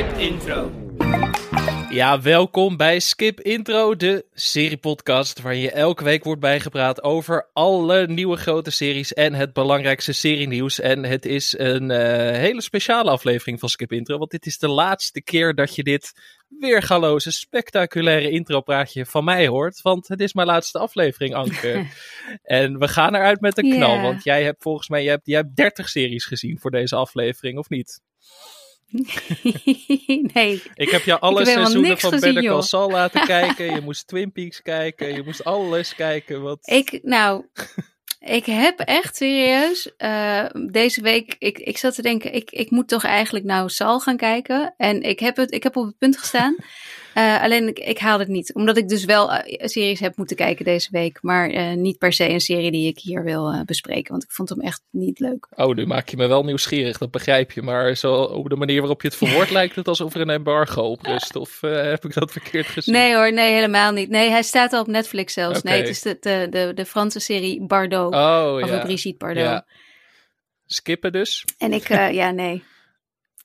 Skip Intro. Ja, welkom bij Skip Intro, de seriepodcast waar je elke week wordt bijgepraat over alle nieuwe grote series en het belangrijkste serienieuws. En het is een eh, hele speciale aflevering van Skip Intro, want dit is de laatste keer dat je dit weergaloze, spectaculaire intropraatje van mij hoort. Want het is mijn laatste aflevering, Anke. en we gaan eruit met een knal, want jij hebt volgens mij jij hebt, jij hebt 30 series gezien voor deze aflevering, of niet? nee. Ik heb jou alle heb seizoenen van gezien, Better Call. Saul laten kijken. Je moest Twin Peaks kijken. Je moest alles kijken. Wat... Ik, nou, ik heb echt serieus eh, deze week. Ik, ik zat te denken, ik, ik moet toch eigenlijk nou Sal gaan kijken. En ik heb, het, ik heb op het punt gestaan. Eh, alleen ik, ik haal het niet. Omdat ik dus wel eh, series heb moeten kijken deze week. Maar eh, niet per se een serie die ik hier wil bespreken. Want ik vond hem echt niet leuk. Oh, nu maak je me wel nieuwsgierig. Dat begrijp je. Maar zo, op de manier waarop je het verwoordt lijkt het alsof er een embargo op rust. Of heb ik dat verkeerd gezien? Nee hoor, nee helemaal niet. Nee, hij staat al op Netflix zelfs. Nee, het is de, de, de, de Franse serie Bardot. Oh Over ja. Brigitte Bardot. ja. Skippen dus. En ik, ja, nee.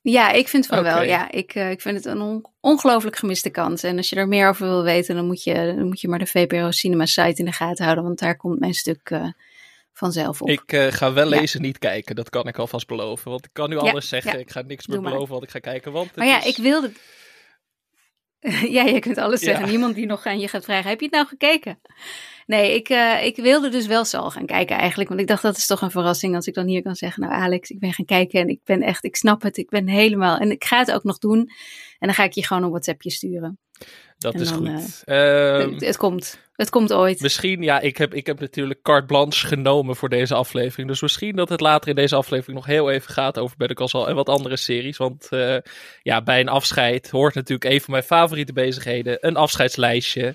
Ja, ik vind van wel. Ja, ik, eh, ik vind het een on- ongelooflijk gemiste kans. En als je er meer over wil weten, dan moet je, dan moet je maar de VPRO Cinema site in de gaten houden. Want daar komt mijn stuk eh, vanzelf op. Ik eh, ga wel Ja. lezen, niet kijken. Dat kan ik alvast beloven. Want ik kan nu Ja, alles zeggen. ja. Ik ga niks meer beloven wat ik ga kijken. Want maar ja, is- ik wilde... ja, je kunt alles zeggen. Niemand die nog aan je gaat vragen, heb je het nou gekeken? Nee, ik, eh, ik wilde dus wel Sal gaan kijken eigenlijk. Want ik dacht, dat is toch een verrassing als ik dan hier kan zeggen... Nou Alex, ik ben gaan kijken en ik ben echt, ik snap het. Ik ben helemaal... En ik ga het ook nog doen. En dan ga ik je gewoon een WhatsAppje sturen. Dat en is dan, goed. Ehm, het, het komt. Het komt ooit. Misschien, ja, ik heb, ik heb natuurlijk carte blanche genomen voor deze aflevering. Dus misschien dat het later in deze aflevering nog heel even gaat over Better Call Saul en wat andere series. Want eh, ja, bij een afscheid hoort natuurlijk een van mijn favoriete bezigheden. Een afscheidslijstje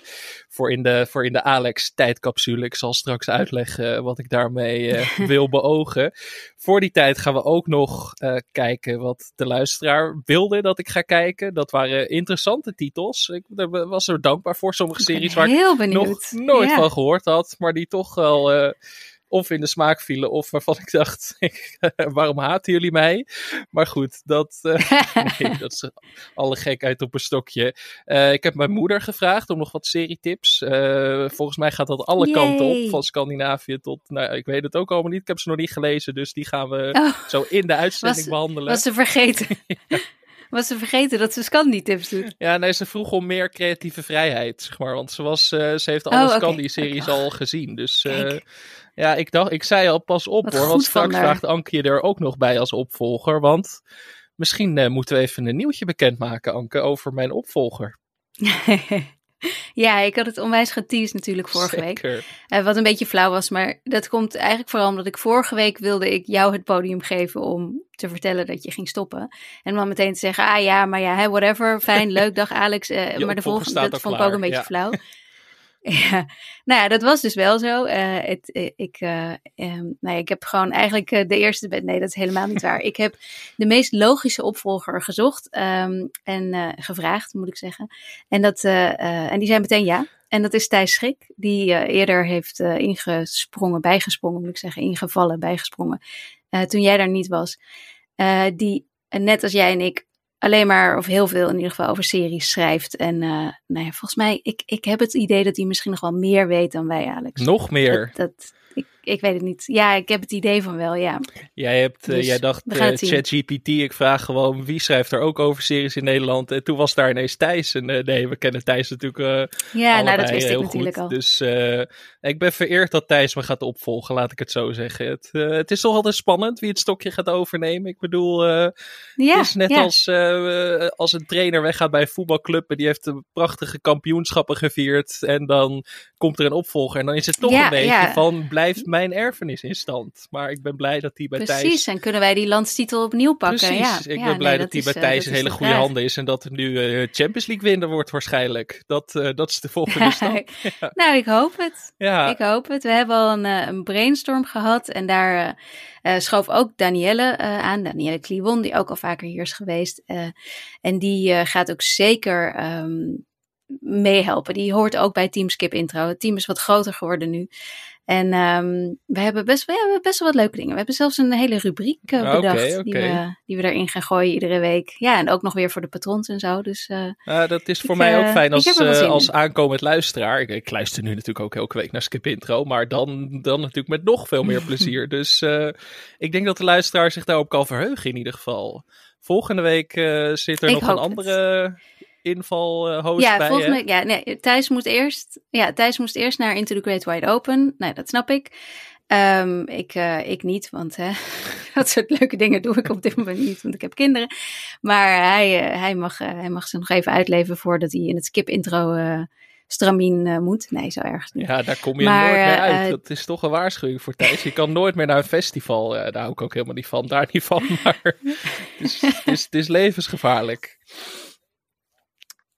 voor in de, voor in de Alex tijdcapsule. Ik zal straks uitleggen wat ik daarmee eh, wil beogen. Voor die tijd gaan we ook nog eh, kijken wat de luisteraar wilde dat ik ga kijken. Dat waren interessante titels. Ik daar was er dankbaar voor. Sommige series waar ik nog nooit van gehoord had, maar die toch wel eh, of in de smaak vielen, of waarvan ik dacht, waarom haten jullie mij? Maar goed, dat, eh, nee, dat is alle gekheid op een stokje. Eh, ik heb mijn moeder gevraagd om nog wat serietips. Eh, volgens mij gaat dat alle Yay. kanten op, van Scandinavië tot, nou, ik weet het ook allemaal niet. Ik heb ze nog niet gelezen, dus die gaan we Oh, zo in de uitzending Was- behandelen. was ze vergeten. Was ze vergeten dat ze Scandi-tips doet. Ja, nee, ze vroeg om meer creatieve vrijheid, zeg maar. Want ze, was, eh, ze heeft alle Oh. Scandi-series al gezien. Dus eh, ja, ik dacht, ik zei al pas op Wat hoor. Want straks vraagt Anke je er ook nog bij als opvolger. Want misschien eh, moeten we even een nieuwtje bekendmaken, Anke, over mijn opvolger. ja, ik had het onwijs geteased natuurlijk vorige week. Zeker. Eh, wat een beetje flauw was, maar dat komt eigenlijk vooral omdat ik vorige week wilde ik jou het podium geven om te vertellen dat je ging stoppen. En dan meteen te zeggen, ah ja, maar ja, whatever, fijn, leuk, dag Alex. Eh, maar de volgende, dat vond ik ook een beetje ja. flauw. Ja, nou ja, dat was dus wel zo. Eh, het, eh, ik, nou ik heb gewoon eigenlijk de eerste. Nee, dat is helemaal niet waar. Ik heb de meest logische opvolger gezocht ehm, en gevraagd, moet ik zeggen. En, dat, en die zei meteen ja. En dat is Thijs Schrik, die eerder heeft ingesprongen, bijgesprongen, moet ik zeggen, ingevallen, bijgesprongen. toen jij daar niet was. Die, net als jij en ik, alleen maar, of heel veel in ieder geval, over series schrijft. En eh, nou ja, volgens mij, ik, ik heb het idee dat hij misschien nog wel meer weet dan wij, Alex. Nog meer. Dat, dat, ik, ik weet het niet. Ja, ik heb het idee van wel, ja. Jij, hebt, eh, Dus jij dacht, eh. ChatGPT, ik vraag gewoon wie schrijft er ook over series in Nederland. En toen was daar ineens Thijs. En eh, nee, we kennen Thijs natuurlijk Ja, nou, allebei dat wist ik heel natuurlijk goed. al. Dus ik ben vereerd dat Thijs me gaat opvolgen, laat ik het zo zeggen. Het, het is toch altijd spannend wie het stokje gaat overnemen. Ik bedoel, ja, het is net ja. als, als een trainer weggaat bij een voetbalclub en die heeft een prachtige kampioenschappen gevierd. En dan komt er een opvolger en dan is het toch Ja, een beetje van, blijft mijn erfenis in stand? Maar ik ben blij dat die bij Thijs... Precies, en kunnen wij die landstitel opnieuw pakken. Precies, ja. ik Ja, ben blij nee, dat die bij eh, Thijs dat hele de goede handen is en dat het nu eh, Champions League winnaar wordt waarschijnlijk. Dat, eh, dat is de volgende stap. nou, ik hoop het. Ja, Ik hoop het. We hebben al een, een brainstorm gehad en daar schoof ook Danielle aan. Danielle Kliwon, die ook al vaker hier is geweest. En die gaat ook zeker ehm, meehelpen. Die hoort ook bij Team Skip Intro. Het team is wat groter geworden nu. En um, we, hebben best, we hebben best wel wat leuke dingen. We hebben zelfs een hele rubriek uh, bedacht okay, okay. Die, we, die we erin gaan gooien iedere week. Ja, en ook nog weer voor de patrons en zo. Dus, uh, dat is voor ik, mij ook fijn als, als aankomend luisteraar. Ik, ik, luister nu natuurlijk ook elke week naar Skip Intro. Maar dan, dan natuurlijk met nog veel meer plezier. dus ik denk dat de luisteraar zich daarop kan verheugen in ieder geval. Volgende week zit er ik nog een andere uh, host ja, bij volgens mij, ja, nee, Thijs moest eerst, ja, Thijs moest eerst naar Into the Great Wide Open. Nou, dat snap ik. Um, ik, uh, ik niet, want hè, dat soort leuke dingen doe ik op dit moment niet, want ik heb kinderen. Maar hij, uh, hij, mag, hij mag ze nog even uitleven voordat hij in het skip-intro stramien moet. Nee, zo erg niet. Ja, daar kom je maar, nooit meer uit. dat is toch een waarschuwing voor Thijs. Je kan nooit meer naar een festival. daar hou ik ook helemaal niet van, daar niet van. Maar het is, het is, het is levensgevaarlijk.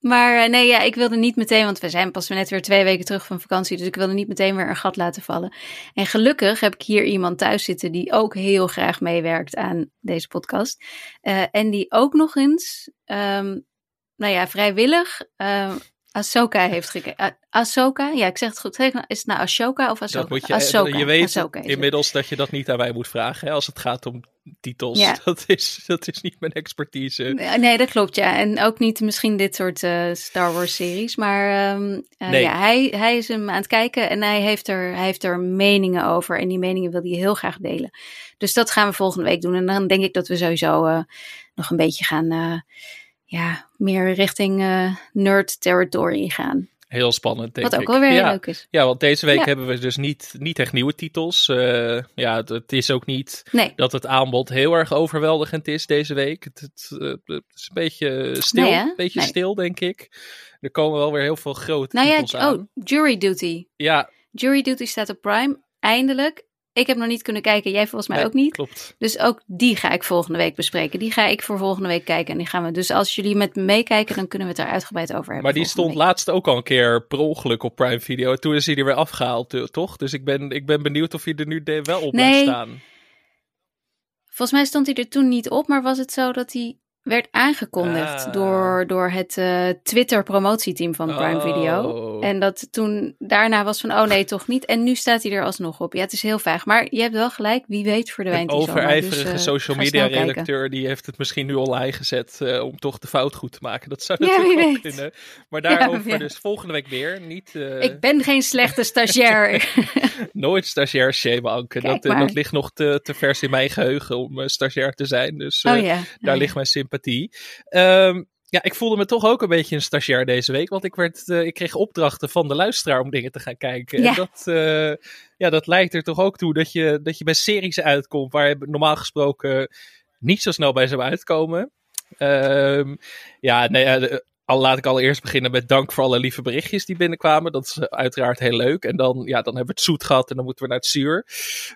Maar eh, nee, ja, ik wilde niet meteen, want we zijn pas net weer twee weken terug van vakantie. Dus ik wilde niet meteen weer een gat laten vallen. En gelukkig heb ik hier iemand thuis zitten die ook heel graag meewerkt aan deze podcast. Uh, en die ook nog eens, um, nou ja, vrijwillig uh, Ahsoka heeft gekeken. Ahsoka? Ja, ik zeg het goed. Is het nou Ashoka of Ahsoka? Dat moet je, Ahsoka. je weet Ahsoka inmiddels dat je dat niet aan mij moet vragen hè, als het gaat om titels. Ja. Dat, is, dat is niet mijn expertise. Nee, dat klopt, ja. En ook niet misschien dit soort uh, Star Wars series. Maar um, uh, nee. ja, hij, hij is hem aan het kijken en hij heeft, er, hij heeft er meningen over. En die meningen wil hij heel graag delen. Dus dat gaan we volgende week doen. En dan denk ik dat we sowieso uh, nog een beetje gaan ja, meer richting nerd territory gaan. Heel spannend, denk Wat ook wel weer ja. leuk is. Ja, want deze week ja. hebben we dus niet, niet echt nieuwe titels. Uh, ja, het, het, is ook niet nee. dat het aanbod heel erg overweldigend is deze week. Het, het, het is een beetje stil, nee, een beetje nee. stil, denk ik. Er komen wel weer heel veel grote nou titels ja, aan. Oh, Jury Duty. Ja. Jury Duty staat op Prime. Eindelijk. Ik heb nog niet kunnen kijken, jij volgens mij nee, ook niet. Klopt. Dus ook die ga ik volgende week bespreken. Die ga ik voor volgende week kijken. En die gaan we. Dus als jullie met me meekijken, dan kunnen we het er uitgebreid over hebben. Maar die stond week. laatst ook al een keer per ongeluk op Prime Video. Toen is hij er weer afgehaald, toch? Dus ik ben, ik ben benieuwd of hij er nu wel op nee. blijft staan. Volgens mij stond hij er toen niet op, maar was het zo dat hij werd aangekondigd Ah. door, door het uh, Twitter promotieteam van Prime Oh. Video. En dat toen daarna was van, oh nee, toch niet. En nu staat hij er alsnog op. Ja, het is heel vaag. Maar je hebt wel gelijk, wie weet verdwijnt hij zomaar. overijverige Dus, uh, social ga media snel kijken. redacteur die heeft het misschien nu online gezet uh, om toch de fout goed te maken. Dat zou natuurlijk ook kunnen. Maar daarover ja. dus volgende week weer. Niet, Ik ben geen slechte stagiair. nooit stagiair shamen, Anke. Dat, dat ligt nog te, te vers in mijn geheugen om stagiair te zijn. Dus oh daar Oh, ligt mijn sympathie. Um, ja, ik voelde me toch ook een beetje een stagiair deze week. Want ik, werd, uh, ik kreeg opdrachten van de luisteraar om dingen te gaan kijken. Ja. En dat, uh, ja, dat leidt er toch ook toe dat je, dat je bij series uitkomt waar je normaal gesproken niet zo snel bij zou uitkomen. Um, ja, nee, uh, al laat ik allereerst beginnen met dank voor alle lieve berichtjes die binnenkwamen. Dat is uiteraard heel leuk. En dan, ja, dan hebben we het zoet gehad en dan moeten we naar het zuur.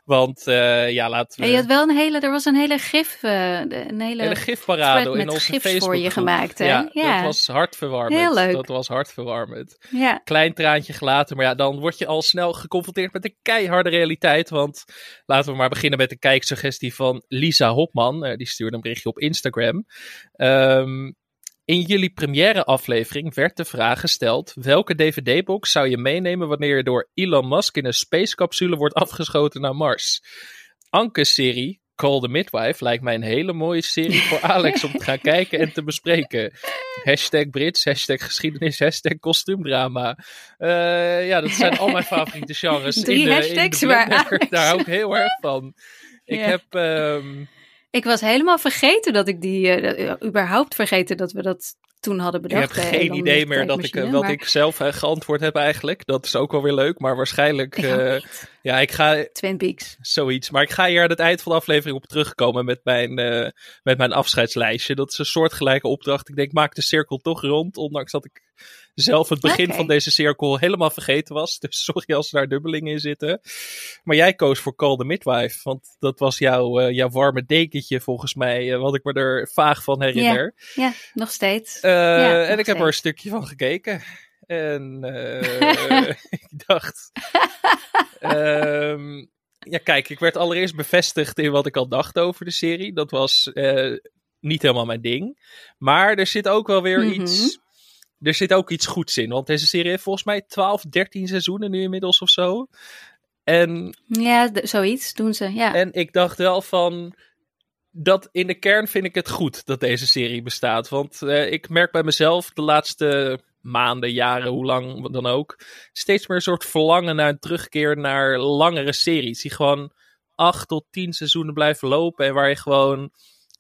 Want uh, ja, laten we... En je had wel een hele, er was een hele gif, uh, een hele, hele gifparade in onze gifs Facebook voor je gemaakt. Hè? Ja, ja, dat was hartverwarmend. Heel leuk. Dat was hartverwarmend. Ja. Klein traantje gelaten, maar ja, dan word je al snel geconfronteerd met de keiharde realiteit. Want laten we maar beginnen met de kijksuggestie van Lisa Hopman. Uh, die stuurde een berichtje op Instagram. Um, in jullie première aflevering werd de vraag gesteld: welke DVD-box zou je meenemen wanneer je door Elon Musk in een spacecapsule wordt afgeschoten naar Mars? Anke's serie Call the Midwife lijkt mij een hele mooie serie voor Alex om te gaan kijken en te bespreken. Hashtag Brits, hashtag geschiedenis, hashtag kostuumdrama. Uh, ja, dat zijn al mijn favoriete genres. Drie in de, hashtags, in de maar blender. Daar hou ik heel erg van. Ik Ja. heb... Um, Ik was helemaal vergeten dat ik die, uh, überhaupt vergeten dat we dat toen hadden Ik bedacht. heb geen idee meer dat ik, wat maar ik zelf uh, geantwoord heb eigenlijk. Dat is ook wel weer leuk, maar waarschijnlijk... Ik uh, ja, ik ga Twin Peaks. zoiets. Maar ik ga hier aan het eind van de aflevering op terugkomen met mijn, uh, met mijn afscheidslijstje. Dat is een soortgelijke opdracht. Ik denk, maak de cirkel toch rond, ondanks dat ik zelf het begin van deze cirkel helemaal vergeten was. Dus sorry als daar dubbelingen in zitten. Maar jij koos voor Call the Midwife, want dat was jouw, uh, jouw warme dekentje volgens mij, uh, wat ik me er vaag van herinner. Ja, nog steeds. Uh, Ja, en nog ik heb er een stukje van gekeken. En ik dacht. um, ja, kijk, ik werd allereerst bevestigd in wat ik al dacht over de serie. Dat was niet helemaal mijn ding. Maar er zit ook wel weer Mhm. iets. Er zit ook iets goeds in. Want deze serie heeft volgens mij 12, 13 seizoenen nu inmiddels of zo. En, Ja, zoiets doen ze. Ja. en ik dacht wel van. Dat in de kern vind ik het goed dat deze serie bestaat. Want eh, ik merk bij mezelf de laatste maanden, jaren, hoe lang dan ook. steeds meer een soort verlangen naar een terugkeer naar langere series. Die gewoon acht tot tien seizoenen blijven lopen. En waar je gewoon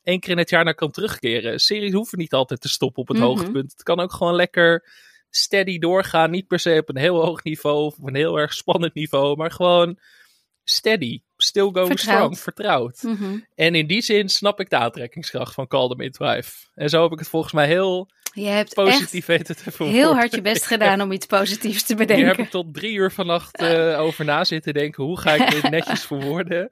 één keer in het jaar naar kan terugkeren. Series hoeven niet altijd te stoppen op het Mhm. hoogtepunt. Het kan ook gewoon lekker steady doorgaan. Niet per se op een heel hoog niveau of op een heel erg spannend niveau. Maar gewoon steady. Still going Vertrouwd. strong. Vertrouwd. Mhm. En in die zin snap ik de aantrekkingskracht van Call the Midwife. En zo heb ik het volgens mij heel Je hebt positief echt heel hard je best gedaan om iets positiefs te Hier heb bedenken. ik tot drie uur vannacht eh, over na zitten denken. Hoe ga ik dit netjes verwoorden?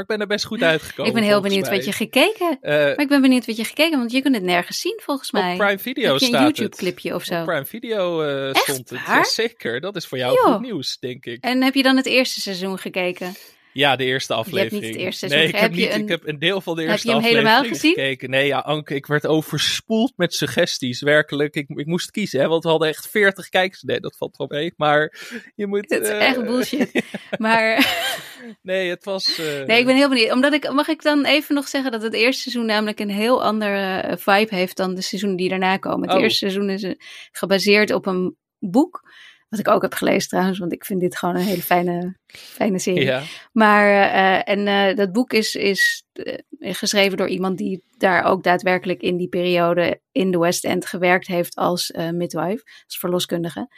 Maar ik ben er best goed uitgekomen. Ik ben heel benieuwd mij. wat je gekeken. Eh, Maar ik ben benieuwd wat je gekeken, want je kunt het nergens zien volgens mij. op Prime Video een staat YouTube het. clipje of zo? Op Prime Video Echt stond het. Ja, zeker, dat is voor jou goed nieuws, denk ik. En heb je dan het eerste seizoen gekeken? Ja, de eerste hebt aflevering. niet het eerste nee, seizoen ik heb, heb niet, je ik een- heb een deel van de heb eerste je hem helemaal gezien? gekeken. Nee, ja, Anke, ik werd overspoeld met suggesties. Werkelijk, ik, ik moest kiezen, hè, want we hadden echt 40 kijkers. Nee, dat valt wel mee. Maar je moet... Het is eh, echt bullshit. Maar Nee, het was... eh, nee, ik ben heel benieuwd. Omdat ik, mag ik dan even nog zeggen dat het eerste seizoen namelijk een heel andere eh, vibe heeft dan de seizoenen die daarna komen. Het Oh. eerste seizoen is eh, gebaseerd op een boek. Wat ik ook heb gelezen trouwens, want ik vind dit gewoon een hele fijne, fijne serie. Ja, Maar, eh, en eh, dat boek is, is eh, geschreven door iemand die daar ook daadwerkelijk in die periode in de West End gewerkt heeft als midwife, als verloskundige.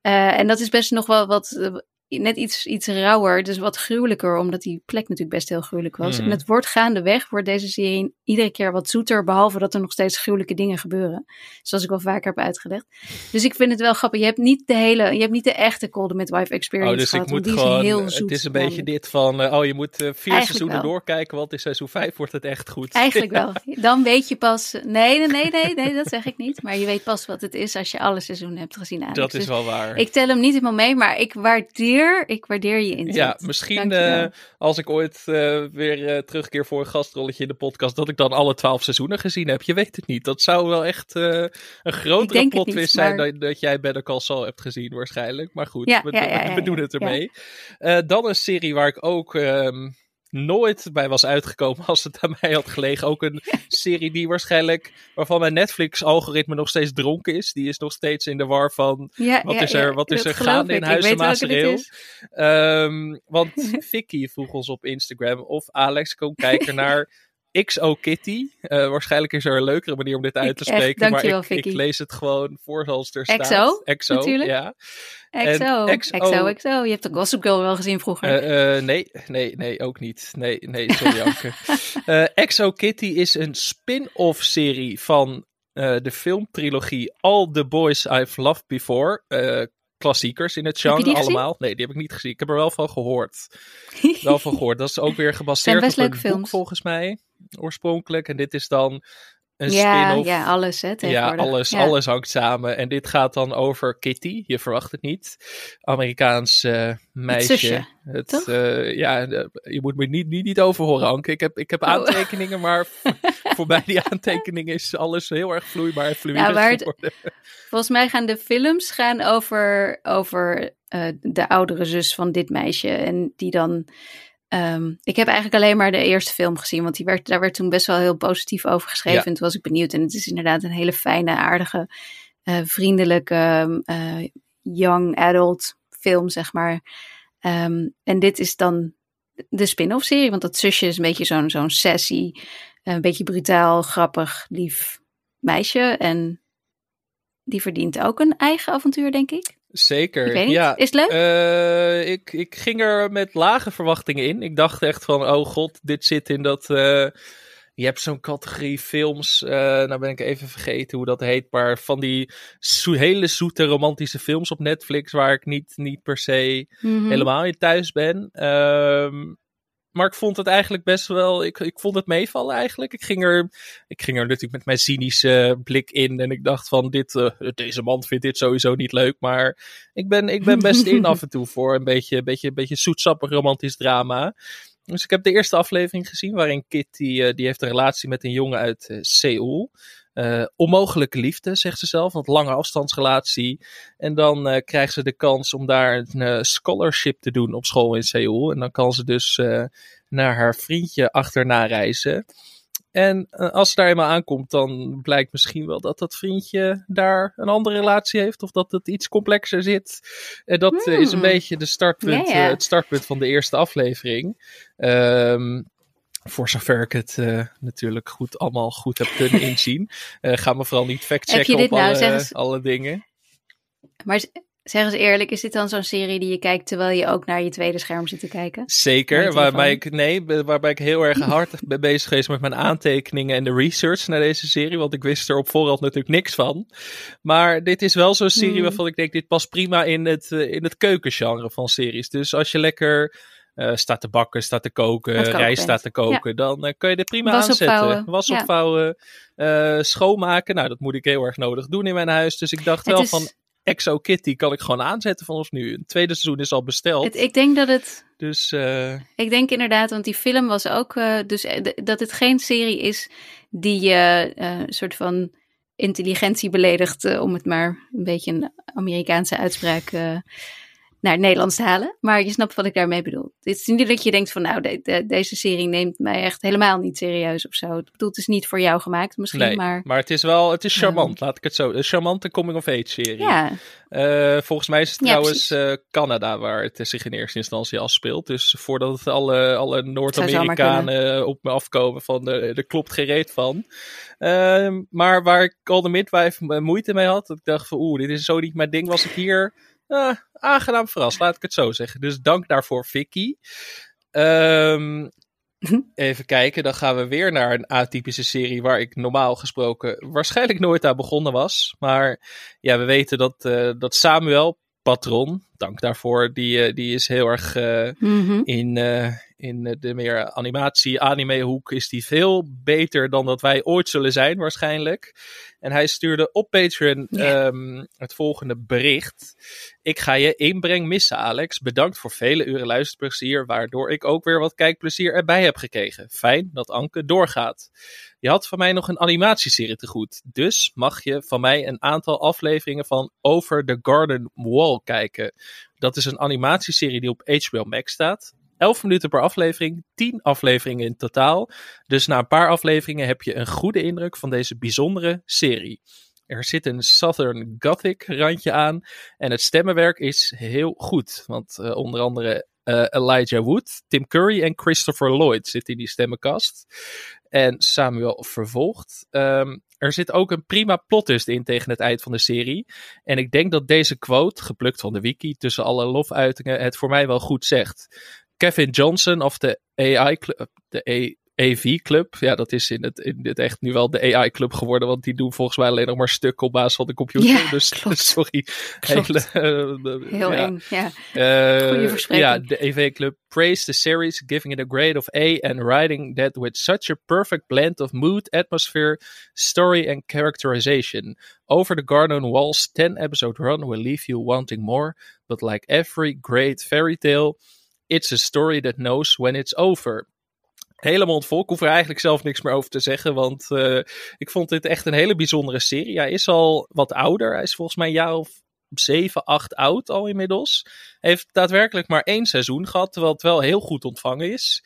En dat is best nog wel wat, net iets, iets rauwer, dus wat gruwelijker, omdat die plek natuurlijk best heel gruwelijk was. Mhm. En het wordt gaandeweg, wordt deze serie iedere keer wat zoeter, behalve dat er nog steeds gruwelijke dingen gebeuren. Zoals ik al vaker heb uitgelegd. Dus ik vind het wel grappig. Je hebt niet de hele, je hebt niet de echte Cold Midwife experience Oh, dus gehad, ik moet gewoon. is heel het zoet. is een beetje namelijk. dit van. eh, oh, je moet eh, vier Eigenlijk seizoenen wel. doorkijken, want in seizoen 5 wordt het echt goed. Eigenlijk wel. Dan weet je pas. Nee, nee, nee, nee, nee, dat zeg ik niet. Maar je weet pas wat het is als je alle seizoenen hebt gezien. Alex. Dat is Dus wel waar. Ik tel hem niet helemaal mee, maar ik waardeer, ik waardeer je inzet. ja, misschien eh, als ik ooit eh, weer eh, terugkeer voor een gastrolletje in de podcast, dat ik dan alle twaalf seizoenen gezien heb. Je weet het niet. Dat zou wel echt een grotere denk het plot niet, twist zijn dan dat jij Better Call Saul hebt gezien waarschijnlijk. Maar goed, Ja, we, ja, ja, ja, we doen het ermee. Dan een serie waar ik ook ehm, nooit bij was uitgekomen als het aan mij had gelegen. Ook een serie die waarschijnlijk, waarvan mijn Netflix-algoritme nog steeds dronken is. Die is nog steeds in de war van Ja, wat ja, is er, ja, wat is er gaande in Huizen Maasreel? Ehm, want Vicky vroeg ons op Instagram of Alex kon kijken naar XO Kitty. Eh, waarschijnlijk is er een leukere manier om dit uit te Ik- echt, spreken. maar dankjewel, ik, ik Vicky. lees het gewoon voor zoals het er staat. XO, natuurlijk. ja. XO, En XO, XO. XO, Je hebt de Gossip Girl wel gezien vroeger. Eh, eh, nee, nee, nee, ook niet. Nee, nee, sorry Anke. XO Kitty is een spin-off serie van de filmtrilogie All the Boys I've Loved Before. Klassiekers in het genre allemaal. Nee, die heb ik niet gezien. Ik heb er wel van gehoord. Wel van gehoord. Dat is ook weer gebaseerd op een boek films. volgens mij. Oorspronkelijk. En dit is dan een ja, spin-off. ja, alles hè, Ja, alles, Ja. alles hangt samen. En dit gaat dan over Kitty. Je verwacht het niet. Amerikaans eh, meisje. zusje, Het, toch? eh, ja, je moet me niet, niet, niet over horen, Anke. Ik heb, ik heb Oh. aantekeningen, maar voor- voorbij die aantekeningen is alles heel erg vloeibaar en fluide Ja, het-. Volgens mij gaan de films gaan over, over eh, de oudere zus van dit meisje. En die dan. Ehm, ik heb eigenlijk alleen maar de eerste film gezien, want die werd, daar werd toen best wel heel positief over geschreven. Ja. En toen was ik benieuwd. En het is inderdaad een hele fijne, aardige, eh, vriendelijke, eh, young adult film, zeg maar. Ehm, en dit is dan de spin-off serie, want dat zusje is een beetje zo'n zo'n sassy, een beetje brutaal, grappig, lief meisje. En die verdient ook een eigen avontuur, denk ik. Zeker. Niet. Ja. Is het leuk? Eh, ik, ik ging er met lage verwachtingen in. Ik dacht echt van, oh god, dit zit in dat... eh, je hebt zo'n categorie films, eh, nou ben ik even vergeten hoe dat heet, maar van die zo- hele zoete romantische films op Netflix waar ik niet, niet per se Mhm. helemaal in thuis ben. Ehm, maar ik vond het eigenlijk best wel. Ik, ik vond het meevallen eigenlijk. Ik ging, er, ik ging er natuurlijk met mijn cynische blik in. En ik dacht van dit, eh, deze man vindt dit sowieso niet leuk. Maar ik ben, ik ben best in af en toe voor een beetje, beetje, beetje zoetsappig romantisch drama. Dus ik heb de eerste aflevering gezien waarin Kitty, eh, die heeft een relatie met een jongen uit eh, Seoul. Uh, onmogelijke liefde, zegt ze zelf, want lange afstandsrelatie. En dan uh, krijgt ze de kans om daar een uh, scholarship te doen op school in Seoul. En dan kan ze dus naar haar vriendje achterna reizen. En als ze daar eenmaal aankomt, dan blijkt misschien wel dat dat vriendje daar een andere relatie heeft. Of dat het iets complexer zit. En dat is een hmm. beetje de startpunt, het startpunt van de eerste aflevering. Um, voor zover ik het uh, natuurlijk goed, allemaal goed heb kunnen inzien. Uh, ga me vooral niet factchecken op nou, alle, alle dingen. Maar zeg eens eerlijk, is dit dan zo'n serie die je kijkt terwijl je ook naar je tweede scherm zit te kijken? Zeker, waarbij ik, nee, waarbij ik heel erg hard ben bezig geweest met mijn aantekeningen en de research naar deze serie. Want ik wist er op voorhand natuurlijk niks van. Maar dit is wel zo'n serie hmm. waarvan ik denk, dit past prima in het, uh, in het keukengenre van series. Dus als je lekker uh, staat te bakken, staat te koken, rijst staat te koken, dan uh, kun je dit prima Was aanzetten. Opvouwen. Was opvouwen, uh, schoonmaken. Nou, dat moet ik heel erg nodig doen in mijn huis. Dus ik dacht het wel is... van Exo Kitty kan ik gewoon aanzetten vanaf nu. Een tweede seizoen is al besteld. Het, ik denk dat het. Dus. Ik denk inderdaad, want die film was ook. dus dat het geen serie is die je een soort van intelligentie beledigt, om het maar een beetje een Amerikaanse uitspraak naar het Nederlands te halen. Maar je snapt wat ik daarmee bedoel. Het is niet dat je denkt van nou, deze serie neemt mij echt helemaal niet serieus of zo. Ik bedoel, het is niet voor jou gemaakt misschien, nee, maar... maar het is wel, het is charmant, laat ik het zo. Een charmante coming-of-age serie. Ja. Uh, volgens mij is het trouwens uh, Canada waar het zich in eerste instantie afspeelt. Dus voordat het alle, alle Noord-Amerikanen op me afkomen van er, er klopt geen reet van. Uh, maar waar ik al de midwife moeite mee had, dat ik dacht van oeh, dit is zo niet mijn ding, was ik hier uh, aangenaam verrast, laat ik het zo zeggen. Dus dank daarvoor, Vicky. Um, even kijken, dan gaan we weer naar een atypische serie waar ik normaal gesproken waarschijnlijk nooit aan begonnen was. Maar ja, we weten dat, uh, dat Samuel, patron, dank daarvoor, die, uh, die is heel erg uh, mm -hmm. in, in de meer animatie-anime hoek is die veel beter dan dat wij ooit zullen zijn waarschijnlijk. En hij stuurde op Patreon um, het volgende bericht. Ik ga je inbreng missen, Alex. Bedankt voor vele uren luisterplezier, waardoor ik ook weer wat kijkplezier erbij heb gekregen. Fijn dat Anke doorgaat. Je had van mij nog een animatieserie te goed. Dus mag je van mij een aantal afleveringen van Over the Garden Wall kijken. Dat is een animatieserie die op HBO Max staat. 11 minuten per aflevering, 10 afleveringen in totaal. Dus na een paar afleveringen heb je een goede indruk van deze bijzondere serie. Er zit een Southern Gothic randje aan en het stemmenwerk is heel goed. Want uh, onder andere uh, Elijah Wood, Tim Curry en Christopher Lloyd zitten in die stemmenkast. En Samuel vervolgt. Um, er zit ook een prima plot in tegen het eind van de serie. En ik denk dat deze quote, geplukt van de wiki, tussen alle lofuitingen, het voor mij wel goed zegt. Kevin Johnson of de AI Club, de AV Club. Ja, dat is in het, in het echt nu wel de AI Club geworden, want die doen volgens mij alleen nog maar stukken op basis van de computer. Ja, dus klopt. sorry. Hele, uh, Heel ja. eng, ja. Uh, Goeie verspreking. Ja, de AV Club praised the series, giving it a grade of A and writing that with such a perfect blend of mood, atmosphere, story and characterization. Over the Garden Walls 10 episode run will leave you wanting more, but like every great fairy tale, It's a story that knows when it's over. Helemaal vol. Ik hoef er eigenlijk zelf niks meer over te zeggen. Want uh, ik vond dit echt een hele bijzondere serie. Hij is al wat ouder. Hij is volgens mij een jaar of 7, 8 oud al inmiddels. Heeft daadwerkelijk maar één seizoen gehad, terwijl het wel heel goed ontvangen is.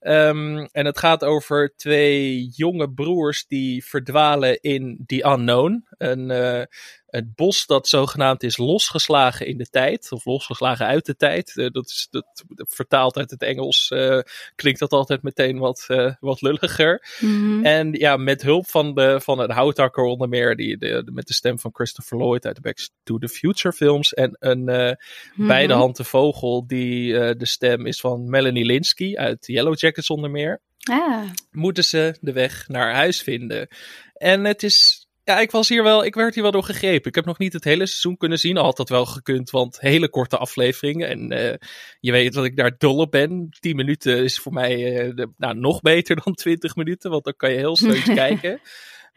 Um, en het gaat over twee jonge broers die verdwalen in The Unknown. Een, uh, het bos dat zogenaamd is losgeslagen in de tijd, of losgeslagen uit de tijd. Uh, dat is dat, vertaald uit het Engels, uh, klinkt dat altijd meteen wat, uh, wat lulliger. Mm -hmm. En ja, met hulp van, de, van een houthakker onder meer, die, de, de, met de stem van Christopher Lloyd uit de Back to the Future films. En een mm -hmm. beide handen vogel, die de stem is van Melanie Linsky uit Yellow Jackets onder meer. Ah. Moeten ze de weg naar huis vinden. En het is ja, ik was hier wel, ik werd hier wel door gegrepen. Ik heb nog niet het hele seizoen kunnen zien. Al had dat wel gekund, want hele korte afleveringen. En uh, je weet dat ik daar dol op ben. 10 minuten is voor mij uh, de, nou, nog beter dan 20 minuten, want dan kan je heel snel kijken.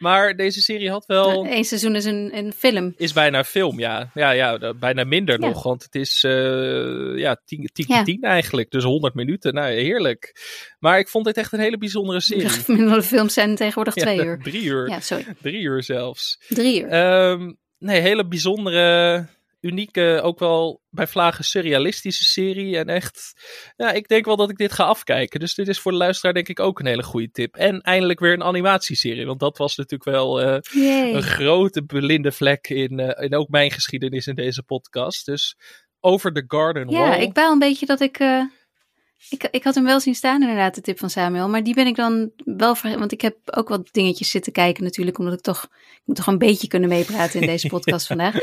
Maar deze serie had wel... Eén seizoen is een, een film. Is bijna film, ja. Ja, ja bijna minder Ja. nog, want het is eh ja, tien, tien Ja. tien eigenlijk. Dus 100 minuten, nou heerlijk. Maar ik vond dit echt een hele bijzondere serie. De gemiddelde films zijn tegenwoordig Ja, twee uur. Drie uur. Ja, sorry. Drie uur zelfs. Drie uur. Ehm, nee, hele bijzondere, unieke, ook wel bij vlagen surrealistische serie. En echt, ja, ik denk wel dat ik dit ga afkijken. Dus dit is voor de luisteraar denk ik ook een hele goede tip. En eindelijk weer een animatieserie, want dat was natuurlijk wel eh, een grote blinde vlek in, eh, in ook mijn geschiedenis in deze podcast. Dus Over the Garden Ja, Wall. ik baal een beetje dat ik, eh, ik... Ik had hem wel zien staan inderdaad, de tip van Samuel. Maar die ben ik dan wel vergeten. Want ik heb ook wat dingetjes zitten kijken natuurlijk. Omdat ik toch... Ik moet toch een beetje kunnen meepraten in deze podcast vandaag.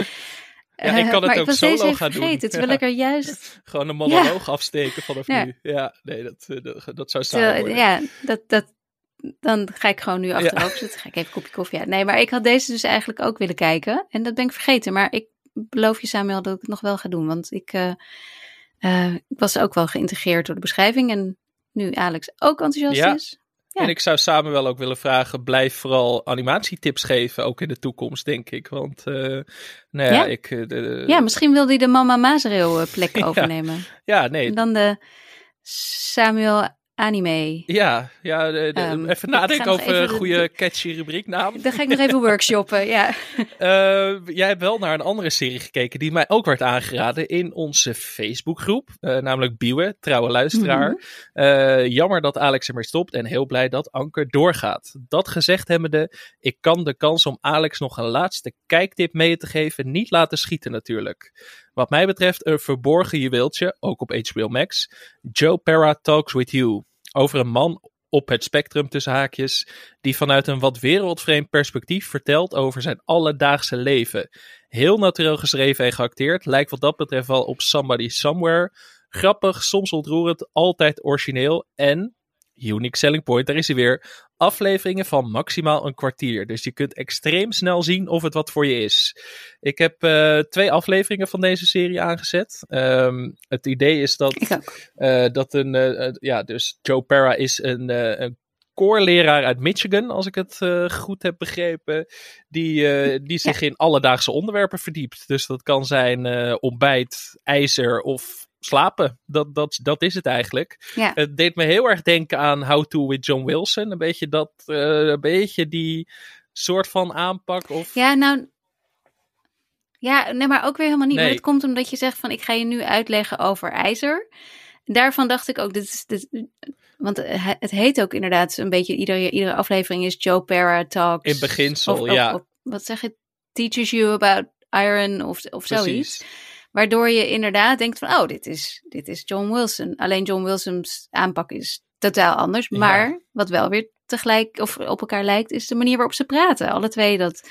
Ja, ik Eh, kan het ook solo gaan doen. terwijl Ja. ik er juist... Gewoon een monoloog afsteken vanaf Ja. nu. Ja, nee, dat, eh, dat, dat zou Terwijl, worden. ja, dat, dat, dan ga ik gewoon nu achterover zitten. Ga ik even een kopje koffie uit. Nee, maar ik had deze dus eigenlijk ook willen kijken. En dat ben ik vergeten. Maar ik beloof je Samuel dat ik het nog wel ga doen. Want ik, eh, ik was ook wel geïntegreerd door de beschrijving. En nu Alex ook enthousiast Ja. is. Ja. En ik zou samen wel ook willen vragen, blijf vooral animatietips geven, ook in de toekomst, denk ik. Want, eh, nou ja, Ja. ik... eh, de- Ja, misschien wil hij de Mama Mazereel eh, plek overnemen. ja, nee. En dan de Samuel Anime. Ja, ja de- de- Ehm, even nadenken over een de- goede catchy rubrieknaam. Dan ga ik nog even workshoppen, ja. Eh, jij hebt wel naar een andere serie gekeken die mij ook werd aangeraden in onze Facebookgroep. eh, namelijk Bieuwe, trouwe luisteraar. Mhm. Eh, jammer dat Alex ermee stopt en heel blij dat Anker doorgaat. Dat gezegd hebbende, ik kan de kans om Alex nog een laatste kijktip mee te geven niet laten schieten natuurlijk. Wat mij betreft een verborgen juweeltje, ook op HBO Max. Joe Pera Talks With You. Over een man op het spectrum tussen haakjes, die vanuit een wat wereldvreemd perspectief vertelt over zijn alledaagse leven. Heel natuurlijk geschreven en geacteerd, lijkt wat dat betreft wel op Somebody Somewhere. Grappig, soms ontroerend, altijd origineel en, unique selling point, daar is hij weer, afleveringen van maximaal een kwartier. Dus je kunt extreem snel zien of het wat voor je is. Ik heb eh, twee afleveringen van deze serie aangezet. Ehm, het idee is dat eh, dat een, eh, ja, dus Joe Pera is een, een koorleraar uit Michigan, als ik het goed heb begrepen, die, die zich in alledaagse onderwerpen verdiept. Dus dat kan zijn ontbijt, ijzer of slapen. Dat, dat, dat is het eigenlijk. Ja. Het deed me heel erg denken aan How to with John Wilson. Een beetje dat, eh, een beetje die soort van aanpak. Of, Ja, nou. Ja, nee, maar ook weer helemaal niet. Nee. Maar het komt omdat je zegt van ik ga je nu uitleggen over ijzer. Daarvan dacht ik ook, dit is, dit, want het het heet ook inderdaad een beetje, iedere, iedere aflevering is Joe Pera Talks. In beginsel, Of- ja. of wat zeg je, teaches you about iron of, of zoiets. Waardoor je inderdaad denkt van, oh, dit is, dit is John Wilson. Alleen John Wilson's aanpak is totaal anders. Ja. Maar wat wel weer tegelijk of op elkaar lijkt, is de manier waarop ze praten. Alle twee dat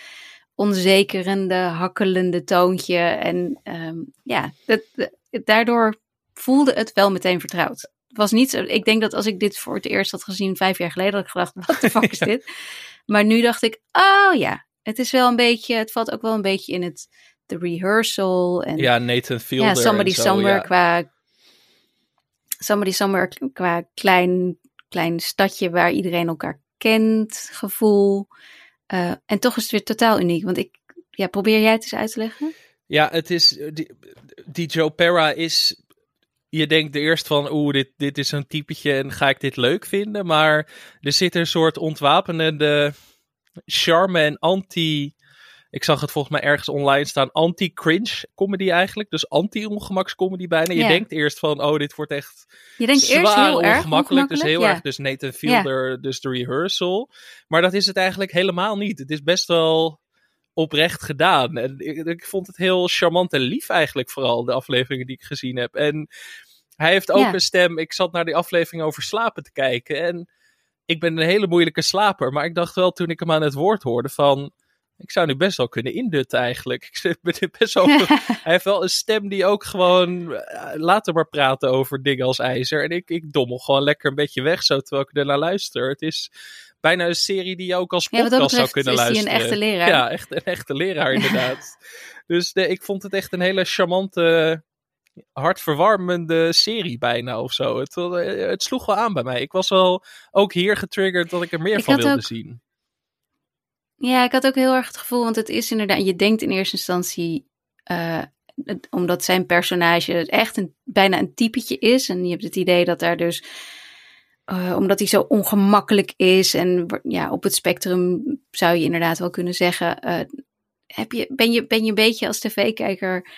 onzekerende, hakkelende toontje. En ehm, ja, dat, dat- daardoor voelde het wel meteen vertrouwd. Het was niet zo, ik denk dat als ik dit voor het eerst had gezien vijf jaar geleden, had ik gedacht, wat de fuck is dit? Maar nu dacht ik, oh ja, het is wel een beetje, het valt ook wel een beetje in het, de rehearsal en Ja, Nathan Fielder. ja, Somebody zo, Somewhere ja. qua Somebody Somewhere qua klein, klein stadje waar iedereen elkaar kent, gevoel. Eh, en toch is het weer totaal uniek. Want ik, ja, probeer jij het eens uit te leggen? Ja, het is. Die, die Joe Pera is. Je denkt eerst van, oeh, dit, dit is een typetje en ga ik dit leuk vinden? Maar er zit een soort ontwapenende charme en anti. Ik zag het volgens mij ergens online staan. Anti-cringe comedy eigenlijk. Dus anti-ongemakscomedy bijna. Je Ja. denkt eerst van, oh, dit wordt echt Je denkt zwaar eerst heel erg ongemakkelijk. Dus heel ja. erg, dus Nathan Fielder, dus de rehearsal. Maar dat is het eigenlijk helemaal niet. Het is best wel oprecht gedaan. En ik, ik vond het heel charmant en lief eigenlijk vooral, de afleveringen die ik gezien heb. En hij heeft ook een stem. Ik zat naar die aflevering over slapen te kijken. En ik ben een hele moeilijke slaper. Maar ik dacht wel toen ik hem aan het woord hoorde van... Ik zou nu best wel kunnen indutten eigenlijk. Ik ben best wel hij heeft wel een stem die ook gewoon. eh, laten maar praten over dingen als ijzer. En ik, ik dommel gewoon lekker een beetje weg zo terwijl ik er naar luister. Het is bijna een serie die je ook als Ja, podcast zou kunnen is hij een luisteren. echte leraar. Ja, echt een echte leraar inderdaad. dus ik vond het echt een hele charmante, hartverwarmende serie bijna of zo. Het, eh, het sloeg wel aan bij mij. Ik was wel ook hier getriggerd dat ik er meer Ik van wilde ook- zien. Ja, ik had ook heel erg het gevoel, want het is inderdaad, je denkt in eerste instantie, uh, omdat zijn personage echt een, bijna een typetje is. En je hebt het idee dat daar dus, uh, omdat hij zo ongemakkelijk is en ja, op het spectrum zou je inderdaad wel kunnen zeggen, uh, heb je, ben, je, ben je een beetje als tv-kijker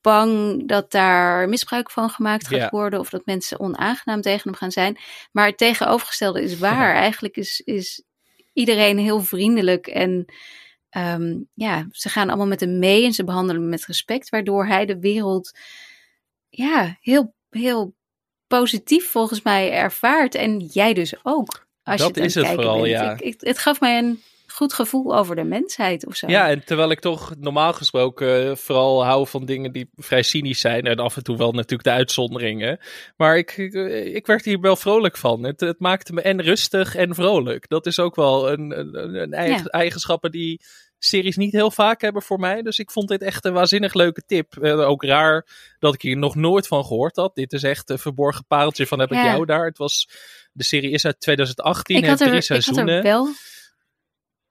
bang dat daar misbruik van gemaakt gaat worden of dat mensen onaangenaam tegen hem gaan zijn. Maar het tegenovergestelde is waar. Eigenlijk is, is iedereen heel vriendelijk en um, ja, ze gaan allemaal met hem mee en ze behandelen hem met respect, waardoor hij de wereld ja, heel, heel positief volgens mij ervaart. En jij dus ook. Als dat je is het vooral, bent. ja. Ik, ik, het gaf mij een goed gevoel over de mensheid of zo. Ja, en terwijl ik toch normaal gesproken vooral hou van dingen die vrij cynisch zijn. En af en toe wel natuurlijk de uitzonderingen. Maar ik, ik, ik werd hier wel vrolijk van. Het, het, maakte me en rustig en vrolijk. Dat is ook wel een, een, een eigen, ja. eigenschappen die series niet heel vaak hebben voor mij. Dus ik vond dit echt een waanzinnig leuke tip. Uh, ook raar dat ik hier nog nooit van gehoord had. Dit is echt een verborgen pareltje van heb ik jou daar. Het was, de serie is uit 2018, ik heeft er, drie seizoenen. Ik had er wel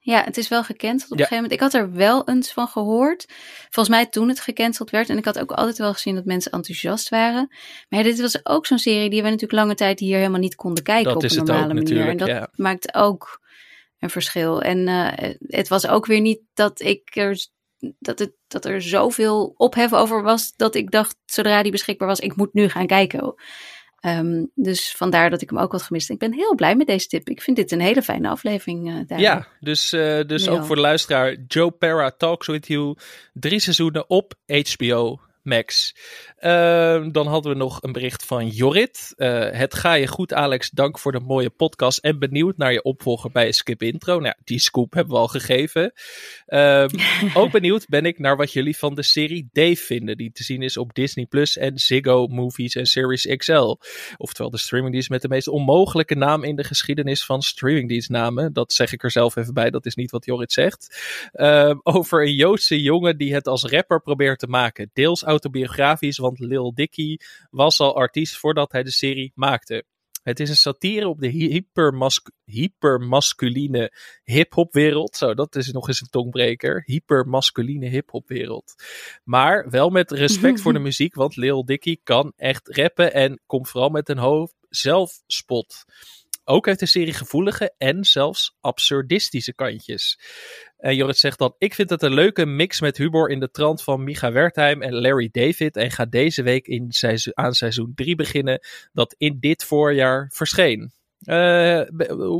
ja, het is wel gecanceld op ja. een gegeven moment. Ik had er wel eens van gehoord. Volgens mij toen het gecanceld werd. En ik had ook altijd wel gezien dat mensen enthousiast waren. Maar dit was ook zo'n serie die we natuurlijk lange tijd hier helemaal niet konden kijken dat op een normale manier. En dat ja. maakt ook een verschil. En uh, het was ook weer niet dat ik er dat, het, dat er zoveel ophef over was dat ik dacht, zodra die beschikbaar was, ik moet nu gaan kijken. Um, dus vandaar dat ik hem ook wat gemist. Ik ben heel blij met deze tip. Ik vind dit een hele fijne aflevering. Uh, ja, dus, uh, dus ook voor de luisteraar. Joe Pera Talks With You. Drie seizoenen op HBO Max. Uh, dan hadden we nog een bericht van Jorrit. Uh, het ga je goed, Alex. Dank voor de mooie podcast. En benieuwd naar je opvolger bij Skip Intro. Nou, die scoop hebben we al gegeven. Uh, ook benieuwd ben ik naar wat jullie van de serie Dave vinden. Die te zien is op Disney Plus en Ziggo Movies en Series XL. Oftewel de streamingdienst met de meest onmogelijke naam in de geschiedenis van streamingdienstnamen. Dat zeg ik er zelf even bij. Dat is niet wat Jorrit zegt. Ehm, over een Joodse jongen die het als rapper probeert te maken. Deels autobiografisch, want Lil Dicky was al artiest voordat hij de serie maakte. Het is een satire op de hypermasc hypermasculine hip-hopwereld. Zo, dat is nog eens een tongbreker. Hypermasculine hip-hopwereld. Maar wel met respect voor de muziek, want Lil Dicky kan echt rappen en komt vooral met een hoofd zelfspot. Ook heeft de serie gevoelige en zelfs absurdistische kantjes. En Jorrit zegt dan: Ik vind het een leuke mix met humor in de trant van Micha Wertheim en Larry David. En ga deze week in seizoen, aan seizoen 3 beginnen, dat in dit voorjaar verscheen. Uh,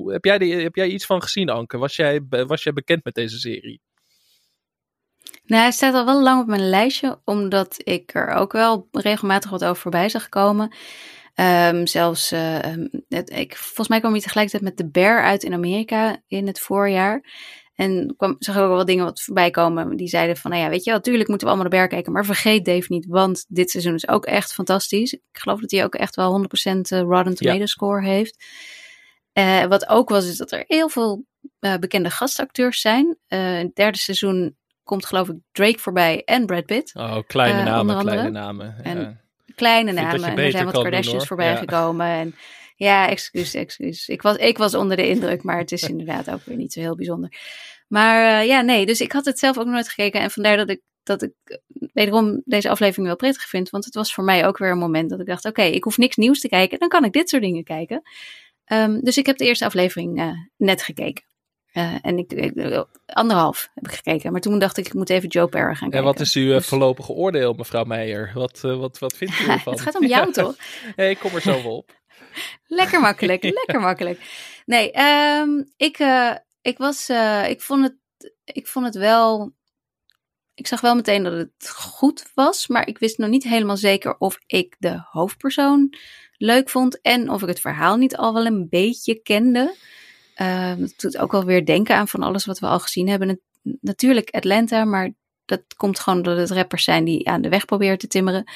heb, jij heb jij iets van gezien, Anke? Was jij, was jij bekend met deze serie? Nou, hij staat al wel lang op mijn lijstje, omdat ik er ook wel regelmatig wat over voorbij zag komen. Um, zelfs, uh, het, ik, volgens mij kwam hij tegelijkertijd met de Bear uit in Amerika in het voorjaar. En kwam, zag ook wel dingen wat voorbij komen. Die zeiden van, nou ja, weet je, natuurlijk moeten we allemaal de Bear kijken. Maar vergeet Dave niet, want dit seizoen is ook echt fantastisch. Ik geloof dat hij ook echt wel 100% Rotten Tomato ja. score heeft. Uh, wat ook was, is dat er heel veel uh, bekende gastacteurs zijn. Uh, in het derde seizoen komt geloof ik Drake voorbij en Brad Pitt. Oh, kleine namen, kleine namen. Ja. En kleine namen. En er zijn wat Kardashians voorbij ja. gekomen. En ja, excuus, excuus. Ik was, ik was onder de indruk, maar het is inderdaad ook weer niet zo heel bijzonder. Maar uh, ja, nee, dus ik had het zelf ook nooit gekeken. En vandaar dat ik, dat ik wederom deze aflevering wel prettig vind. Want het was voor mij ook weer een moment dat ik dacht: oké, okay, ik hoef niks nieuws te kijken. Dan kan ik dit soort dingen kijken. Um, dus ik heb de eerste aflevering uh, net gekeken. Uh, en ik, ik, anderhalf heb ik gekeken. Maar toen dacht ik, ik moet even Joe Perry gaan kijken. En wat is uw dus... voorlopige oordeel, mevrouw Meijer? Wat, uh, wat, wat vindt u ervan? het gaat om jou, toch? hey, ik kom er zo wel op. lekker makkelijk, lekker makkelijk. Nee, um, ik, uh, ik was, ik, vond het, ik vond het wel... Ik zag wel meteen dat het goed was. Maar ik wist nog niet helemaal zeker of ik de hoofdpersoon leuk vond. En of ik het verhaal niet al wel een beetje kende. Uh, dat doet ook wel weer denken aan van alles wat we al gezien hebben. Natuurlijk Atlanta, maar dat komt gewoon doordat het rappers zijn die aan de weg proberen te timmeren.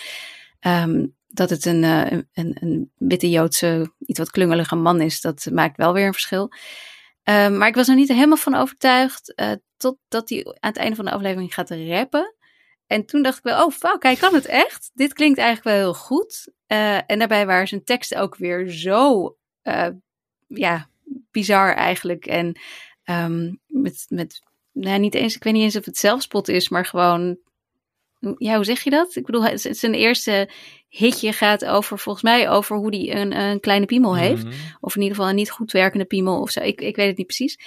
Um, dat het een, uh, een, een, witte Joodse, iets wat klungelige man is, dat maakt wel weer een verschil. Um, maar ik was er niet helemaal van overtuigd, uh, totdat hij aan het einde van de aflevering gaat rappen. En toen dacht ik wel, oh fuck, hij kan het echt. Dit klinkt eigenlijk wel heel goed. Uh, en daarbij waren zijn teksten ook weer zo, ja, bizar eigenlijk. En ehm, met, met nou, niet eens, ik weet niet eens of het zelfspot is, maar gewoon, ja, hoe zeg je dat? Ik bedoel, het, zijn eerste hitje gaat over, volgens mij, over hoe hij een, een kleine piemel heeft. Mhm. Of in ieder geval een niet goed werkende piemel of zo. Ik, ik weet het niet precies.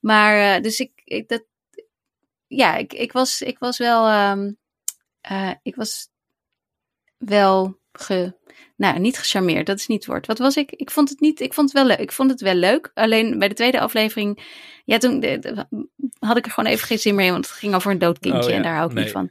Maar, uh, dus ik, ik, dat, ja, ik, ik, was, ik was wel, um, uh, ik was wel ge, nou, niet gecharmeerd, dat is niet het woord. Wat was ik? Ik vond het niet, ik vond het wel leuk. Ik vond het wel leuk. Alleen bij de tweede aflevering, ja, toen de, de, had ik er gewoon even geen zin meer in, want het ging over een dood kindje Oh ja, en daar hou ik nee. niet van.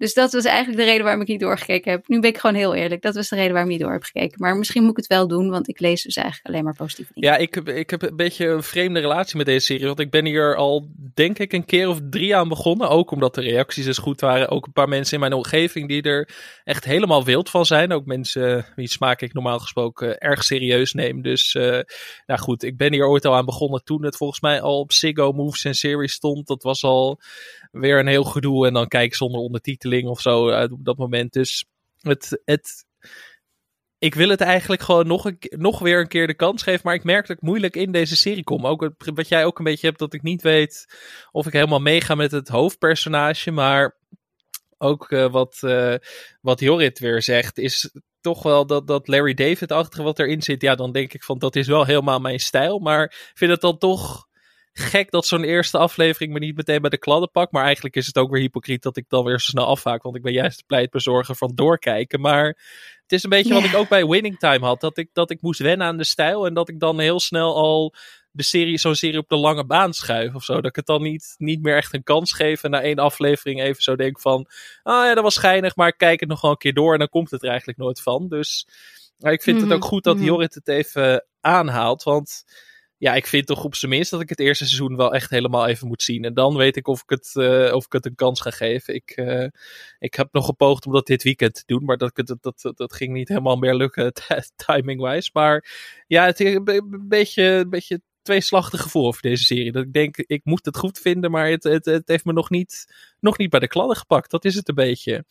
Dus dat was eigenlijk de reden waarom ik niet doorgekeken heb. Nu ben ik gewoon heel eerlijk. Dat was de reden waarom ik niet door heb gekeken. Maar misschien moet ik het wel doen, want ik lees dus eigenlijk alleen maar positieve dingen. Ja, ik, heb- ik heb een beetje een vreemde relatie met deze serie. Want ik ben hier al, denk ik, een keer of drie aan begonnen. Ook omdat de reacties dus goed waren. Ook een paar mensen in mijn omgeving die er echt helemaal wild van zijn. Ook mensen wie smaak ik normaal gesproken erg serieus neem. Dus, eh, nou goed, ik ben hier ooit al aan begonnen toen het volgens mij al op Ziggo Moves en Series stond. Dat was al weer een heel gedoe. En dan kijken zonder ondertiteling of zo uit op dat moment. Dus het, het, ik wil het eigenlijk gewoon nog, een, nog weer een keer de kans geven. Maar ik merk dat ik moeilijk in deze serie kom. Ook wat jij ook een beetje hebt, dat ik niet weet of ik helemaal meega met het hoofdpersonage. Maar ook eh, wat, eh, wat Jorrit weer zegt, is toch wel dat, dat Larry David-achtige wat erin zit. Ja, dan denk ik van dat is wel helemaal mijn stijl. Maar vind het dan toch gek dat zo'n eerste aflevering me niet meteen bij de kladden pakt. Maar eigenlijk is het ook weer hypocriet dat ik dan weer zo snel afhaak. Want ik ben juist de pleitbezorger van doorkijken. Maar het is een beetje wat ik ook bij Winning Time had. Dat ik, dat ik moest wennen aan de stijl. En dat ik dan heel snel al de serie, zo'n serie op de lange baan schuif of zo. Dat ik het dan niet, niet meer echt een kans geef. En na één aflevering even zo denk van... Ah ja, dat was schijnig, maar ik kijk het nog wel een keer door. En dan komt het er eigenlijk nooit van. Dus maar ik vind het Mhm, ook goed dat mhm. Jorrit het even aanhaalt. Want ja, ik vind toch op zijn minst dat ik het eerste seizoen wel echt helemaal even moet zien. En dan weet ik of ik het, eh, of ik het een kans ga geven. Ik, eh, ik heb nog gepoogd om dat dit weekend te doen. Maar dat, dat, dat, dat, ging niet helemaal meer lukken timing-wise. Maar ja, het is een beetje, een beetje tweeslachtig gevoel over deze serie. Dat ik denk, ik moet het goed vinden, maar het, het, het heeft me nog niet, nog niet bij de kladden gepakt. Dat is het een beetje.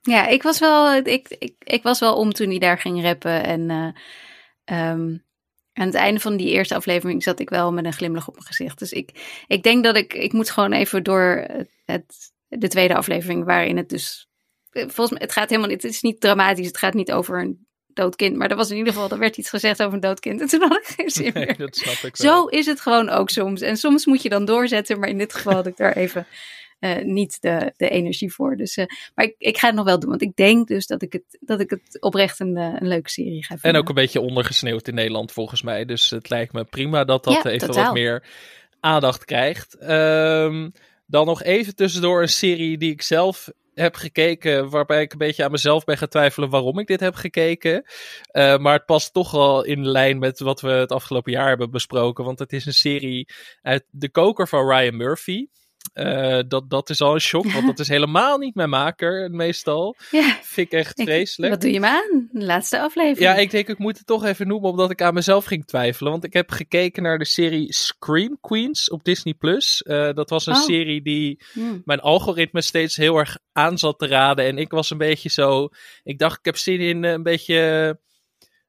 Ja, ik was wel, ik, ik, ik was wel om toen hij daar ging rappen. En eh, ehm, aan het einde van die eerste aflevering zat ik wel met een glimlach op mijn gezicht. Dus ik, ik denk dat ik, ik moet gewoon even door het, de tweede aflevering, waarin het dus, volgens mij, het gaat helemaal niet, het is niet dramatisch, het gaat niet over een dood kind. Maar er was in ieder geval, er werd iets gezegd over een dood kind. En toen had ik geen zin Nee, meer. dat snap ik wel. Zo is het gewoon ook soms. En soms moet je dan doorzetten, maar in dit geval had ik daar even eh, niet de, de energie voor. Dus, eh, maar ik, ik ga het nog wel doen, want ik denk dus dat ik het, dat ik het oprecht een, eh, een leuke serie ga En vinden. ook een beetje ondergesneeuwd in Nederland volgens mij. Dus het lijkt me prima dat dat Ja, even totaal. wat meer aandacht krijgt. Ehm, dan nog even tussendoor een serie die ik zelf heb gekeken, waarbij ik een beetje aan mezelf ben gaan twijfelen waarom ik dit heb gekeken. Maar het past toch wel in lijn met wat we het afgelopen jaar hebben besproken, want het is een serie uit de koker van Ryan Murphy. Eh, dat, dat is al een shock, want dat is helemaal niet mijn maker meestal. ja, Vind ik echt ik- vreselijk. wat doe je me aan? De laatste aflevering. Ja, ik denk ik moet het toch even noemen omdat ik aan mezelf ging twijfelen. Want ik heb gekeken naar de serie Scream Queens op Disney+. Plus. Eh, dat was een Oh. serie die Hmm. mijn algoritme steeds heel erg aan zat te raden. En ik was een beetje zo... Ik dacht, ik heb zin in eh, een beetje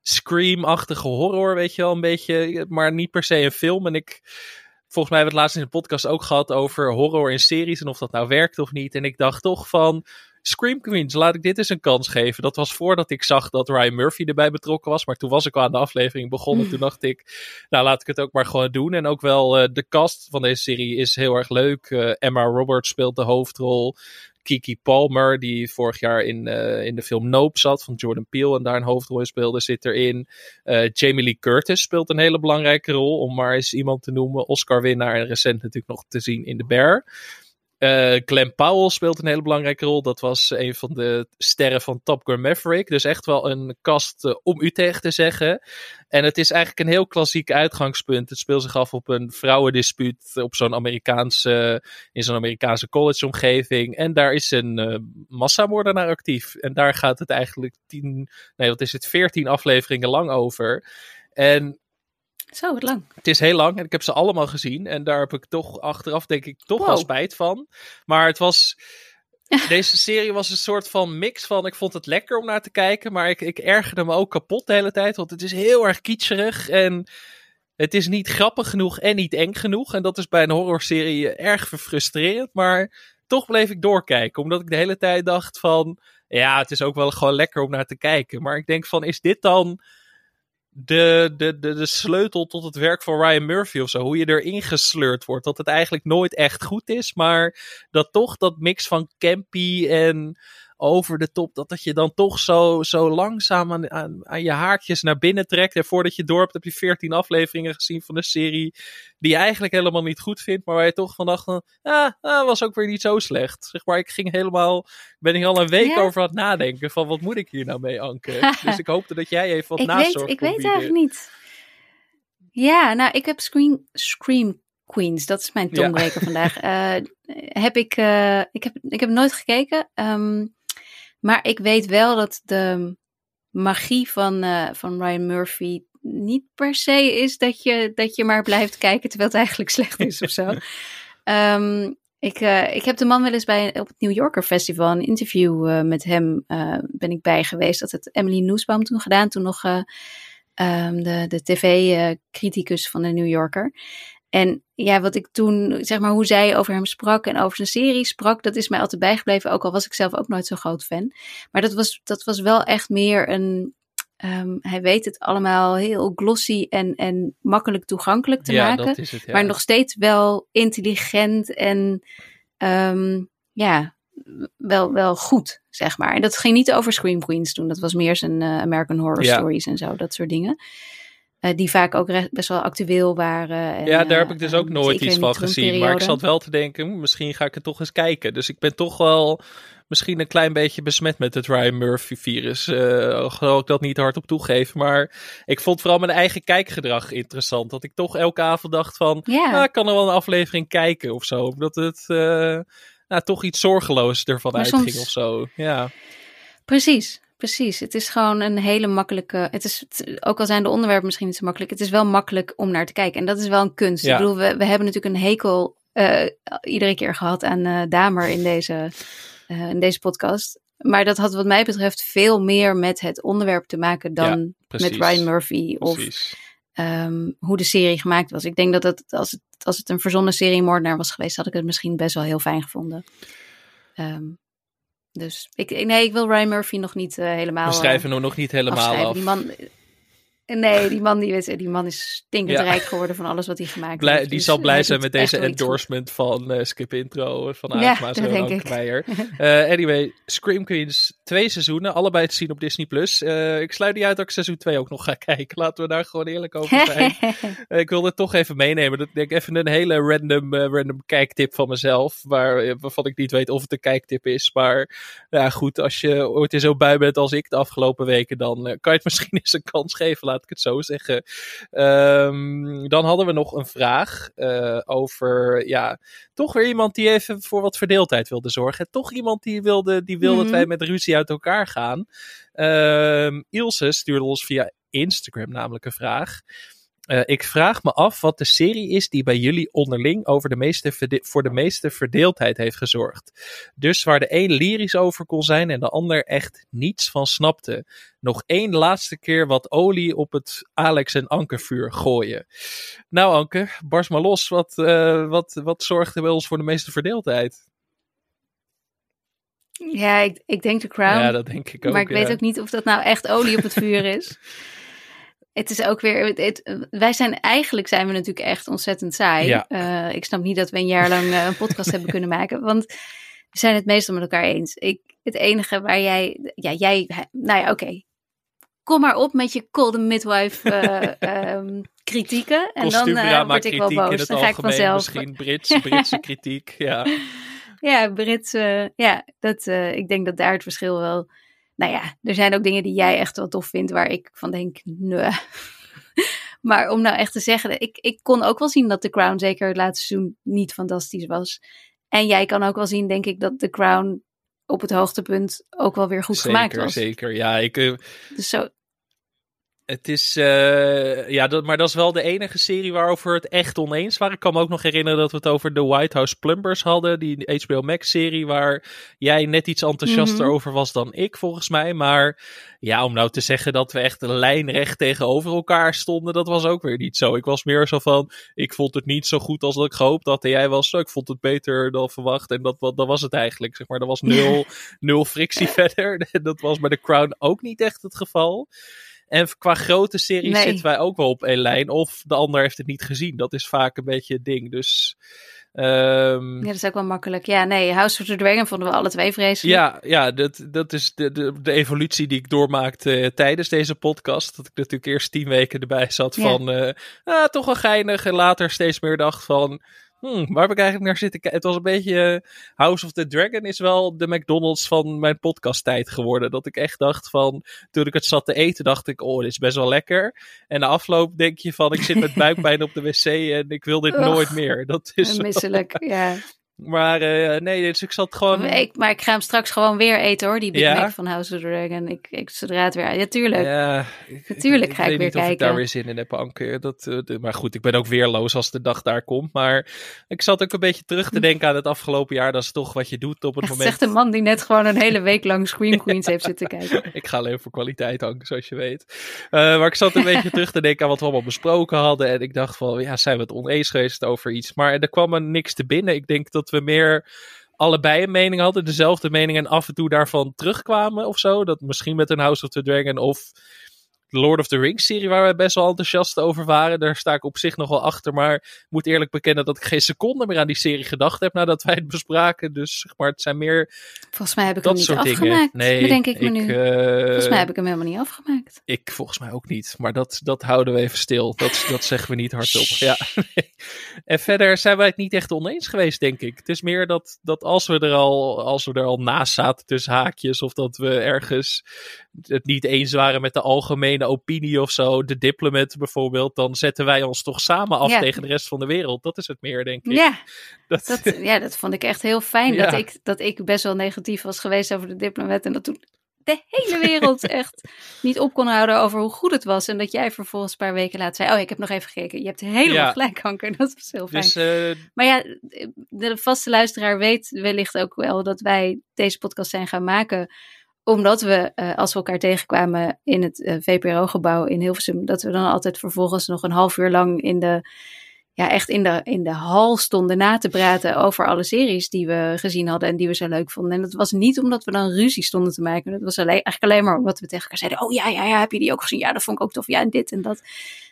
Scream-achtige horror, weet je wel. Een beetje, maar niet per se een film. En ik... Volgens mij hebben we het laatst in de podcast ook gehad over horror in series en of dat nou werkt of niet. En ik dacht toch van, Scream Queens, laat ik dit eens een kans geven. Dat was voordat ik zag dat Ryan Murphy erbij betrokken was. Maar toen was ik al aan de aflevering begonnen. Toen dacht ik, nou laat ik het ook maar gewoon doen. En ook wel eh, de cast van deze serie is heel erg leuk. Eh, Emma Roberts speelt de hoofdrol. Kiki Palmer, die vorig jaar in, eh, in de film Nope zat van Jordan Peele en daar een hoofdrol speelde, zit erin. Eh, Jamie Lee Curtis speelt een hele belangrijke rol, om maar eens iemand te noemen. Oscar-winnaar en recent natuurlijk nog te zien in The Bear. Eh Glenn Powell speelt een hele belangrijke rol. Dat was een van de sterren van Top Gun Maverick. Dus echt wel een kast eh, om u tegen te zeggen. En het is eigenlijk een heel klassiek uitgangspunt. Het speelt zich af op een vrouwendispuut op zo'n Amerikaanse, in zo'n Amerikaanse collegeomgeving. En daar is een eh, massamoordenaar actief. En daar gaat het eigenlijk tien, nee wat is het, veertien afleveringen lang over. En Zo, wat lang. het is heel lang en ik heb ze allemaal gezien. En daar heb ik toch achteraf, denk ik, toch wel Wow. spijt van. Maar het was. Deze serie was een soort van mix van. Ik vond het lekker om naar te kijken. Maar ik, ik ergerde me ook kapot de hele tijd. Want het is heel erg kitscherig. En het is niet grappig genoeg en niet eng genoeg. En dat is bij een horrorserie erg frustrerend. Maar toch bleef ik doorkijken. Omdat ik de hele tijd dacht van... Ja, het is ook wel gewoon lekker om naar te kijken. Maar ik denk van, is dit dan de, de, de, de sleutel tot het werk van Ryan Murphy of zo. Hoe je erin gesleurd wordt. Dat het eigenlijk nooit echt goed is. Maar dat toch dat mix van campy en over de top. Dat dat je dan toch zo, zo langzaam aan, aan, aan je haartjes naar binnen trekt. En voordat je dorp heb je veertien afleveringen gezien van de serie. Die je eigenlijk helemaal niet goed vindt. Maar waar je toch van dacht, ah, ah, was ook weer niet zo slecht. Zeg maar, ik ging helemaal, ben ik al een week over aan het nadenken. Van wat moet ik hier nou mee, Anke? dus ik hoopte dat jij even wat ik nazorg weet, Ik weet eigenlijk niet. Ja, nou, ik heb Scream, Scream Queens, dat is mijn tongbreker vandaag. Uh, heb ik, uh, ik, heb, ik heb nooit gekeken. Um, maar ik weet wel dat de magie van, uh, van Ryan Murphy niet per se is dat je, dat je maar blijft kijken terwijl het eigenlijk slecht is of zo. um, ik, uh, ik heb de man wel eens bij op het New Yorker Festival een interview uh, met hem ben ik bij geweest. Dat het Emily Noesbaum toen gedaan, toen nog um, de, de tv-criticus van de New Yorker. En ja, wat ik toen, zeg maar, hoe zij over hem sprak en over zijn serie sprak, dat is mij altijd bijgebleven. Ook al was ik zelf ook nooit zo'n groot fan. Maar dat was, dat was wel echt meer een. Um, hij weet het allemaal heel glossy en, en makkelijk toegankelijk te ja, maken. Dat is het, ja. Maar nog steeds wel intelligent en um, ja, wel, wel goed, zeg maar. En dat ging niet over Scream Queens toen. Dat was meer zijn uh, American Horror Ja. Stories en zo, dat soort dingen. Uh, die vaak ook best wel actueel waren. En, ja, daar heb uh, ik dus ook um, nooit iets van gezien. Maar ik zat wel te denken, hm, misschien ga ik het toch eens kijken. Dus ik ben toch wel misschien een klein beetje besmet met het Ryan Murphy-virus. Uh, zal ik dat niet hardop toegeven. Maar ik vond vooral mijn eigen kijkgedrag interessant. Dat ik toch elke avond dacht van, Ja. ah, ik kan er wel een aflevering kijken of zo. Omdat het uh, nou, toch iets zorgeloos ervan uitging soms- of zo. Ja. Precies, precies. Het is gewoon een hele makkelijke. Het is, ook al zijn de onderwerpen misschien niet zo makkelijk, het is wel makkelijk om naar te kijken. En dat is wel een kunst. Ja. Ik bedoel, we, we hebben natuurlijk een hekel eh, iedere keer gehad aan eh, Damer in deze, eh, in deze podcast. Maar dat had wat mij betreft veel meer met het onderwerp te maken dan met. Ryan Murphy of ehm, hoe de serie gemaakt was. Ik denk dat het, als het, als het een verzonnen serie moordenaar was geweest, had ik het misschien best wel heel fijn gevonden. Ehm, dus ik, nee, ik wil Ryan Murphy nog niet eh, helemaal. We eh, schrijven hem nog niet helemaal af. Die man, nee, die man, die, weet- die man is stinkend Ja. rijk geworden van alles wat hij gemaakt Blij- heeft. die Dus zal blij zijn met deze endorsement van eh, Skip Intro van Ja, Aagma dat en denk. Meijer. Eh, anyway, Scream Queens, twee seizoenen, allebei te zien op Disney+. Plus. Eh, ik sluit niet uit dat ik seizoen 2 ook nog ga kijken. Laten we daar gewoon eerlijk over zijn. Ik wilde het toch even meenemen. Dat ik even een hele random, random kijktip van mezelf. Waar, waarvan ik niet weet of het een kijktip is. Maar ja, goed, als je ooit in zo'n bui bent als ik de afgelopen weken, dan kan je het misschien eens een kans geven, laat ik het zo zeggen. Ehm, dan hadden we nog een vraag eh, over, ja, toch weer iemand die even voor wat verdeeldheid wilde zorgen. Toch iemand die wilde, die wilde Mhm. dat wij met ruzie uit elkaar gaan. Ehm, Ilse stuurde ons via Instagram namelijk een vraag. Eh, ik vraag me af wat de serie is die bij jullie onderling over de meeste voor de meeste verdeeldheid heeft gezorgd. Dus waar de een lyrisch over kon zijn en de ander echt niets van snapte. Nog één laatste keer wat olie op het Alex en Anke vuur gooien. Nou Anke, barst maar los. Wat, eh, wat, wat zorgde bij ons voor de meeste verdeeldheid? Ja, ik, ik denk de Crown. ja, dat denk ik ook. maar ik weet ook niet of dat nou echt olie op het vuur is. Het is ook weer. Het, wij zijn eigenlijk zijn we natuurlijk echt ontzettend saai. Ja. Eh, ik snap niet dat we een jaar lang eh, een podcast hebben kunnen maken. Want we zijn het meestal met elkaar eens. Ik, het enige waar jij. Ja, jij. Nou ja, oké. Kom maar op met je cold midwife eh, ehm, kritieken. En dan word ik wel boos. het Dan ga ik algemeen, vanzelf. misschien Brits, Britse kritiek. Ja. Ja, Brits, ja, dat, ik denk dat daar het verschil wel... Nou ja, er zijn ook dingen die jij echt wel tof vindt, waar ik van denk, nee. maar om nou echt te zeggen, ik, ik kon ook wel zien dat The Crown zeker het laatste seizoen niet fantastisch was. En jij kan ook wel zien, denk ik, dat The Crown op het hoogtepunt ook wel weer goed zeker, gemaakt was. zeker. Ja, ik, eh, Dus zo, Het is, uh, ja, dat, maar dat is wel de enige serie waarover we het echt oneens waren. Ik kan me ook nog herinneren dat we het over de White House Plumbers hadden, die HBO Max serie, waar jij net iets enthousiaster mm -hmm. over was dan ik, volgens mij. Maar ja, om nou te zeggen dat we echt lijnrecht tegenover elkaar stonden, dat was ook weer niet zo. Ik was meer zo van, ik vond het niet zo goed als dat ik gehoopt had. En jij was zo, ik vond het beter dan verwacht. En dat, dat was het eigenlijk, zeg maar. Er was nul, nul frictie verder. Dat was bij The Crown ook niet echt het geval. En qua grote series nee. zitten wij ook wel op één lijn. Of de ander heeft het niet gezien. Dat is vaak een beetje het ding. Dus. Um... Ja, dat is ook wel makkelijk. Ja, nee, House of the Dragon vonden we alle twee vreselijk. Ja, ja dat, dat is de, de, de evolutie die ik doormaakte uh, tijdens deze podcast. Dat ik natuurlijk eerst tien weken erbij zat van, uh, ah, toch wel geinig. En later steeds meer dacht van, Hmm, waar heb ik eigenlijk naar zitten kijken? Het was een beetje. Uh, House of the Dragon is wel de McDonald's van mijn podcasttijd geworden. Dat ik echt dacht van. Toen ik het zat te eten, dacht ik: Oh, dit is best wel lekker. En na afloop denk je van: Ik zit met buikpijn op de wc en ik wil dit nooit meer. Dat is. Misselijk, ja. Maar uh, nee, dus ik zat gewoon... Ik, maar ik ga hem straks gewoon weer eten hoor, die Big ja? Mac van House of the Dragon. Ik, ik, zodra het weer... Ja, tuurlijk. Ja, Natuurlijk ik, ga ik, weer kijken. Ik daar weer zin in heb, Anke. Dat, uh, de, maar goed, ik ben ook weerloos als de dag daar komt. Maar ik zat ook een beetje terug te denken aan het afgelopen jaar. Dat is toch wat je doet op het moment... zegt een man die net gewoon een hele week lang Scream Queens heeft zitten kijken. ik ga alleen voor kwaliteit, Anke, zoals je weet. Uh, maar ik zat een beetje terug te denken aan wat we allemaal besproken hadden. En ik dacht van, ja, zijn we het oneens geweest over iets? Maar er kwam er niks te binnen. Ik denk dat we meer allebei een mening hadden, dezelfde mening en af en toe daarvan terugkwamen of zo. Dat misschien met een House of the Dragon of Lord of the Rings serie waar we best wel enthousiast over waren. Daar sta ik op zich nog wel achter. Maar ik moet eerlijk bekennen dat ik geen seconde meer aan die serie gedacht heb nadat wij het bespraken. Dus zeg maar, het zijn meer. Volgens mij heb ik hem niet afgemaakt. Nee, bedenk ik me nu. Uh, volgens mij heb ik hem helemaal niet afgemaakt. Ik volgens mij ook niet. Maar dat, dat houden we even stil. Dat, dat zeggen we niet hardop. ja. en verder zijn wij het niet echt oneens geweest, denk ik. Het is meer dat, dat als we er al, als we er al naast zaten tussen haakjes. Of dat we ergens het niet eens waren met de algemene opinie of zo, de diplomat bijvoorbeeld, dan zetten wij ons toch samen af Ja. tegen de rest van de wereld. Dat is het meer, denk ik. Ja, Dat- dat, ja, dat vond ik echt heel fijn. Ja. Dat, ik, dat ik best wel negatief was geweest over de diplomat. En dat toen de hele wereld echt niet op kon houden over hoe goed het was. En dat jij vervolgens een paar weken later zei: Oh, ik heb nog even gekeken. Je hebt helemaal Ja. gelijk, Anker. Dat was heel fijn. dus eh, Maar ja, de vaste luisteraar weet wellicht ook wel dat wij deze podcast zijn gaan maken. Omdat we, eh, als we elkaar tegenkwamen in het eh, VPRO-gebouw in Hilversum, dat we dan altijd vervolgens nog een half uur lang in de, ja, echt in de, in de hal stonden na te praten over alle series die we gezien hadden en die we zo leuk vonden. En dat was niet omdat we dan ruzie stonden te maken. Dat was alleen, eigenlijk alleen maar omdat we tegen elkaar zeiden: Oh ja, ja, ja, heb je die ook gezien? Ja, dat vond ik ook tof. Ja, en dit en dat.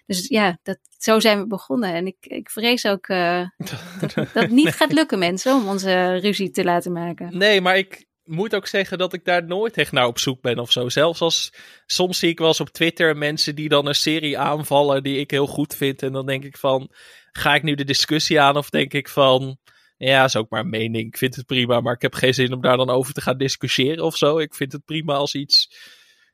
Dus ja, dat, zo zijn we begonnen. En ik, ik vrees ook eh, dat dat het niet gaat lukken, mensen, om onze ruzie te laten maken. Nee, maar ik moet ook zeggen dat ik daar nooit echt naar op zoek ben of zo. Zelfs als soms zie ik wel eens op Twitter mensen die dan een serie aanvallen die ik heel goed vind. En dan denk ik van, ga ik nu de discussie aan of denk ik van, ja, is ook maar een mening. Ik vind het prima, maar ik heb geen zin om daar dan over te gaan discussiëren of zo. Ik vind het prima als iets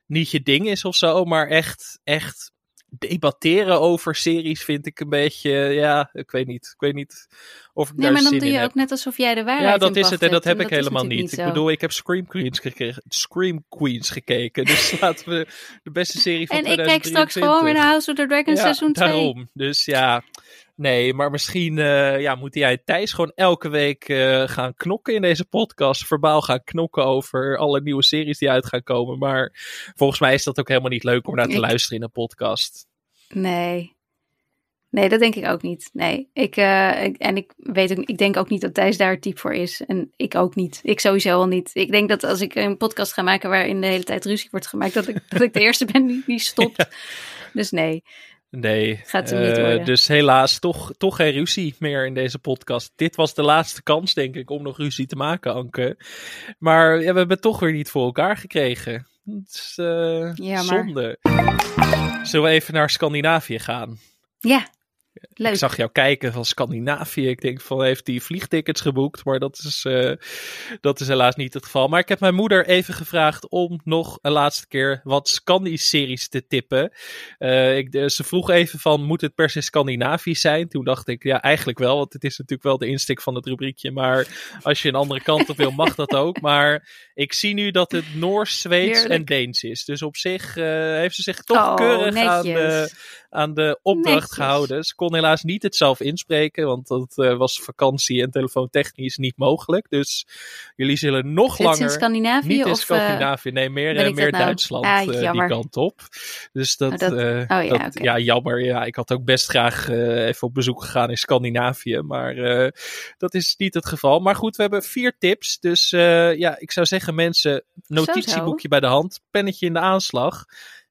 niet je ding is of zo, maar echt, echt debatteren over series vind ik een beetje, ja, ik weet niet. Ik weet niet of ik Nee, daar maar dan zin doe je heb. ook net alsof jij de waarheid Ja, dat is het en dat heb ik helemaal niet. Ik bedoel, ik heb Scream Queens, gekeken, Scream Queens gekeken. Dus laten we de beste serie van En ik kijk straks 2023. gewoon weer naar House of the Dragon ja, seizoen 2. daarom. Dus ja, nee, maar misschien eh, ja, moet jij Thijs gewoon elke week eh, gaan knokken in deze podcast. Verbaal gaan knokken over alle nieuwe series die uit gaan komen. Maar volgens mij is dat ook helemaal niet leuk om naar te Ik- luisteren in een podcast. Nee. Nee, dat denk ik ook niet. Nee, ik, eh, ik- en ik weet ook, ik denk ook niet dat Thijs daar het type voor is. En ik ook niet. Ik sowieso al niet. Ik denk dat als ik een podcast ga maken waarin de hele tijd ruzie wordt gemaakt, dat ik, dat ik de eerste ben die, die stopt. Dus nee. Nee, Gaat hem niet eh, dus helaas toch, toch geen ruzie meer in deze podcast. Dit was de laatste kans, denk ik, om nog ruzie te maken, Anke. Maar ja, we hebben het toch weer niet voor elkaar gekregen. Het is Jammer. zonde. Zullen we even naar Scandinavië gaan? Ja, Leuk. Ik zag jou kijken van Scandinavië. Ik denk van, heeft hij vliegtickets geboekt? Maar dat is, uh, dat is helaas niet het geval. Maar ik heb mijn moeder even gevraagd om nog een laatste keer wat Scandi-series te tippen. Uh, ik, ze vroeg even van, moet het per se Scandinavisch zijn? Toen dacht ik, ja, eigenlijk wel. Want het is natuurlijk wel de insteek van het rubriekje. Maar als je een andere kant op wil, mag dat ook. Maar ik zie nu dat het Noors, Zweeds en Deens is. Dus op zich uh, heeft ze zich toch oh, keurig netjes. aan de, aan de opdracht Netjes. gehouden. Ze kon helaas niet het zelf inspreken, want dat uh, was vakantie en telefoontechnisch niet mogelijk. Dus jullie zullen nog langer in Scandinavië niet in of... Scandinavië, nee, meer, ik meer nou? Duitsland Ah, die kant op. Dus dat, Oh, dat- eh, oh ja, dat- ja, jammer. Ja, ik had ook best graag eh, even op bezoek gegaan in Scandinavië, maar eh, dat is niet het geval. Maar goed, we hebben vier tips. Dus eh, ja, ik zou zeggen mensen, notitieboekje bij de hand, pennetje in de aanslag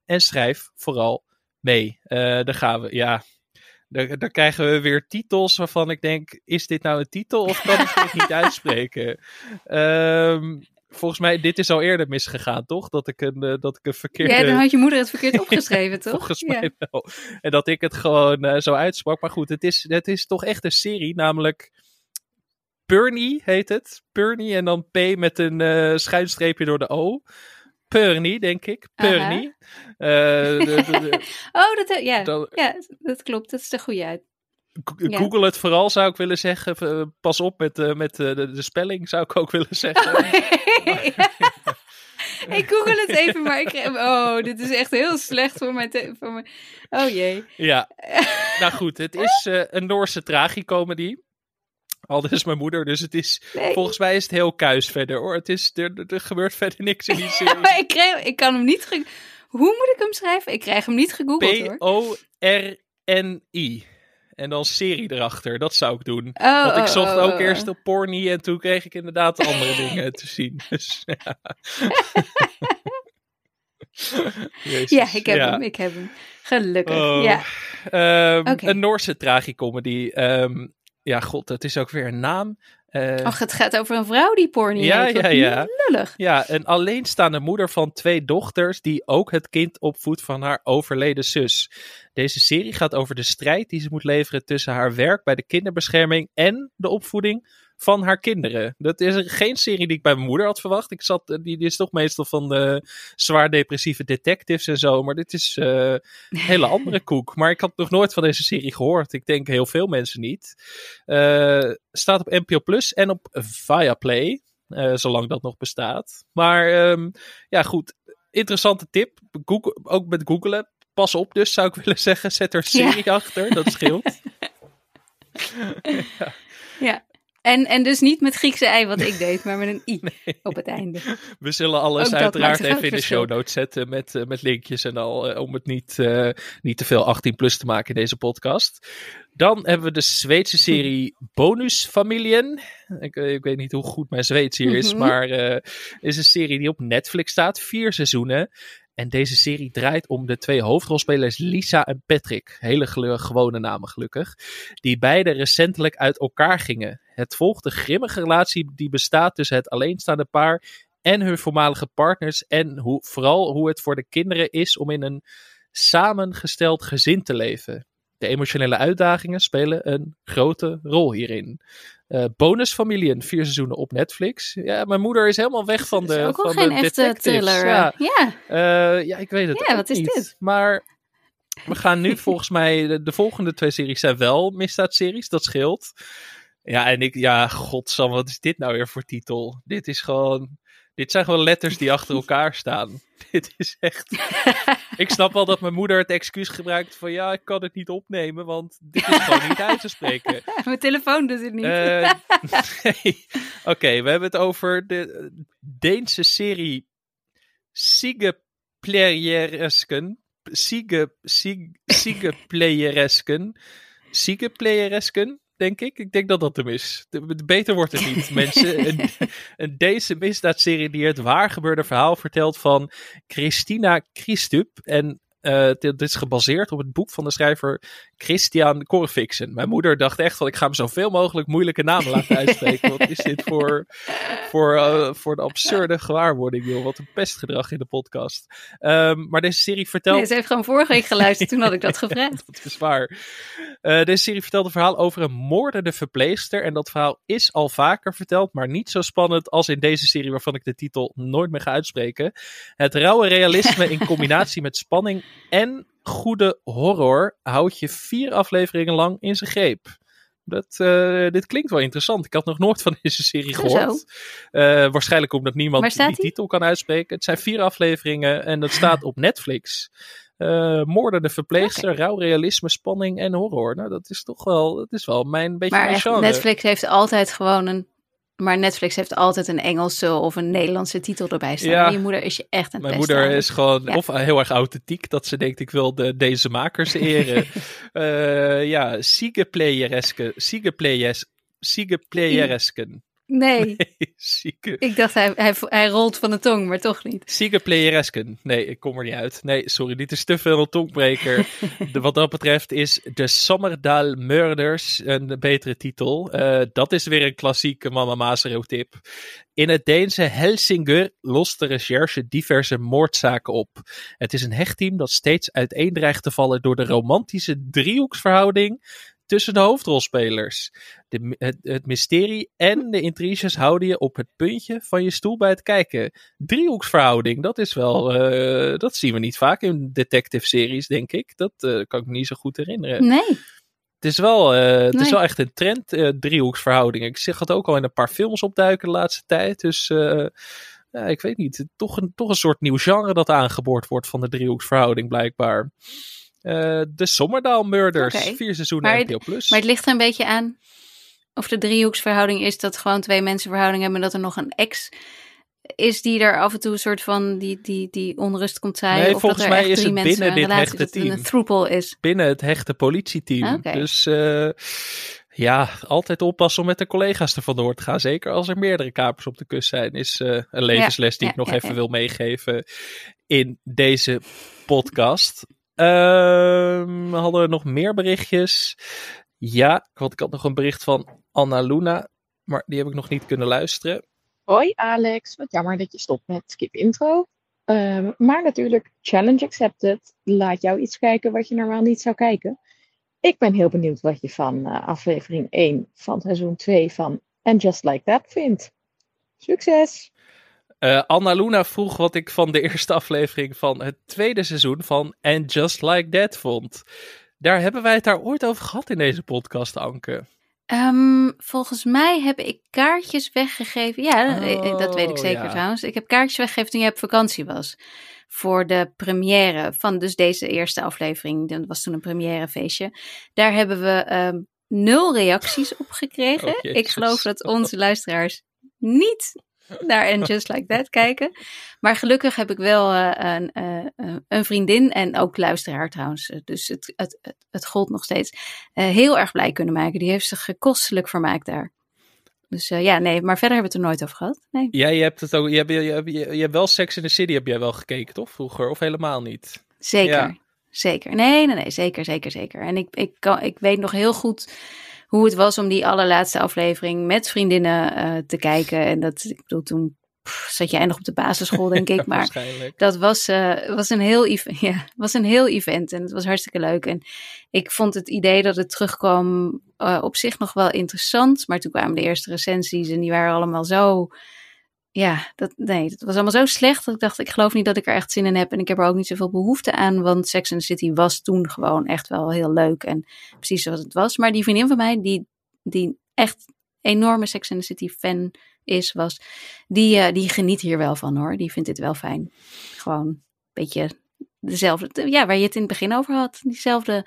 en schrijf vooral mee. Eh, daar gaan we, ja. Daar, daar krijgen we weer titels waarvan ik denk: is dit nou een titel of kan ik dit niet uitspreken? Ehm, volgens mij, dit is al eerder misgegaan, toch? Dat ik een, eh, dat ik een verkeerde. Ja, dan had je moeder het verkeerd opgeschreven, toch? Volgens Ja. mij wel. En dat ik het gewoon eh, zo uitsprak. Maar goed, het is, het is toch echt een serie, namelijk. Purny heet het. Purny en dan P met een eh, schuinstreepje door de O. Purny, denk ik. Purny. Eh, de- de- de- Oh, dat, ja. dan- ja, dat klopt. Dat is de goede uit. Go- Ja. Google het vooral, zou ik willen zeggen. Eh, pas op met, eh, met eh, de, spelling, zou ik ook willen zeggen. ik google het even, maar ik... Oh, dit is echt heel slecht voor mijn... Voor mijn... Oh jee. Ja, nou goed, het is eh, een Noorse tragicomedy. Al dus mijn moeder, dus het is, Nee. volgens mij is het heel kuis verder hoor. Het is, er, er- gebeurt verder niks in die serie. maar ik, kreeg, ik kan hem niet... Hoe moet ik hem schrijven? Ik krijg hem niet gegoogeld hoor. P-O-R-N-I. En dan serie erachter, dat zou ik doen. Oh, Want ik oh, zocht oh, ook eerst op porny en toen kreeg ik inderdaad andere dingen te zien. Dus, ja. Ja, ik heb ja. hem. Ik heb hem. Gelukkig. Ja. Ehm. Een Noorse tragicomedy. Ehm ja, god, het is ook weer een naam. Eh, Ach, het gaat over een vrouw die porno Ja, heeft. Ja, ja. Lullig. Ja, een alleenstaande moeder van twee dochters die ook het kind opvoedt van haar overleden zus. Deze serie gaat over de strijd die ze moet leveren tussen haar werk bij de kinderbescherming en de opvoeding van haar kinderen. Dat is geen serie die ik bij mijn moeder had verwacht. Ik zat, die, die is toch meestal van de zwaar depressieve detectives en zo, maar dit is eh, een hele andere koek. Maar ik had nog nooit van deze serie gehoord. Ik denk heel veel mensen niet. Eh, staat op NPO Plus en op Viaplay. Eh, zolang dat nog bestaat. Maar ehm, ja, goed. Interessante tip. Google, ook met googlen. Pas op dus, zou ik willen zeggen. Zet er Ja. serie achter. Dat scheelt. Ja. En, en dus niet met Griekse ei wat ik deed, maar met een i op het einde. We zullen alles Ook uiteraard even in de show notes zetten. Met, eh, met linkjes en al. eh, om het niet, eh, niet te veel 18 plus te maken in deze podcast. Dan hebben we de Zweedse serie Bonusfamilien. Ik, ik weet niet hoe goed mijn Zweeds hier is. Mhm. Maar eh is een serie die op Netflix staat. Vier seizoenen. En deze serie draait om de twee hoofdrolspelers Lisa en Patrick. Hele gewone namen gelukkig. Die beide recentelijk uit elkaar gingen. Het volgt de grimmige relatie die bestaat tussen het alleenstaande paar en hun voormalige partners. En hoe, vooral hoe het voor de kinderen is om in een samengesteld gezin te leven. De emotionele uitdagingen spelen een grote rol hierin. Eh bonusfamilieën, vier seizoenen op Netflix. Ja, mijn moeder is helemaal weg van Dat is de, ook van geen de echte thriller. Ja, Ja. eh, ja, ik weet het Ja, wat is niet. dit? Maar we gaan nu volgens mij... De, de volgende twee series zijn wel misdaadseries. Dat scheelt. Ja, en ik... Ja, godsam, wat is dit nou weer voor titel? Dit is gewoon... Dit zijn gewoon letters die achter elkaar staan. Dit is echt... ik snap wel dat mijn moeder het excuus gebruikt van... Ja, ik kan het niet opnemen, want dit is gewoon niet uit te spreken. Mijn telefoon doet het niet. Eh, nee. Oké, we hebben het over de eh, Deense serie Sigeplejeresken. Sige, Sig, Sigeplejeresken. Sigeplejeresken, denk ik. Ik denk dat dat hem is. De- Beter wordt het niet, mensen. Een, een Deense misdaadserie die het waar gebeurde verhaal vertelt van Christina Christup. En Uh, dit, is gebaseerd op het boek van de schrijver Christian Corfixen. Mijn moeder dacht echt van ik ga hem zoveel mogelijk moeilijke namen laten uitspreken. Wat is dit voor, voor, uh, voor de absurde gewaarwording, joh. Wat een pestgedrag in de podcast. Um, maar deze serie vertelt... Nee, ze heeft gewoon vorige week geluisterd, toen had ik dat gevraagd. dat is waar. Uh, deze serie vertelt een verhaal over een moordende verpleegster. En dat verhaal is al vaker verteld, maar niet zo spannend als in deze serie waarvan ik de titel nooit meer ga uitspreken. Het rauwe realisme in combinatie met spanning en goede horror houdt je vier afleveringen lang in zijn greep. Dat, uh, dit klinkt wel interessant. Ik had nog nooit van deze serie gehoord. Uh, waarschijnlijk omdat niemand die, die titel kan uitspreken. Het zijn vier afleveringen en dat staat op Netflix. Uh, moordende verpleegster, okay. rauw realisme, spanning en horror. Nou, dat is toch wel, dat is wel mijn beetje maar mijn. Netflix heeft altijd gewoon een maar Netflix heeft altijd een Engelse of een Nederlandse titel erbij staan. Ja, je moeder is je echt een Mijn moeder is gewoon ja. of heel erg authentiek. Dat ze denkt, ik wil de, deze makers eren. uh, ja, Siegepleyeresken. Siegepleyeresken. Nee. zieke. Ik dacht, hij, hij, hij rolt van de tong, maar toch niet. Zieke playeresken. Nee, ik kom er niet uit. Nee, sorry, dit is te veel een tongbreker. de, wat dat betreft is de Sommerdal Murders een betere titel. Uh, dat is weer een klassieke Mama Masero tip. In het Deense Helsinger lost de recherche diverse moordzaken op. Het is een hechtteam dat steeds uiteen dreigt te vallen door de romantische driehoeksverhouding tussen de hoofdrolspelers. De, het, het, mysterie en de intriges houden je op het puntje van je stoel bij het kijken. Driehoeksverhouding, dat is wel. Uh, dat zien we niet vaak in detective series, denk ik. Dat uh, kan ik me niet zo goed herinneren. Nee. Het is wel, uh, nee. het is wel echt een trend, driehoeksverhouding. Ik zeg het ook al in een paar films opduiken de laatste tijd. Dus ja, ik weet niet. Toch een, toch een soort nieuw genre dat aangeboord wordt van de driehoeksverhouding, blijkbaar. Uh, de Sommerdaal Murders. Okay. Vier seizoenen maar NPO+. Plus. Maar het ligt er een beetje aan of de driehoeksverhouding is dat gewoon twee mensen verhouding hebben en dat er nog een ex is die er af en toe een soort van die, die, die onrust komt zijn. Nee, of volgens dat er mij is het binnen dit hechte dat team. een is. Binnen het hechte politieteam. Okay. Dus uh, ja, altijd oppassen om met de collega's er vandoor te gaan. Zeker als er meerdere kapers op de kust zijn. Is uh, een levensles die ja, ik nog ja, even wil meegeven in deze podcast. Hadden we nog meer berichtjes? Ja, want ik had nog een bericht van Anna Luna, maar die heb ik nog niet kunnen luisteren. Hoi Alex, wat jammer dat je stopt met skip intro. Um, maar natuurlijk, challenge accepted. Laat jou iets kijken wat je normaal niet zou kijken. Ik ben heel benieuwd wat je van uh, aflevering 1 van seizoen 2 van And Just Like That vindt. Succes! Uh, Anna Luna vroeg wat ik van de eerste aflevering van het tweede seizoen van And Just Like That vond. Daar hebben wij het daar ooit over gehad in deze podcast, Anke. Um, volgens mij heb ik kaartjes weggegeven. Ja, oh, dat weet ik zeker ja. trouwens. Ik heb kaartjes weggegeven toen jij op vakantie was. Voor de première van dus deze eerste aflevering. Dat was toen een premièrefeestje. Daar hebben we um, nul reacties op gekregen. Oh, ik geloof dat onze luisteraars niet naar And Just Like That kijken. Maar gelukkig heb ik wel uh, een, uh, een, vriendin en ook luisteraar trouwens. Dus het, het, het, het gold nog steeds. Uh, heel erg blij kunnen maken. Die heeft zich kostelijk vermaakt daar. Dus ja, nee, maar verder hebben we het er nooit over gehad. Nee. Ja, je hebt het ook. Je hebt, je, hebt, je, hebt wel Sex in the City, heb jij wel gekeken, toch? Vroeger, of helemaal niet? Zeker. Ja. Zeker. Nee, nee, nee, zeker, zeker, zeker. En ik, ik, kan, ik weet nog heel goed hoe het was om die allerlaatste aflevering met vriendinnen uh, te kijken. En dat, ik bedoel, toen pff, zat jij nog op de basisschool, denk ik. Maar dat was, uh, was, een heel, ja, was een heel event en het was hartstikke leuk. En ik vond het idee dat het terugkwam uh, op zich nog wel interessant. Maar toen kwamen de eerste recensies en die waren allemaal zo... Ja, dat, nee, het was allemaal zo slecht dat ik dacht, ik geloof niet dat ik er echt zin in heb. En ik heb er ook niet zoveel behoefte aan, want Sex and the City was toen gewoon echt wel heel leuk. En precies zoals het was. Maar die vriendin van mij, die, die echt enorme Sex and the City fan is, was, die, uh, die geniet hier wel van hoor. Die vindt dit wel fijn. Gewoon een beetje dezelfde, ja, waar je het in het begin over had. Diezelfde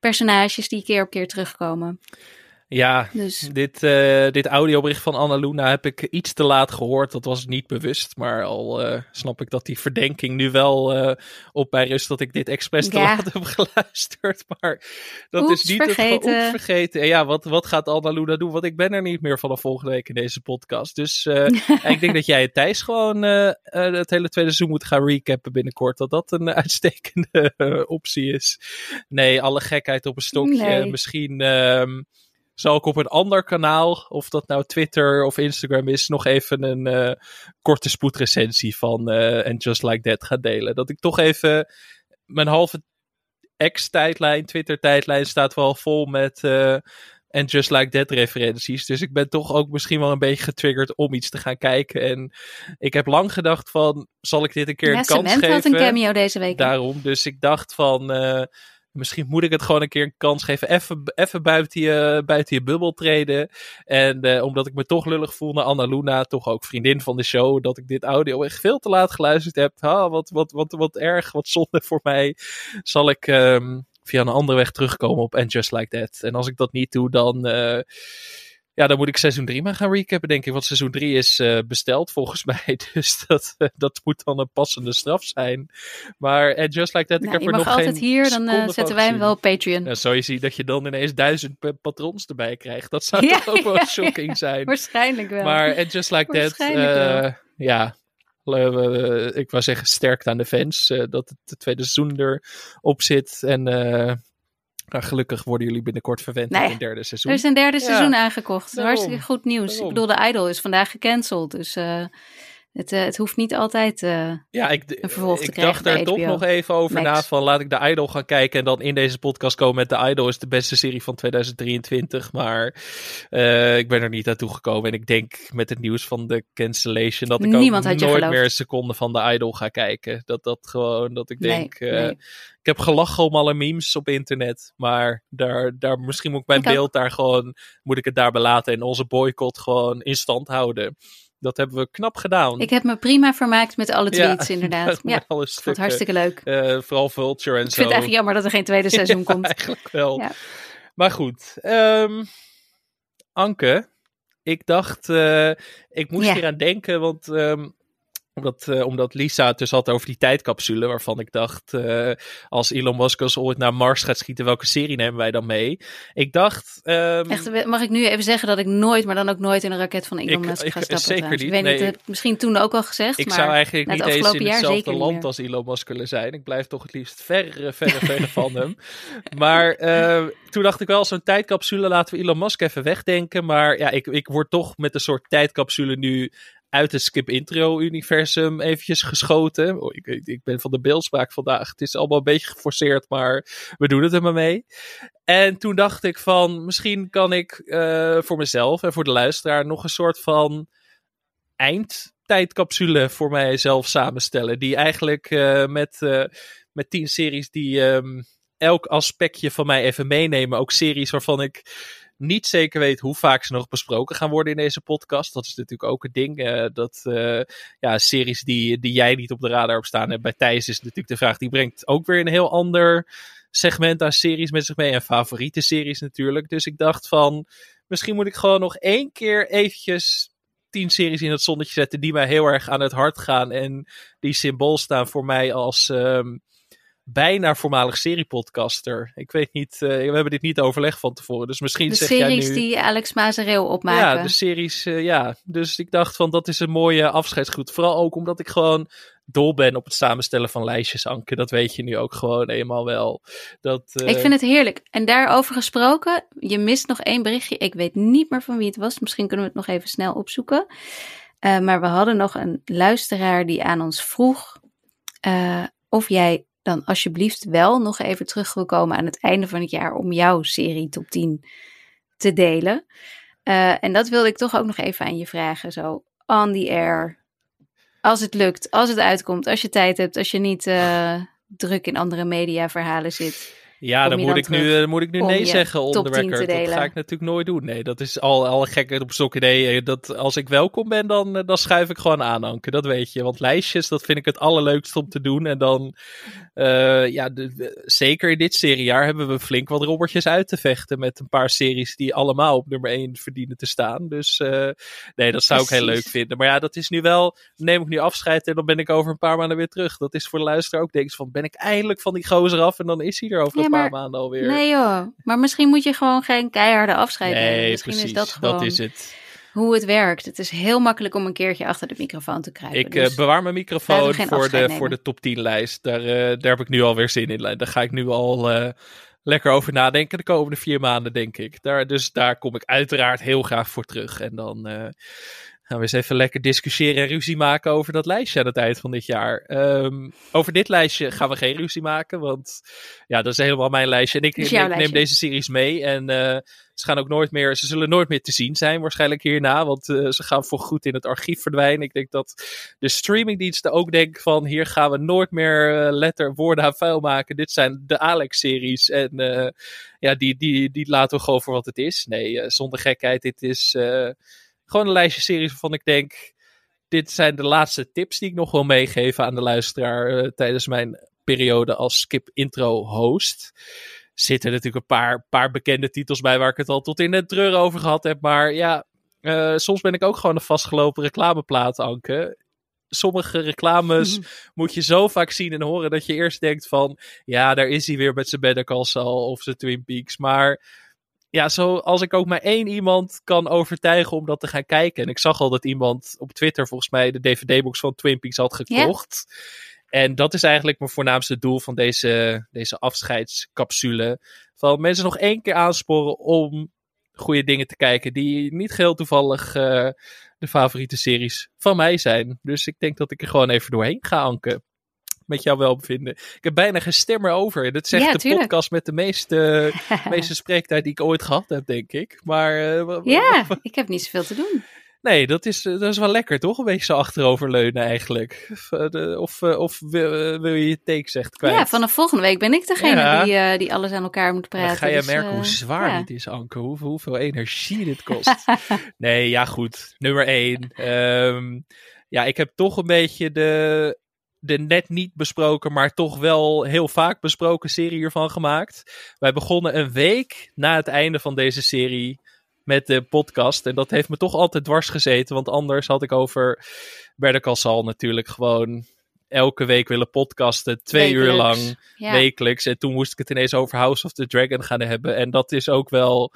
personages die keer op keer terugkomen. Ja, dus. dit, uh, dit audiobericht van Anna Luna heb ik iets te laat gehoord. Dat was niet bewust. Maar al uh, snap ik dat die verdenking nu wel uh, op mij rust dat ik dit expres te laat heb geluisterd. Maar dat Oeps, is niet vergeten. het vergeten. En ja, wat, wat gaat Anna Luna doen? Want ik ben er niet meer vanaf volgende week in deze podcast. Dus ik denk dat jij en Thijs gewoon het hele tweede seizoen moet gaan recappen binnenkort. Dat dat een uitstekende optie is. Nee, alle gekheid op een stokje. Nee. Misschien... Um, zal ik op een ander kanaal, of dat nou Twitter of Instagram is, nog even een uh, korte spoedrecensie van uh, And Just Like That gaan delen. Dat ik toch even mijn halve ex-tijdlijn, Twitter-tijdlijn staat wel vol met uh, And Just Like That referenties. Dus ik ben toch ook misschien wel een beetje getriggerd om iets te gaan kijken. En ik heb lang gedacht van, zal ik dit een keer ja, een kans geven? had een cameo deze week. Daarom, dus ik dacht van misschien moet ik het gewoon een keer een kans geven. Even, even buiten, je, buiten je bubbel treden. En uh, omdat ik me toch lullig voel naar Anna Luna, toch ook vriendin van de show, dat ik dit audio echt veel te laat geluisterd heb. Ah, wat, wat, wat, wat erg, wat zonde voor mij. Zal ik um, via een andere weg terugkomen op And Just Like That. En als ik dat niet doe, dan... Ja, dan moet ik seizoen 3 maar gaan recappen, denk ik. Want seizoen 3 is uh, besteld volgens mij. Dus dat, uh, dat moet dan een passende straf zijn. Maar uh, Just Like That, nou, ik heb je er nog altijd geen hier, dan zetten wij hem wel op Patreon. Zo je ziet dat je dan ineens duizend patrons erbij krijgt. Dat zou Ja, toch ook wel ja, shocking zijn. Waarschijnlijk wel. Maar And Just Like That, ja... Ik wou zeggen sterkt aan de fans dat het tweede seizoen erop zit. En nou, gelukkig worden jullie binnenkort verwend Nee, in het derde seizoen. Er is een derde Ja, seizoen aangekocht. daarom. Hartstikke goed nieuws. Daarom. Ik bedoel, de Idol is vandaag gecanceld. Dus eh, het, eh, het hoeft niet altijd... eh, Ja, ik, een vervolg te ik krijgen dacht bij er toch nog even over Max. na van laat ik de Idol gaan kijken en dan in deze podcast komen met de Idol is de beste serie van 2023. Maar eh, ik ben er niet naartoe gekomen en ik denk met het nieuws van de cancellation dat ik Niemand ook nooit geloofd. meer een seconde van de Idol ga kijken. Dat dat gewoon, dat ik denk, nee. ik heb gelachen om alle memes op internet, maar daar, daar, misschien moet ik mijn Ik ook. beeld daar gewoon, moet ik het daar belaten en onze boycott gewoon in stand houden. Dat hebben we knap gedaan. Ik heb me prima vermaakt met alle Ja, tweets, inderdaad. Ja, alle ik vond hartstikke leuk. Eh, vooral Vulture en Ik zo. vind het eigenlijk jammer dat er geen tweede seizoen Ja, komt. Eigenlijk wel. Ja. Maar goed. ehm, Anke, ik dacht, eh, ik moest hier aan denken, want ehm, omdat, eh, omdat Lisa het dus had over die tijdcapsule, waarvan ik dacht, eh, als Elon Musk als ooit naar Mars gaat schieten, welke serie nemen wij dan mee? Ik dacht... ehm, Echt, mag ik nu even zeggen dat ik nooit, maar dan ook nooit in een raket van Elon Ik- Musk ik- ga stappen? zeker trouwens. niet, Ik weet niet, nee. dat heb ik misschien toen ook al gezegd, ik maar zou eigenlijk het niet eens in hetzelfde land als Elon Musk willen zijn. Ik blijf toch het liefst verre, verre, verre van hem. Maar eh, toen dacht ik wel, zo'n tijdcapsule laten we Elon Musk even wegdenken. Maar ja, ik, ik word toch met een soort tijdcapsule nu uit het Skip Intro-universum eventjes geschoten. Oh, ik, ik, ben van de beeldspraak vandaag. Het is allemaal een beetje geforceerd, maar we doen het er maar mee. En toen dacht ik van, misschien kan ik eh, voor mezelf en voor de luisteraar nog een soort van eindtijdcapsule voor mijzelf samenstellen. Die eigenlijk eh, met, eh, met tien series die ehm, elk aspectje van mij even meenemen. Ook series waarvan ik niet zeker weet hoe vaak ze nog besproken gaan worden in deze podcast. Dat is natuurlijk ook het ding. eh, dat eh, ja, series die, die jij niet op de radar op staan. En bij Thijs is natuurlijk de vraag, die brengt ook weer een heel ander segment aan series met zich mee. En favoriete series natuurlijk. Dus ik dacht van, misschien moet ik gewoon nog één keer eventjes tien series in het zonnetje zetten die mij heel erg aan het hart gaan. En die symbool staan voor mij als ehm, bijna voormalig seriepodcaster. Ik weet niet, eh, we hebben dit niet overlegd van tevoren. Dus misschien De zeg jij series nu... die Alex Mazereel opmaken. Ja, de series, eh, ja. Dus ik dacht van, dat is een mooie afscheidsgroet. Vooral ook omdat ik gewoon dol ben op het samenstellen van lijstjes, Anke. Dat weet je nu ook gewoon eenmaal wel. Dat, eh, Ik vind het heerlijk. En daarover gesproken, je mist nog één berichtje. Ik weet niet meer van wie het was. Misschien kunnen we het nog even snel opzoeken. Maar we hadden nog een luisteraar die aan ons vroeg of jij dan alsjeblieft wel nog even terug wil komen aan het einde van het jaar om jouw serie top 10 te delen. Eh, en dat wilde ik toch ook nog even aan je vragen. Zo on the air. Als het lukt, als het uitkomt, als je tijd hebt, als je niet eh, druk in andere mediaverhalen zit. Ja, dan, moet, ik nu, dan moet ik nu nee zeggen onder top de 10 te record. Dat ga ik natuurlijk nooit doen. Nee, dat is al, al gek op stok idee. Dat als ik welkom ben, dan, eh, dan schuif ik gewoon aan, Anke. Dat weet je. Want lijstjes, dat vind ik het allerleukste om te doen. En dan, eh, ja, de- de- zeker in dit seriejaar hebben we flink wat robbertjes uit te vechten. Met een paar series die allemaal op nummer 1 verdienen te staan. Dus eh, nee, dat zou ik heel leuk vinden. Maar ja, dat is nu wel, neem ik nu afscheid en dan ben ik over een paar maanden weer terug. Dat is voor de luisteraar ook, denk ik, van ben ik eindelijk van die gozer af en dan is hij er over Ja, paar maanden alweer. Nee joh, maar misschien moet je gewoon geen keiharde afscheid nemen. Nee, Misschien precies. is dat gewoon is het. hoe het werkt. Het is heel makkelijk om een keertje achter de microfoon te krijgen. Ik eh, dus bewaar mijn microfoon voor de, nemen. voor de top 10 lijst. Daar, eh, daar heb ik nu alweer zin in. Daar ga ik nu al eh, lekker over nadenken de komende vier maanden, denk ik. Daar, dus daar kom ik uiteraard heel graag voor terug. En dan gaan we eens even lekker discussiëren en ruzie maken over dat lijstje aan het eind van dit jaar. Ehm, over dit lijstje gaan we geen ruzie maken, want ja, dat is helemaal mijn lijstje. En ik, neem deze series mee en eh, ze gaan ook nooit meer, ze zullen nooit meer te zien zijn waarschijnlijk hierna, want eh, ze gaan voor goed in het archief verdwijnen. Ik denk dat de streamingdiensten ook denken van hier gaan we nooit meer eh, letter woorden aan vuil maken. Dit zijn de Alex-series en ja, die, die, die laten we gewoon voor wat het is. Nee, zonder gekheid, dit is gewoon een lijstje series waarvan ik denk, dit zijn de laatste tips die ik nog wil meegeven aan de luisteraar eh, tijdens mijn periode als Skip Intro host. Zitten natuurlijk een paar, paar bekende titels bij waar ik het al tot in het treuren over gehad heb. Maar ja, eh, soms ben ik ook gewoon een vastgelopen reclameplaat, Anke. Sommige reclames moet je zo vaak zien en horen dat je eerst denkt van... Ja, daar is hij weer met zijn Better Call Saul of zijn Twin Peaks. Maar ja, zo als ik ook maar één iemand kan overtuigen om dat te gaan kijken. En ik zag al dat iemand op Twitter volgens mij de DVD-box van Twin Peaks had gekocht. En dat is eigenlijk mijn voornaamste doel van deze, deze afscheidscapsule. Van mensen nog één keer aansporen om goede dingen te kijken die niet geheel toevallig eh, de favoriete series van mij zijn. Dus ik denk dat ik er gewoon even doorheen ga anken. Met jouw welbevinden. Ik heb bijna geen over. Echt Ja, de tuurlijk. podcast met de meeste, meeste spreektijd die ik ooit gehad heb, denk ik. Maar eh, Ja, ik heb niet zoveel te doen. nee, dat is, eh, dat is wel lekker, toch? Een beetje zo achteroverleunen eigenlijk. Of, eh, of, of wil, wil je je take zegt kwijt? Ja, vanaf volgende week ben ik degene Ja. die, die alles aan elkaar moet praten. Dan ga je dus, merken hoe zwaar ja. dit is, Anke. Hoeveel, hoeveel energie dit kost. nee, ja goed. Nummer één. Ehm, ja, ik heb toch een beetje de, de net niet besproken, maar toch wel heel vaak besproken serie hiervan gemaakt. Wij begonnen een week na het einde van deze serie met de podcast. En dat heeft me toch altijd dwars gezeten. Want anders had ik over Saul natuurlijk gewoon elke week willen podcasten. Twee uur lang Ja. wekelijks. En toen moest ik het ineens over House of the Dragon gaan hebben. En dat is ook wel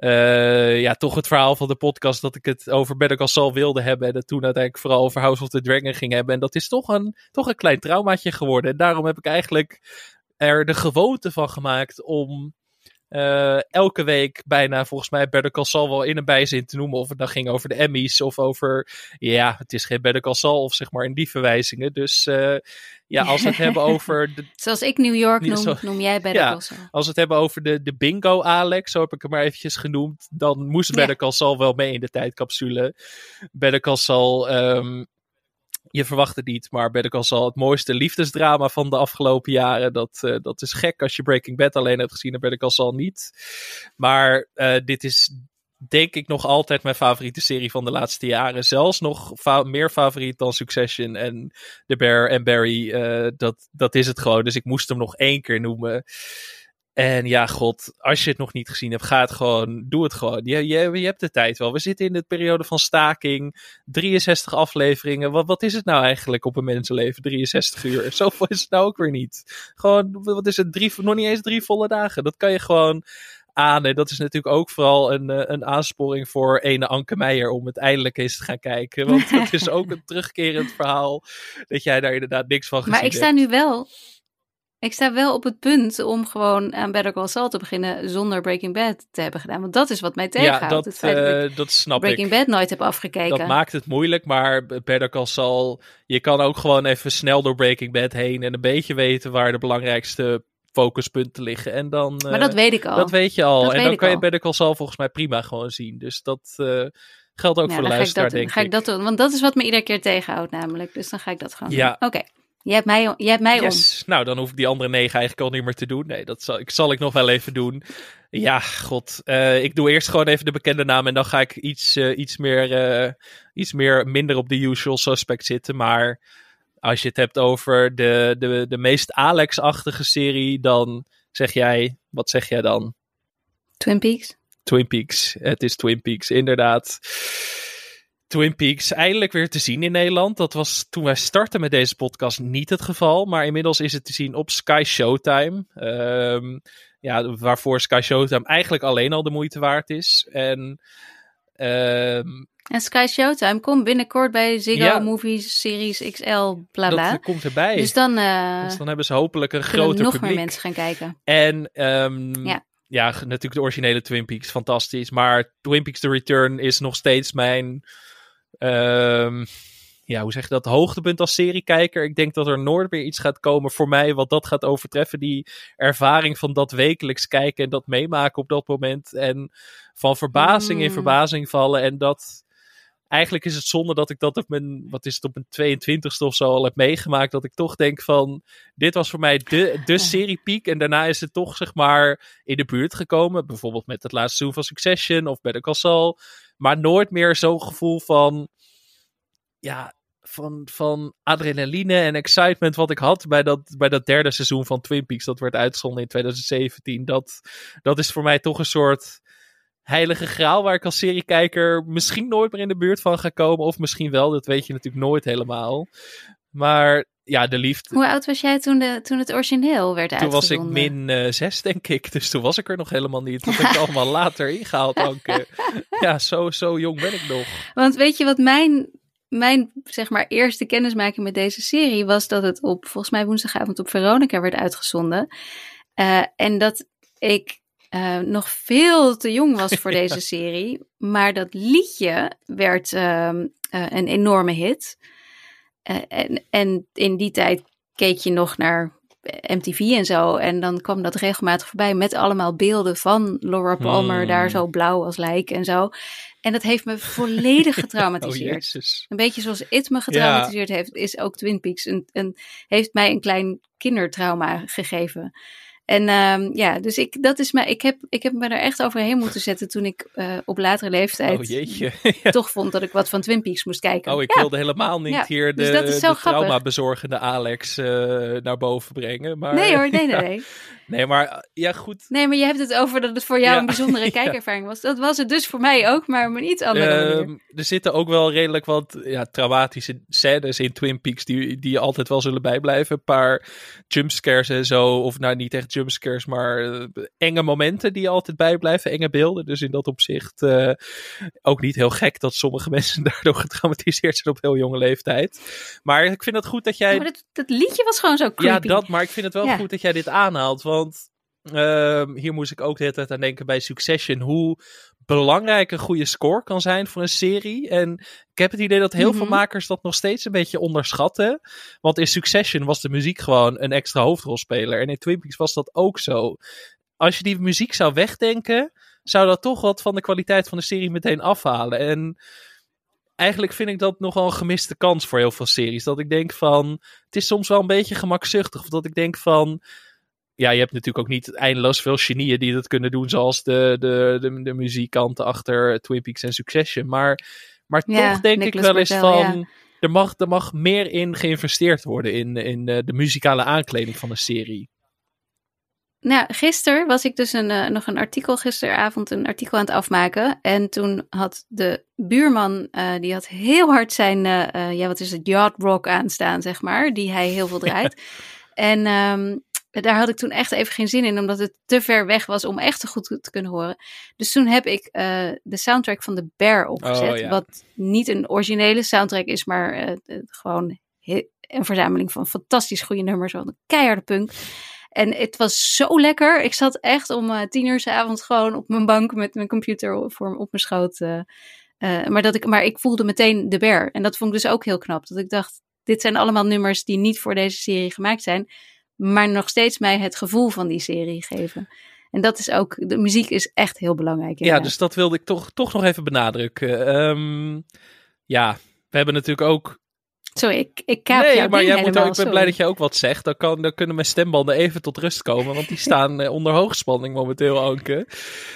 eh, ja, toch het verhaal van de podcast dat ik het over Better Call Saul wilde hebben. En het toen uiteindelijk vooral over House of the Dragon ging hebben. En dat is toch een, toch een klein traumaatje geworden. En daarom heb ik eigenlijk er de gewoonte van gemaakt om eh, elke week bijna volgens mij Better Call Saul wel in een bijzin te noemen. Of het nou ging over de Emmys of over, ja, het is geen Better Call Saul of zeg maar in die verwijzingen. Dus eh, ja, als we het hebben over de, Zoals ik New York noem, zo- noem jij Better Ja. Call Saul. als we het hebben over de, de bingo Alex, zo heb ik hem maar eventjes genoemd, dan moest Ja. Better Call Saul wel mee in de tijdcapsule. Better Call Saul, ehm, je verwacht het niet, maar Better Call Saul, het mooiste liefdesdrama van de afgelopen jaren. Dat, eh, dat is gek als je Breaking Bad alleen hebt gezien en Better Call Saul niet. Maar eh, dit is denk ik nog altijd mijn favoriete serie van de laatste jaren. Zelfs nog meer favoriet dan Succession en The Bear en Barry. eh, dat, dat is het gewoon. Dus ik moest hem nog één keer noemen. En ja, god, als je het nog niet gezien hebt, ga het gewoon. Doe het gewoon. Je, je, je hebt de tijd wel. We zitten in de periode van staking. 63 afleveringen. Wat, wat is het nou eigenlijk op een mensenleven? 63 uur. Zoveel is het nou ook weer niet. Gewoon, wat is het? Drie, nog niet eens drie volle dagen. Dat kan je gewoon aan. En dat is natuurlijk ook vooral een, eh, een aansporing voor ene Anke Meijer om het eindelijk eens te gaan kijken. Want dat is ook een terugkerend verhaal. Dat jij daar inderdaad niks van gezien Maar ik sta hebt. nu wel. Ik sta wel op het punt om gewoon aan Better Call Saul te beginnen zonder Breaking Bad te hebben gedaan. Want dat is wat mij tegenhoudt. Ja, dat, het feit dat ik eh, dat snap Breaking ik. Bad nooit heb afgekeken. Dat maakt het moeilijk, maar Better Call Saul, je kan ook gewoon even snel door Breaking Bad heen en een beetje weten waar de belangrijkste focuspunten liggen. En dan, maar eh, dat weet ik al. dat weet je al. Dat en dan kan je. Better Call Saul volgens mij prima gewoon zien. Dus dat eh, geldt ook Ja, voor de ga ik luisteraar, dat, denk ga ik dat doen. Want dat is wat me ieder keer tegenhoudt namelijk. Dus dan ga ik dat gewoon Ja. doen. Oké. Je hebt mij, je hebt mij yes. Nou, dan hoef ik die andere negen eigenlijk al niet meer te doen. Nee, dat zal ik, zal ik nog wel even doen. Ja, god. Uh, ik doe eerst gewoon even de bekende naam en dan ga ik iets, uh, iets, meer, uh, iets meer minder op de usual suspect zitten. Maar als je het hebt over de, de, de meest Alex-achtige serie, dan zeg jij, wat zeg jij dan? Twin Peaks. Twin Peaks. Het is Twin Peaks, inderdaad. Twin Peaks eindelijk weer te zien in Nederland. Dat was toen wij startten met deze podcast niet het geval. Maar inmiddels is het te zien op Sky Showtime. Um, ja, waarvoor Sky Showtime eigenlijk alleen al de moeite waard is. En, um, en Sky Showtime komt binnenkort bij Ziggo ja, Movies Series XL, bla bla. Dat komt erbij. Dus dan, uh, dus dan hebben ze hopelijk een groter nog publiek. meer mensen gaan kijken. En um, ja. ja, natuurlijk de originele Twin Peaks, fantastisch. Maar Twin Peaks The Return is nog steeds mijn... Um, ja, hoe zeg je dat, hoogtepunt als seriekijker. Ik denk dat er nooit meer iets gaat komen voor mij wat dat gaat overtreffen. Die ervaring van dat wekelijks kijken en dat meemaken op dat moment. En van verbazing Mm. in verbazing vallen. En dat, eigenlijk is het zonde dat ik dat op mijn, wat is het, op mijn 22ste of zo al heb meegemaakt. Dat ik toch denk van, dit was voor mij de, de seriepiek. En daarna is het toch, zeg maar, in de buurt gekomen. Bijvoorbeeld met het laatste seizoen van Succession of Better Call Saul. Maar nooit meer zo'n gevoel van, ja, van, van adrenaline en excitement wat ik had bij dat, bij dat derde seizoen van Twin Peaks. Dat werd uitgezonden in 2017. Dat, dat is voor mij toch een soort heilige graal waar ik als seriekijker misschien nooit meer in de buurt van ga komen. Of misschien wel, dat weet je natuurlijk nooit helemaal. Maar ja, de liefde. Hoe oud was jij toen, de, toen het origineel werd Toen uitgezonden? was ik min uh, zes, denk ik. Dus toen was ik er nog helemaal niet. Dat heb ik allemaal later ingehaald, Anke. Ja, zo, zo jong ben ik nog. Want weet je wat mijn mijn zeg maar eerste kennismaking met deze serie was dat het op volgens mij woensdagavond op Veronica werd uitgezonden. Uh, en dat ik uh, nog veel te jong was voor deze serie. Maar dat liedje werd uh, een enorme hit. Eh, en, en in die tijd keek je nog naar MTV en zo. En dan kwam dat regelmatig voorbij met allemaal beelden van Laura Palmer Hmm. daar zo blauw als lijk en zo. En dat heeft me volledig Oh, getraumatiseerd. jezus. een beetje zoals It me getraumatiseerd heeft, is ook Twin Peaks. Een, een, heeft mij een klein kindertrauma gegeven. En um, ja, dus ik, dat is mij, ik, heb, ik heb me er echt overheen moeten zetten toen ik uh, op latere leeftijd Oh jeetje. toch vond dat ik wat van Twin Peaks moest kijken. Oh, ik ja. wilde helemaal niet Ja, hier de, dus de grappig. traumabezorgende Alex uh, naar boven brengen. Maar, Nee hoor, nee, nee, nee. Nee, maar ja, goed. Nee, maar je hebt het over dat het voor jou Ja, een bijzondere ja. kijkervaring was. Dat was het dus voor mij ook, maar een iets andere. Ehm, er zitten ook wel redelijk wat ja, traumatische scènes in Twin Peaks die, die altijd wel zullen bijblijven. Een paar jumpscares en zo. Of nou, niet echt jumpscares, maar eh, enge momenten die altijd bijblijven. Enge beelden. Dus in dat opzicht eh, ook niet heel gek dat sommige mensen daardoor getraumatiseerd zijn op heel jonge leeftijd. Maar ik vind het goed dat jij... Ja, maar dat, dat liedje was gewoon zo Ja, creepy. dat, maar ik vind het wel Ja. goed dat jij dit aanhaalt. Want ehm, hier moest ik ook de hele tijd aan denken bij Succession. Hoe belangrijk een goede score kan zijn voor een serie. En ik heb het idee dat heel veel Mhm. makers dat nog steeds een beetje onderschatten. Want in Succession was de muziek gewoon een extra hoofdrolspeler. En in Twin Peaks was dat ook zo. Als je die muziek zou wegdenken, zou dat toch wat van de kwaliteit van de serie meteen afhalen. En eigenlijk vind ik dat nogal een gemiste kans voor heel veel series. Dat ik denk van, het is soms wel een beetje gemakzuchtig. Of dat ik denk van, ja, je hebt natuurlijk ook niet eindeloos veel genieën die dat kunnen doen. Zoals de, de, de, de muzikanten achter Twin Peaks en Succession. Maar, maar Ja, toch denk ik wel eens van, er, mag, er mag meer in geïnvesteerd worden in, in eh, de muzikale aankleding van een serie. Nou, gisteren was ik dus een, eh, nog een artikel, gisteravond een artikel aan het afmaken. En toen had de buurman, eh, die had heel hard zijn, eh, ja wat is het, yacht rock aanstaan, zeg maar. Die hij heel veel draait. en ehm, daar had ik toen echt even geen zin in, omdat het te ver weg was om echt goed te kunnen horen. Dus toen heb ik eh, de soundtrack van The Bear opgezet. Oh, ja. Wat niet een originele soundtrack is, maar eh, gewoon een verzameling van fantastisch goede nummers. Van een keiharde punk. En het was zo lekker. Ik zat echt om eh, tien uur 's avonds gewoon op mijn bank met mijn computer voor, op mijn schoot. maar, dat ik, maar ik voelde meteen de bear. En dat vond ik dus ook heel knap. Dat ik dacht, dit zijn allemaal nummers die niet voor deze serie gemaakt zijn. Maar nog steeds mij het gevoel van die serie geven. En dat is ook, de muziek is echt heel belangrijk. Ja, inderdaad. dus dat wilde ik toch, toch nog even benadrukken. Ehm, ja, we hebben natuurlijk ook Sorry, ik, ik kaap nee, maar jij moet ook, ik ben blij dat je ook wat zegt. Dan, kan, dan kunnen mijn stembanden even tot rust komen. Want die staan eh, onder hoogspanning momenteel, Anke.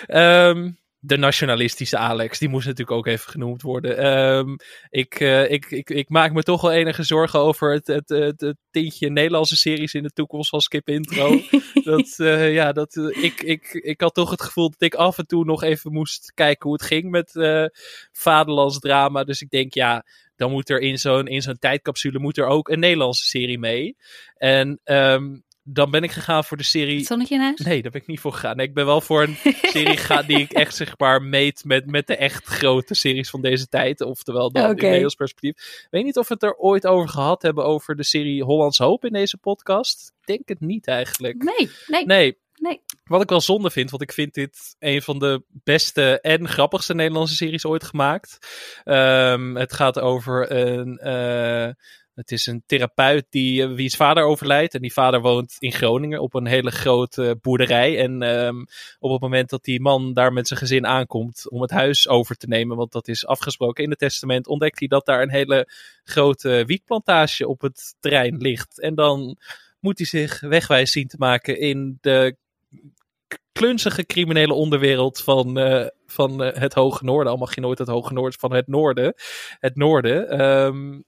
Ehm, de nationalistische Alex, die moest natuurlijk ook even genoemd worden. Ehm, ik, eh, ik, ik, ik maak me toch wel enige zorgen over het, het, het, het tintje Nederlandse series in de toekomst van Skip Intro. dat, eh, ja, dat, eh, ik, ik, ik had toch het gevoel dat ik af en toe nog even moest kijken hoe het ging met eh vaderlands drama. Dus ik denk, ja, dan moet er in zo'n, in zo'n tijdcapsule moet er ook een Nederlandse serie mee. En ehm, dan ben ik gegaan voor de serie... Het zonnetje in huis? Nee, daar ben ik niet voor gegaan. Nee, ik ben wel voor een serie gegaan die ik echt zeg maar meet met, met de echt grote series van deze tijd. Oftewel dan in Oké. Nederlands perspectief. Ik weet niet of we het er ooit over gehad hebben over de serie Hollands Hoop in deze podcast. Ik denk het niet eigenlijk. Nee, nee, Nee, nee. wat ik wel zonde vind, want ik vind dit een van de beste en grappigste Nederlandse series ooit gemaakt. Ehm, het gaat over een. eh, het is een therapeut die, eh, wiens vader overlijdt. En die vader woont in Groningen op een hele grote boerderij. En ehm, op het moment dat die man daar met zijn gezin aankomt om het huis over te nemen, want dat is afgesproken in het testament, ontdekt hij dat daar een hele grote wietplantage op het terrein ligt. En dan moet hij zich wegwijs zien te maken in de klunzige criminele onderwereld van, eh, van eh, het Hoge Noorden. Al mag je nooit het Hoge Noorden, van het Noorden. Het Noorden. Ehm,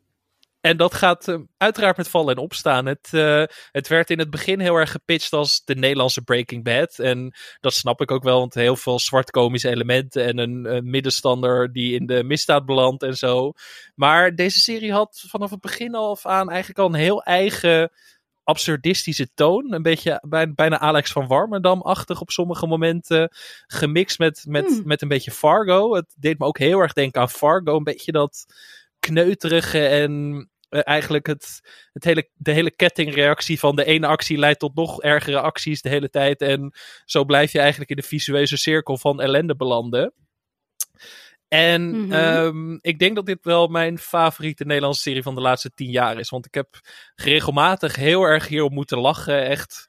en dat gaat eh, uiteraard met vallen en opstaan. Het, eh, het werd in het begin heel erg gepitcht als de Nederlandse Breaking Bad. En dat snap ik ook wel, want heel veel zwart-komische elementen en een, een middenstander die in de misdaad belandt en zo. Maar deze serie had vanaf het begin af aan eigenlijk al een heel eigen absurdistische toon. Een beetje bij- bijna Alex van Warmerdam-achtig op sommige momenten. Gemixt met, met, Hmm. met een beetje Fargo. Het deed me ook heel erg denken aan Fargo. Een beetje dat kneuterige en eigenlijk het, het hele, de hele kettingreactie van de ene actie leidt tot nog ergere acties de hele tijd. En zo blijf je eigenlijk in de visueuze cirkel van ellende belanden. En Mhm. ehm, ik denk dat dit wel mijn favoriete Nederlandse serie van de laatste tien jaar is. Want ik heb regelmatig heel erg hierop moeten lachen. Echt,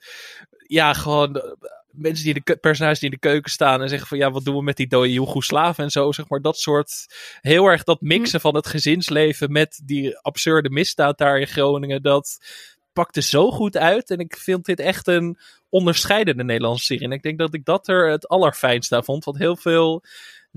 ja, gewoon eh, mensen die de personages die in de keuken staan en zeggen van ja, wat doen we met die dode Joegoslaven en zo. Zeg maar dat soort, heel erg dat mixen van het gezinsleven met die absurde misdaad daar in Groningen. Dat pakte zo goed uit. En ik vind dit echt een onderscheidende Nederlandse serie. En ik denk dat ik dat er het allerfijnst aan vond. Want heel veel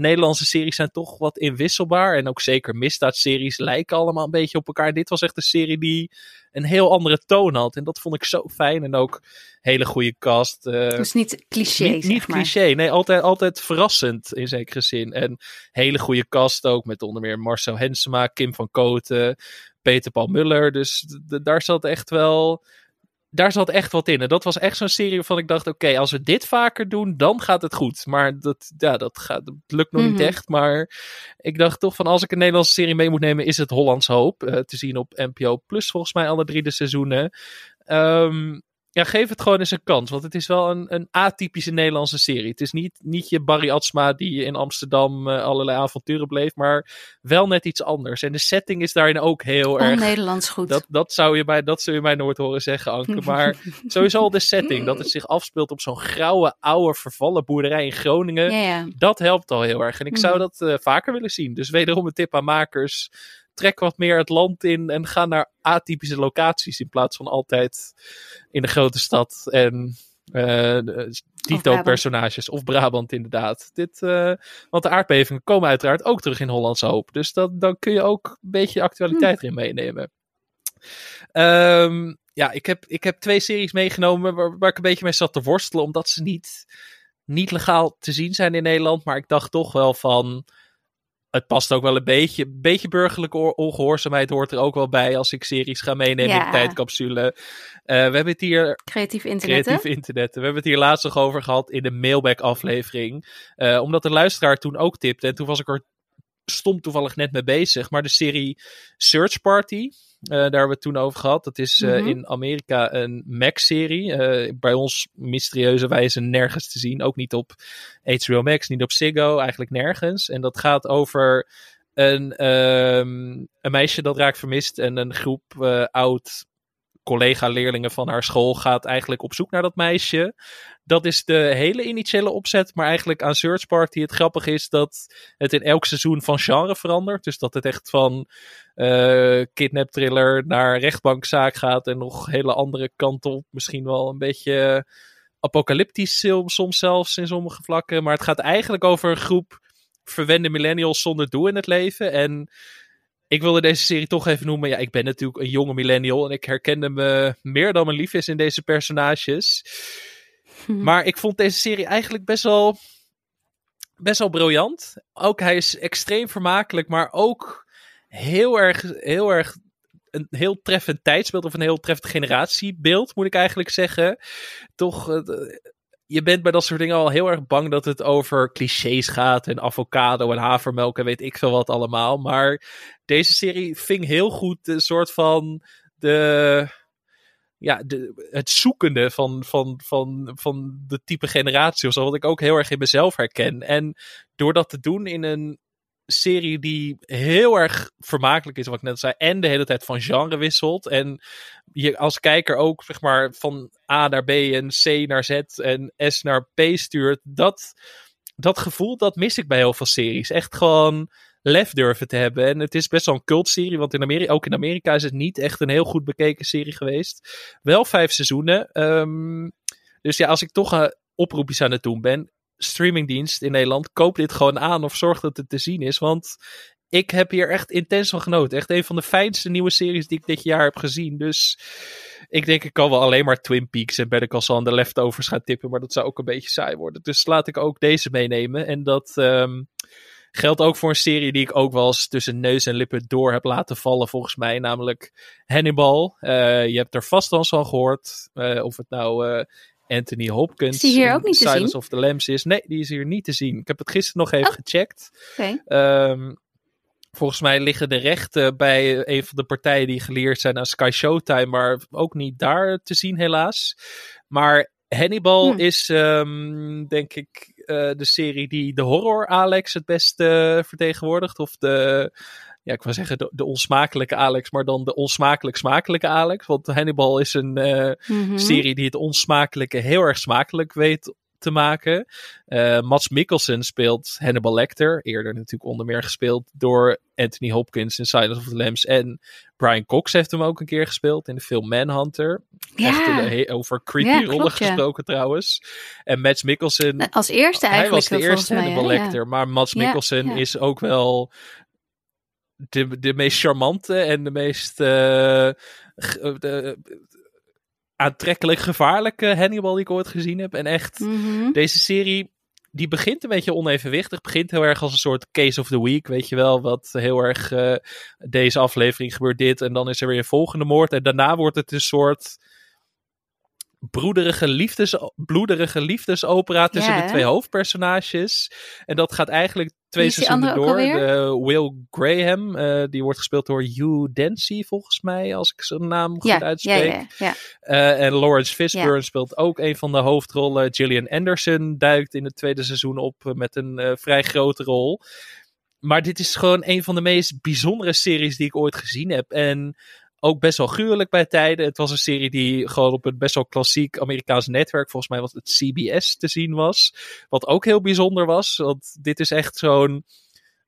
Nederlandse series zijn toch wat inwisselbaar. En ook zeker misdaadseries lijken allemaal een beetje op elkaar. Dit was echt een serie die een heel andere toon had. En dat vond ik zo fijn. En ook hele goede cast. eh, Dus niet cliché, niet, zeg niet maar. cliché, nee, altijd, altijd verrassend in zekere zin. En hele goede cast ook, met onder meer Marcel Hensema, Kim van Koten, Peter Paul Muller. Dus daar zat echt wel, daar zat echt wat in. En dat was echt zo'n serie waarvan ik dacht, oké, als we dit vaker doen, dan gaat het goed. Maar dat, ja, dat, gaat, dat lukt nog niet Mhm. echt. Maar ik dacht toch van, als ik een Nederlandse serie mee moet nemen, is het Hollands Hoop. eh, te zien op NPO Plus volgens mij alle drie de seizoenen. Ehm, ja, geef het gewoon eens een kans. Want het is wel een, een atypische Nederlandse serie. Het is niet, niet je Barry Atsma die in Amsterdam eh, allerlei avonturen bleef. Maar wel net iets anders. En de setting is daarin ook heel erg... On-Nederlands goed. Dat, dat, zou je mij, dat zul je mij nooit horen zeggen, Anke. Maar sowieso al de setting. Dat het zich afspeelt op zo'n grauwe, oude, vervallen boerderij in Groningen. ja, ja. Dat helpt al heel erg. En ik zou Mhm. dat eh, vaker willen zien. Dus wederom een tip aan makers. Trek wat meer het land in en ga naar atypische locaties. In plaats van altijd in de grote stad en eh, de- dito Brabant. personages. Of Brabant inderdaad. Dit, eh, want de aardbevingen komen uiteraard ook terug in Hollandse Hoop. Dus dat, dan kun je ook een beetje actualiteit erin meenemen. Ehm, ja, ik heb, ik heb twee series meegenomen waar, waar ik een beetje mee zat te worstelen. Omdat ze niet, niet legaal te zien zijn in Nederland. Maar ik dacht toch wel van. Het past ook wel een beetje. beetje burgerlijke on- ongehoorzaamheid hoort er ook wel bij. Als ik series ga meenemen in Ja. tijdcapsule. Eh, we hebben het hier Creatief internet, creatief internet. We hebben het hier laatst nog over gehad in de mailback aflevering. Eh, omdat de luisteraar toen ook tipte. En toen was ik er stom toevallig net mee bezig. Maar de serie Search Party. Eh, daar hebben we het toen over gehad. Dat is eh, Mhm. in Amerika een Max-serie. eh, bij ons mysterieuze wijze nergens te zien. Ook niet op HBO Max, niet op Ziggo. Eigenlijk nergens. En dat gaat over een, ehm, een meisje dat raakt vermist. En een groep oud collega-leerlingen van haar school gaat eigenlijk op zoek naar dat meisje. Dat is de hele initiële opzet. Maar eigenlijk aan Search Party het grappige is dat het in elk seizoen van genre verandert. Dus dat het echt van uh, kidnap thriller naar rechtbankzaak gaat. En nog hele andere kanten op. Misschien wel een beetje apocalyptisch soms zelfs in sommige vlakken. Maar het gaat eigenlijk over een groep verwende millennials zonder doel in het leven. En ik wilde deze serie toch even noemen. Ja, ik ben natuurlijk een jonge millennial en ik herkende me meer dan mijn lief is in deze personages. Hm. Maar ik vond deze serie eigenlijk best wel, best wel briljant. Ook hij is extreem vermakelijk, maar ook heel erg, heel erg een heel treffend tijdsbeeld of een heel treffend generatiebeeld, moet ik eigenlijk zeggen. Toch, je bent bij dat soort dingen al heel erg bang dat het over clichés gaat en avocado en havermelk en weet ik veel wat allemaal. Maar deze serie ving heel goed een soort van de, ja, de, het zoekende van, van, van, van de type generatie of zo, wat ik ook heel erg in mezelf herken. En door dat te doen in een serie die heel erg vermakelijk is, wat ik net zei, en de hele tijd van genre wisselt. En je als kijker ook, zeg maar, van A naar B en C naar Z en S naar P stuurt. Dat, dat gevoel, dat mis ik bij heel veel series. Echt gewoon lef durven te hebben. En het is best wel een cultserie, want in Amerika, ook in Amerika is het niet echt een heel goed bekeken serie geweest. Wel vijf seizoenen. Ehm, dus ja, als ik toch uh, oproepjes aan het doen ben, streamingdienst in Nederland, koop dit gewoon aan of zorg dat het te zien is. Want ik heb hier echt intens van genoten. Echt een van de fijnste nieuwe series die ik dit jaar heb gezien. Dus ik denk ik kan wel alleen maar Twin Peaks en Better Call Saul aan de leftovers gaan tippen. Maar dat zou ook een beetje saai worden. Dus laat ik ook deze meenemen. En dat um, geldt ook voor een serie die ik ook wel eens tussen neus en lippen door heb laten vallen volgens mij. Namelijk Hannibal. Uh, je hebt er vast al van gehoord. Uh, of het nou... Uh, Anthony Hopkins. Is hier ook niet te Silence of the Lambs is. Nee, die is hier niet te zien. Ik heb het gisteren nog even oh. gecheckt. Okay. Um, volgens mij liggen de rechten bij een van de partijen die geleerd zijn aan Sky Showtime, maar ook niet daar te zien helaas. Maar Hannibal hm. is, um, denk ik, de serie die de horror Alex het beste vertegenwoordigt. Of de, ja, ik wil zeggen de, de, onsmakelijke Alex, maar dan de onsmakelijk smakelijke Alex. Want Hannibal is een uh, mm -hmm. serie die het onsmakelijke heel erg smakelijk weet te maken. Uh, Mats Mikkelsen speelt Hannibal Lecter. Eerder natuurlijk onder meer gespeeld door Anthony Hopkins in Silence of the Lambs. En Brian Cox heeft hem ook een keer gespeeld in de film Manhunter. Ja. Echt over creepy ja, rollen gesproken trouwens. En Mats Mikkelsen... Als eerste eigenlijk. Hij was de eerste Hannibal mij, Lecter. Ja. Maar Mats Mikkelsen is ook wel de, de meest charmante en de meest uh, de, aantrekkelijk gevaarlijke Hannibal die ik ooit gezien heb. En echt, mm -hmm. deze serie, die begint een beetje onevenwichtig. Begint heel erg als een soort case of the week, weet je wel. Wat heel erg, uh, deze aflevering gebeurt dit en dan is er weer een volgende moord. En daarna wordt het een soort broederige liefdes, bloederige liefdesopera tussen Ja, de twee hoofdpersonages. En dat gaat eigenlijk twee seizoenen door. De Will Graham, eh, die wordt gespeeld door Hugh Dancy volgens mij, als ik zijn naam goed Ja, uitspreek. ja, ja. Eh, en Lawrence Fishburne speelt ook een van de hoofdrollen. Gillian Anderson duikt in het tweede seizoen op eh, met een eh, vrij grote rol. Maar dit is gewoon een van de meest bijzondere series die ik ooit gezien heb. En ook best wel gruwelijk bij tijden. Het was een serie die gewoon op een best wel klassiek Amerikaans netwerk, volgens mij was het CBS, te zien was. Wat ook heel bijzonder was, want dit is echt zo'n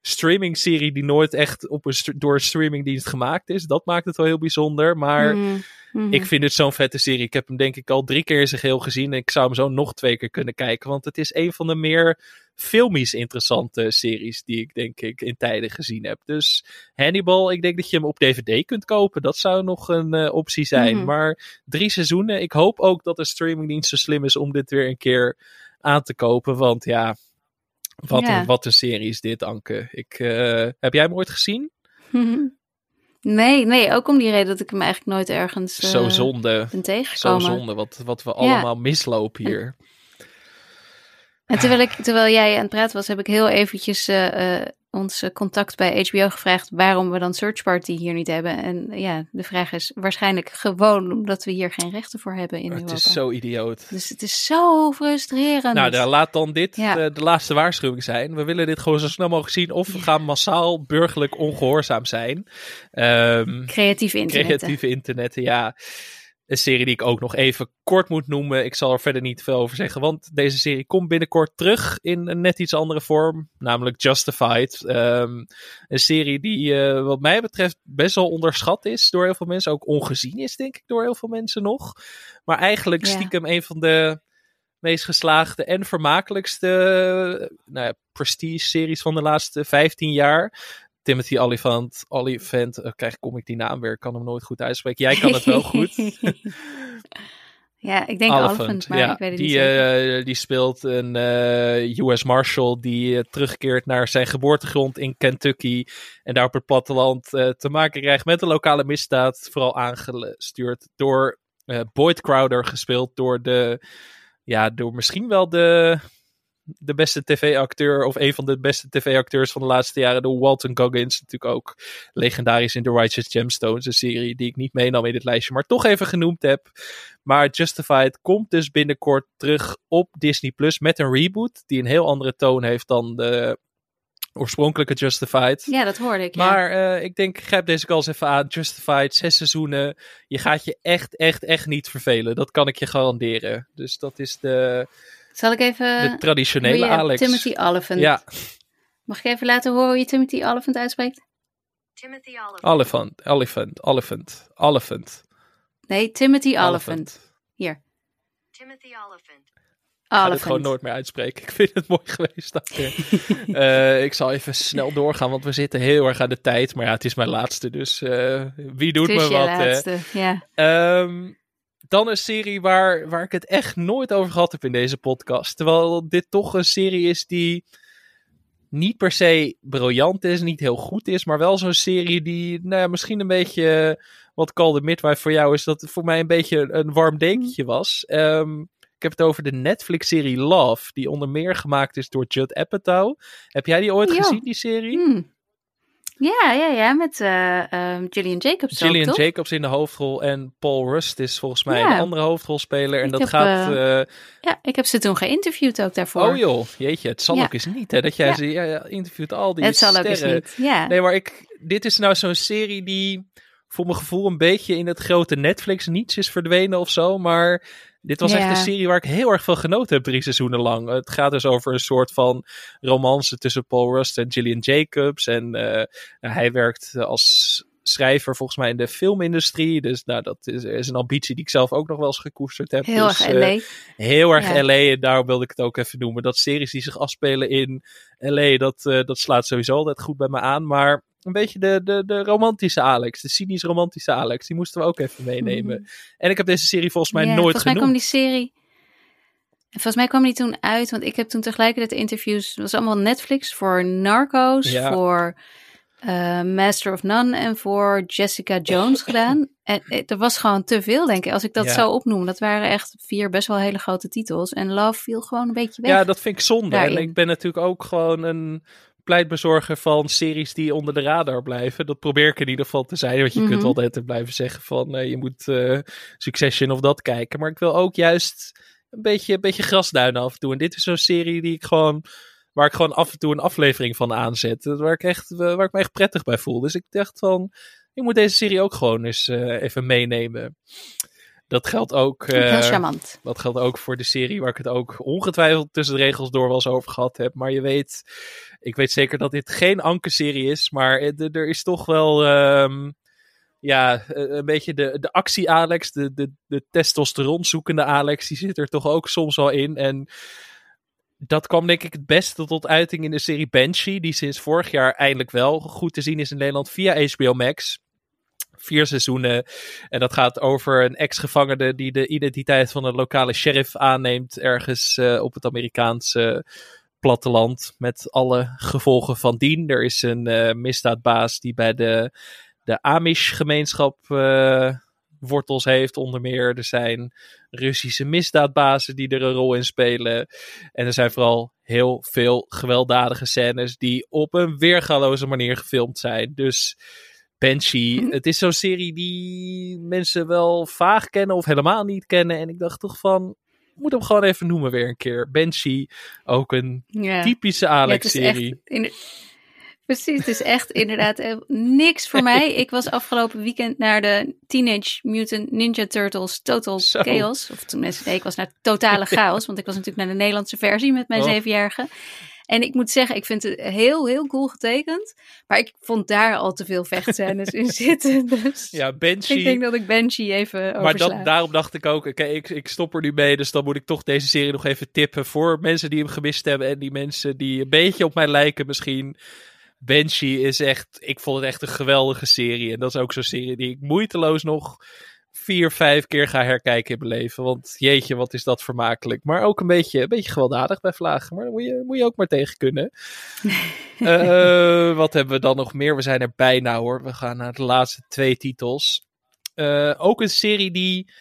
streaming serie die nooit echt op een door een streamingdienst gemaakt is. Dat maakt het wel heel bijzonder. Maar Mhm, mhm. ik vind het zo'n vette serie. Ik heb hem denk ik al drie keer in zijn geheel gezien. En ik zou hem zo nog twee keer kunnen kijken. Want het is een van de meer filmisch interessante series die ik denk ik in tijden gezien heb. Dus Hannibal, ik denk dat je hem op DVD kunt kopen. Dat zou nog een eh, optie zijn. Mhm. Maar drie seizoenen. Ik hoop ook dat de streamingdienst zo slim is om dit weer een keer aan te kopen. Want ja, wat, Ja. een, wat een serie is dit, Anke. Ik, eh, heb jij hem ooit gezien? Nee, nee, ook om die reden dat ik hem eigenlijk nooit ergens eh, zo zonde. ben Zo tegengekomen. zonde, wat, wat we allemaal mislopen hier. En terwijl, ik, terwijl jij aan het praten was, heb ik heel eventjes eh, eh, ons eh, contact bij HBO gevraagd waarom we dan Search Party hier niet hebben. En ja, de vraag is waarschijnlijk gewoon omdat we hier geen rechten voor hebben in het Europa. is zo idioot. Dus het is zo frustrerend. Nou, dan laat dan dit Ja. eh, de laatste waarschuwing zijn. We willen dit gewoon zo snel mogelijk zien. Of we gaan massaal burgerlijk ongehoorzaam zijn. Ehm Creatief internet. creatieve internetten, ja. Een serie die ik ook nog even kort moet noemen. Ik zal er verder niet veel over zeggen, want deze serie komt binnenkort terug in een net iets andere vorm, namelijk Justified. Ehm, een serie die, uh, wat mij betreft, best wel onderschat is door heel veel mensen. Ook ongezien is, denk ik, door heel veel mensen nog. Maar eigenlijk stiekem een van de meest geslaagde en vermakelijkste nou ja, prestige-series van de laatste 15 jaar. Timothy Olyphant, Olyphant, uh, krijg kom ik die naam weer, ik kan hem nooit goed uitspreken. Jij kan het wel goed. ja, ik denk Olyphant, maar ja, ik weet het die, niet uh, die speelt een uh, US Marshal die terugkeert naar zijn geboortegrond in Kentucky en daar op het platteland te maken krijgt met een lokale misdaad, vooral aangestuurd door Boyd Crowder, gespeeld door de, ja, door misschien wel de de beste tv-acteur, of een van de beste tv-acteurs van de laatste jaren, door Walton Goggins. Natuurlijk ook legendarisch in The Righteous Gemstones, een serie die ik niet meenam in dit lijstje, maar toch even genoemd heb. Maar Justified komt dus binnenkort terug op Disney Plus met een reboot, die een heel andere toon heeft dan de oorspronkelijke Justified. Ja, dat hoorde ik. Maar uh, ik denk, grijp deze kans even aan. Justified, zes seizoenen. Je gaat je echt, echt, echt niet vervelen. Dat kan ik je garanderen. Dus dat is de zal ik even... De traditionele Alex. Timothy Oliphant. Ja. Mag ik even laten horen hoe je Timothy Oliphant uitspreekt? Timothy Oliphant. Oliphant, Oliphant, Oliphant, Oliphant. Nee, Timothy Oliphant. Hier. Timothy Oliphant. Ik ga het gewoon nooit meer uitspreken. Ik vind het mooi geweest. uh, ik zal even snel doorgaan, want we zitten heel erg aan de tijd. Maar ja, het is mijn laatste, dus uh, wie doet me wat? Laatste, ja. Um, dan een serie waar, waar ik het echt nooit over gehad heb in deze podcast. Terwijl dit toch een serie is die niet per se briljant is, niet heel goed is, maar wel zo'n serie die nou ja, misschien een beetje wat Call the Midwife voor jou is, dat het voor mij een beetje een warm dekentje was. Um, ik heb het over de Netflix-serie Love, die onder meer gemaakt is door Judd Apatow. Heb jij die ooit gezien, die serie? Hmm. Ja, ja, ja, met uh, Gillian Jacobs. Gillian ook, Jacobs in de hoofdrol en Paul Rust is volgens mij een andere hoofdrolspeler. En dat gaat. Uh, ja, ik heb ze toen geïnterviewd ook daarvoor. Oh joh, jeetje, het zal ook eens niet, hè? Dat jij ze ja, interviewt al die. Het zal sterren. ook eens niet. Ja. Nee, maar ik, dit is nou zo'n serie die voor mijn gevoel een beetje in het grote Netflix niets is verdwenen of zo, maar dit was echt een serie waar ik heel erg veel genoten heb drie seizoenen lang. Het gaat dus over een soort van romance tussen Paul Rust en Gillian Jacobs. En uh, hij werkt als schrijver volgens mij in de filmindustrie. Dus nou, dat is, is, een ambitie die ik zelf ook nog wel eens gekoesterd heb. Heel dus, erg LA. Uh, heel erg ja. LA. En daarom wilde ik het ook even noemen. Dat series die zich afspelen in LA, dat, uh, dat slaat sowieso altijd goed bij me aan. Maar een beetje de, de, de romantische Alex, de cynisch romantische Alex. Die moesten we ook even meenemen. Mm. En ik heb deze serie volgens mij ja, nooit volgens genoemd. Volgens mij kwam die serie... Volgens mij kwam die toen uit, want ik heb toen tegelijkertijd interviews... Het was allemaal Netflix voor Narcos, ja. voor uh, Master of None en voor Jessica Jones gedaan. En er was gewoon te veel, denk ik. Als ik dat ja. zou opnoemen, dat waren echt vier best wel hele grote titels. En Love viel gewoon een beetje weg. Ja, dat vind ik zonde. Daarin. En ik ben natuurlijk ook gewoon een pleitbezorger van series die onder de radar blijven. Dat probeer ik in ieder geval te zijn. Want je mm -hmm. kunt altijd blijven zeggen van uh, je moet uh, Succession of dat kijken. Maar ik wil ook juist een beetje, een beetje grasduinen af en toe. En dit is zo'n serie die ik gewoon, waar ik gewoon af en toe een aflevering van aanzet. Waar ik, echt, waar ik me echt prettig bij voel. Dus ik dacht van, ik moet deze serie ook gewoon eens uh, even meenemen. Dat geldt ook. Uh, Heel charmant. Dat geldt ook voor de serie waar ik het ook ongetwijfeld tussen de regels door wel eens over gehad heb. Maar je weet, ik weet zeker dat dit geen ankerserie is. Maar er is toch wel. Um, ja, een beetje de, de actie-Alex, de, de, de testosteron zoekende Alex, die zit er toch ook soms wel in. En dat kwam denk ik het beste tot uiting in de serie Banshee, die sinds vorig jaar eindelijk wel goed te zien is in Nederland via HBO Max vier seizoenen. En dat gaat over een ex-gevangene die de identiteit van een lokale sheriff aanneemt. Ergens uh, op het Amerikaanse platteland. Met alle gevolgen van dien. Er is een uh, misdaadbaas die bij de, de Amish-gemeenschap uh, wortels heeft, onder meer. Er zijn Russische misdaadbazen die er een rol in spelen. En er zijn vooral heel veel gewelddadige scènes die op een weergaloze manier gefilmd zijn. Dus Banshee. Mhm. Het is zo'n serie die mensen wel vaag kennen of helemaal niet kennen. En ik dacht toch van, moet hem gewoon even noemen weer een keer. Banshee, ook een ja. typische Alex-serie. Ja, Precies, het is echt inderdaad eh, niks voor mij. Ik was afgelopen weekend naar de Teenage Mutant Ninja Turtles Total Zo. Chaos. Of tenminste, nee, ik was naar Totale Chaos. Want ik was natuurlijk naar de Nederlandse versie met mijn Oh. zevenjarige. En ik moet zeggen, ik vind het heel, heel cool getekend. Maar ik vond daar al te veel vechtscènes in zitten. Dus Ja, Banshee. ik denk dat ik Banshee even Maar dat, daarom dacht ik ook, oké, ik, ik stop er nu mee, dus dan moet ik toch deze serie nog even tippen voor mensen die hem gemist hebben en die mensen die een beetje op mij lijken misschien. Banshee is echt, ik vond het echt een geweldige serie en dat is ook zo'n serie die ik moeiteloos nog vier, vijf keer ga herkijken in mijn leven. Want jeetje, wat is dat vermakelijk. Maar ook een beetje, een beetje gewelddadig bij vlagen. Maar daar moet je, moet je ook maar tegen kunnen. Eh, wat hebben we dan nog meer? We zijn er bijna hoor. We gaan naar de laatste twee titels. Eh, ook een serie die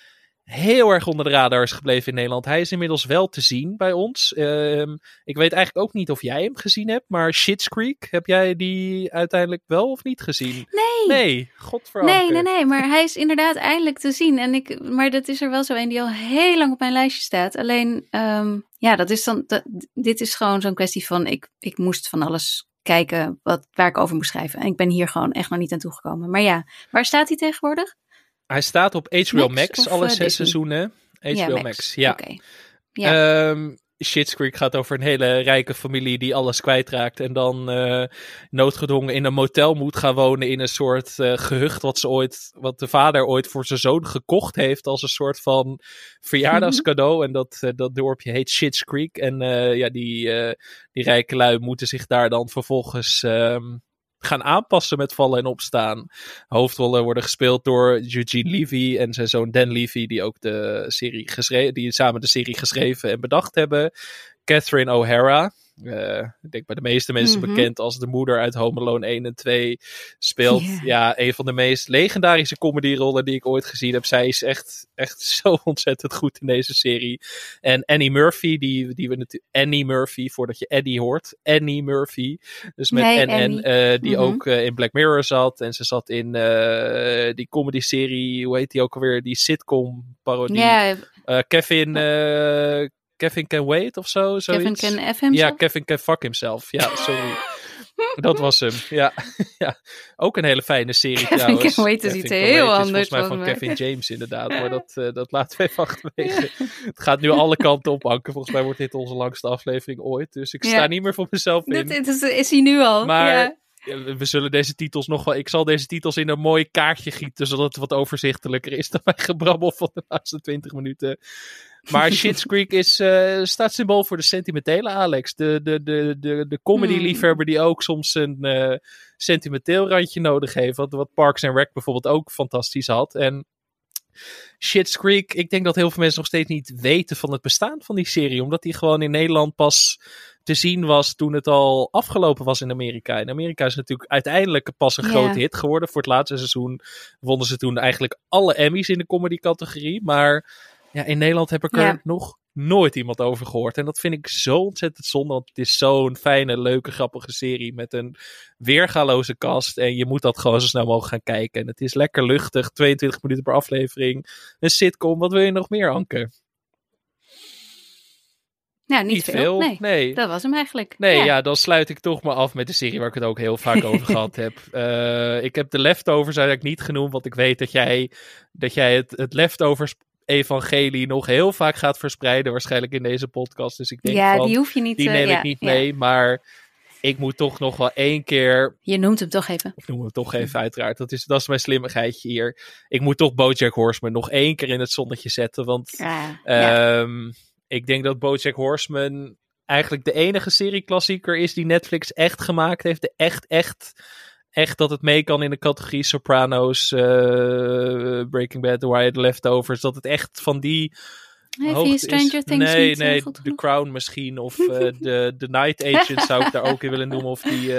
heel erg onder de radar is gebleven in Nederland. Hij is inmiddels wel te zien bij ons. Ehm, ik weet eigenlijk ook niet of jij hem gezien hebt, maar Shits Creek, heb jij die uiteindelijk wel of niet gezien? Nee, Nee, godveranker. Nee, nee, nee, maar hij is inderdaad eindelijk te zien. En ik, maar dat is er wel zo een die al heel lang op mijn lijstje staat. Alleen, ehm, ja, dat is dan, dat, dit is gewoon zo'n kwestie van, ik, ik moest van alles kijken wat, waar ik over moest schrijven. En ik ben hier gewoon echt nog niet aan toegekomen. Maar ja, waar staat hij tegenwoordig? Hij staat op HBO Max alle eh, zes Disney? seizoenen. HBO ja, Max. ja. Ja. Ehm, Schitt's Creek gaat over een hele rijke familie die alles kwijtraakt. En dan eh, noodgedwongen in een motel moet gaan wonen in een soort eh, gehucht wat, ze ooit, wat de vader ooit voor zijn zoon gekocht heeft als een soort van verjaardagscadeau. en dat, dat dorpje heet Schitt's Creek. En ja, die, die rijke lui moeten zich daar dan vervolgens ehm, gaan aanpassen met vallen en opstaan. Hoofdrollen worden gespeeld door Eugene Levy en zijn zoon Dan Levy, die ook de serie geschreven, die samen de serie geschreven en bedacht hebben. Catherine O'Hara. Eh, ik denk bij de meeste mensen Mhm. bekend als de moeder uit Home Alone 1 en 2. Speelt Ja. ja, een van de meest legendarische comedyrollen die ik ooit gezien heb. Zij is echt, echt zo ontzettend goed in deze serie. En Annie Murphy, die, die we natuurlijk. Annie Murphy, voordat je Eddie hoort. Annie Murphy. Dus met Nee, NN, eh, die Mhm. ook eh, in Black Mirror zat. En ze zat in die comedy-serie, hoe heet die ook alweer? Die sitcom-parodie. ja, Eh, Kevin, Kevin Can Wait of zo. Kevin. Can F hem Ja, Kevin Can Fuck Himself. Ja, sorry. Dat was hem. Ja. ja, ook een hele fijne serie Kevin trouwens. Can Wait is Kevin iets heel anders volgens mij van. Kevin James inderdaad. Maar dat, eh, dat laten we even achterwege. Het gaat nu alle kanten op, Anke. Volgens mij wordt dit onze langste aflevering ooit. Dus ik sta niet meer voor mezelf in. dat is, is hij nu al. Maar ja. we- we zullen deze titels nog wel. Ik zal deze titels in een mooi kaartje gieten, zodat het wat overzichtelijker is dan mijn gebrabbel van de laatste 20 minuten. Maar Shit's Creek is, eh, staat symbool voor de sentimentele Alex. De, de, de, de, de comedy-liefhebber die ook soms een eh, sentimenteel randje nodig heeft. Wat, wat Parks and Rec bijvoorbeeld ook fantastisch had. En Shit's Creek, ik denk dat heel veel mensen nog steeds niet weten van het bestaan van die serie. Omdat die gewoon in Nederland pas te zien was toen het al afgelopen was in Amerika. In Amerika is het natuurlijk uiteindelijk pas een grote hit geworden. Voor het laatste seizoen wonnen ze toen eigenlijk alle Emmys in de comedy categorie. Maar ja, in Nederland heb ik er Ja. nog nooit iemand over gehoord. En dat vind ik zo ontzettend zonde. Want het is zo'n fijne, leuke, grappige serie met een weergaloze cast. En je moet dat gewoon zo snel mogelijk gaan kijken. En het is lekker luchtig, 22 minuten per aflevering. Een sitcom, wat wil je nog meer, Anke? Nou, niet, veel. Nee, nee. dat was hem eigenlijk. Nee, ja. dan sluit ik toch maar af met de serie waar ik het ook heel vaak over gehad heb. Eh, ik heb de leftovers eigenlijk niet genoemd, want ik weet dat jij, dat jij het, het leftovers evangelie nog heel vaak gaat verspreiden, waarschijnlijk in deze podcast. Dus ik denk Ja, van, die hoef je niet die eh, neem ik niet ja. mee, maar ik moet toch nog wel één keer, Je noemt hem toch even. ik noem het toch even uiteraard, dat is, dat is mijn slimmigheidje hier. Ik moet toch Bojack Horseman nog één keer in het zonnetje zetten, want. Ehm, Ik denk dat BoJack Horseman eigenlijk de enige serieklassieker is die Netflix echt gemaakt heeft. De echt, echt, echt dat het mee kan in de categorie Sopranos, eh, Breaking Bad, The Wire, The Leftovers. Dat het echt van die hoogte je Stranger is. Things nee, eh, nee, The genoeg? Crown misschien. Of eh, de, de Night Agent zou ik daar ook in willen noemen. Of die...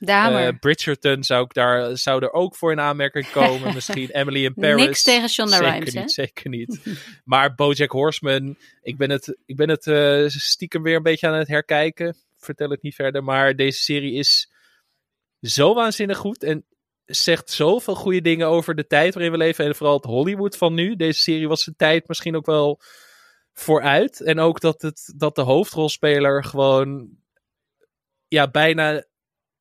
Damer. eh, Bridgerton zou, ik daar, zou er ook voor in aanmerking komen. Misschien Emily in Paris. Niks tegen Shonda zeker Rhimes, niet, hè? Zeker niet. Maar BoJack Horseman, ik ben het, ik ben het stiekem weer een beetje aan het herkijken. Vertel het niet verder, maar deze serie is zo waanzinnig goed en zegt zoveel goede dingen over de tijd waarin we leven en vooral het Hollywood van nu. Deze serie was zijn tijd misschien ook wel vooruit en ook dat, het, dat de hoofdrolspeler gewoon ja, bijna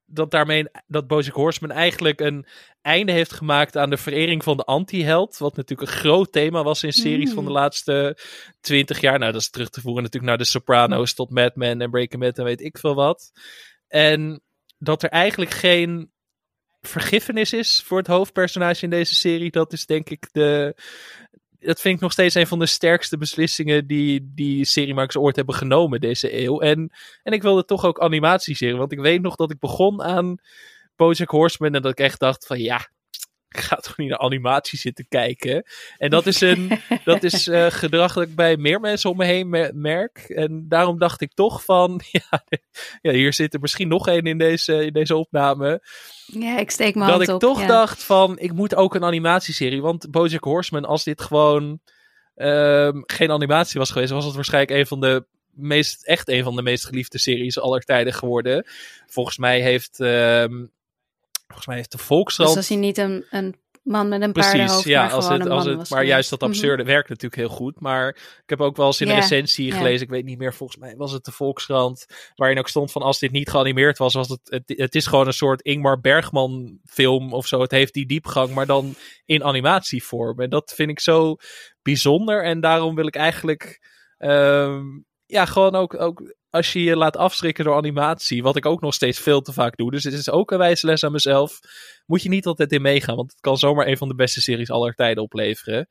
dat daarmee dat Bojack Horseman eigenlijk een einde heeft gemaakt aan de verering van de anti-held. Wat natuurlijk een groot thema was in series van de Mm. laatste twintig jaar. Nou, dat is terug te voeren natuurlijk naar de Sopranos tot Mad Men en Breaking Bad en weet ik veel wat. En dat er eigenlijk geen vergiffenis is voor het hoofdpersonage in deze serie. Dat is denk ik de. Dat vind ik nog steeds een van de sterkste beslissingen die, die seriemakers ooit hebben genomen deze eeuw. En, en ik wilde toch ook animatieserie. Want ik weet nog dat ik begon aan Bojack Horseman en dat ik echt dacht van ja, ik ga toch niet naar animatie zitten kijken. En dat is een dat is eh, gedrag dat ik bij meer mensen om me heen me- merk. En daarom dacht ik toch van ja, ja hier zit er misschien nog één in deze, in deze opname. Ja, ik steek mijn Dat ik op. toch ja. dacht van ik moet ook een animatieserie. Want Bojack Horseman, als dit gewoon ehm, geen animatie was geweest, was het waarschijnlijk een van de meest, echt een van de meest geliefde series aller tijden geworden. Volgens mij heeft, ehm, volgens mij heeft de Volkskrant Dus als hij niet een, een man met een Precies, ja, maar als het, een als het, maar geweest. juist dat Mhm. absurde werkt natuurlijk heel goed. Maar ik heb ook wel eens in een recensie ja. gelezen, ik weet niet meer, volgens mij was het de Volkskrant, waarin ook stond van als dit niet geanimeerd was, was het, het, het is gewoon een soort Ingmar Bergman film of zo. Het heeft die diepgang, maar dan in animatievorm. En dat vind ik zo bijzonder en daarom wil ik eigenlijk, ehm, ja, gewoon ook, ook als je je laat afschrikken door animatie, wat ik ook nog steeds veel te vaak doe. Dus het is ook een wijze les aan mezelf. Moet je niet altijd in meegaan, want het kan zomaar een van de beste series aller tijden opleveren.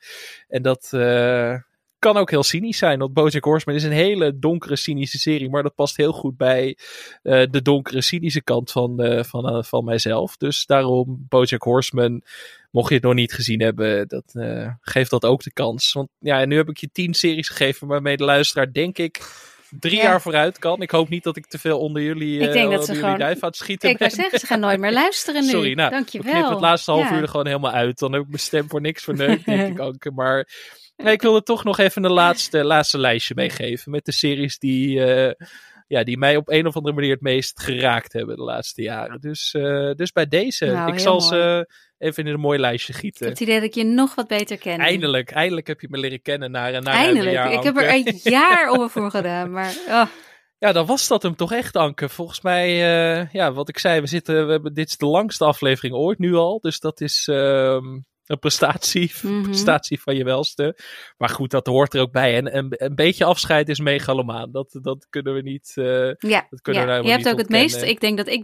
En dat eh, kan ook heel cynisch zijn, want BoJack Horseman is een hele donkere, cynische serie, maar dat past heel goed bij eh, de donkere, cynische kant van, eh, van, van mijzelf. Dus daarom BoJack Horseman, mocht je het nog niet gezien hebben, dat, geeft dat ook de kans. Want ja, nu heb ik je tien series gegeven waarmee de luisteraar, denk ik, drie Ja. jaar vooruit kan. Ik hoop niet dat ik te veel onder jullie, Ik eh, denk dat onder ze gewoon- aan het schieten Ik wou ben. zeggen, ze gaan nooit meer luisteren nu. Sorry, nou, Dankjewel. We knippen het laatste half Ja. uur er gewoon helemaal uit. Dan heb ik mijn stem voor niks verneukt, denk ik ook. Maar nee, ik wilde toch nog even een laatste, laatste lijstje meegeven. Met de series die, eh, ja, die mij op een of andere manier het meest geraakt hebben de laatste jaren. Dus, eh, dus bij deze, Nou, ik zal mooi. ze even in een mooi lijstje Ik gieten. heb het idee dat ik je nog wat beter ken. Eindelijk, eindelijk heb je me leren kennen na, na ruim een Eindelijk. jaar, ik heb er een jaar over voor gedaan. Maar oh, Ja, dan was dat hem toch echt, Anke. Volgens mij, eh, ja, wat ik zei, we zitten, we hebben, dit is de langste aflevering ooit nu al. Dus dat is ehm, een prestatie, Mhm. prestatie van je welste. Maar goed, dat hoort er ook bij. En een, een beetje afscheid is megalomaan. Dat, dat kunnen we niet... eh, ja, Dat kunnen we ja. nou je hebt ook het meest. Ik denk dat ik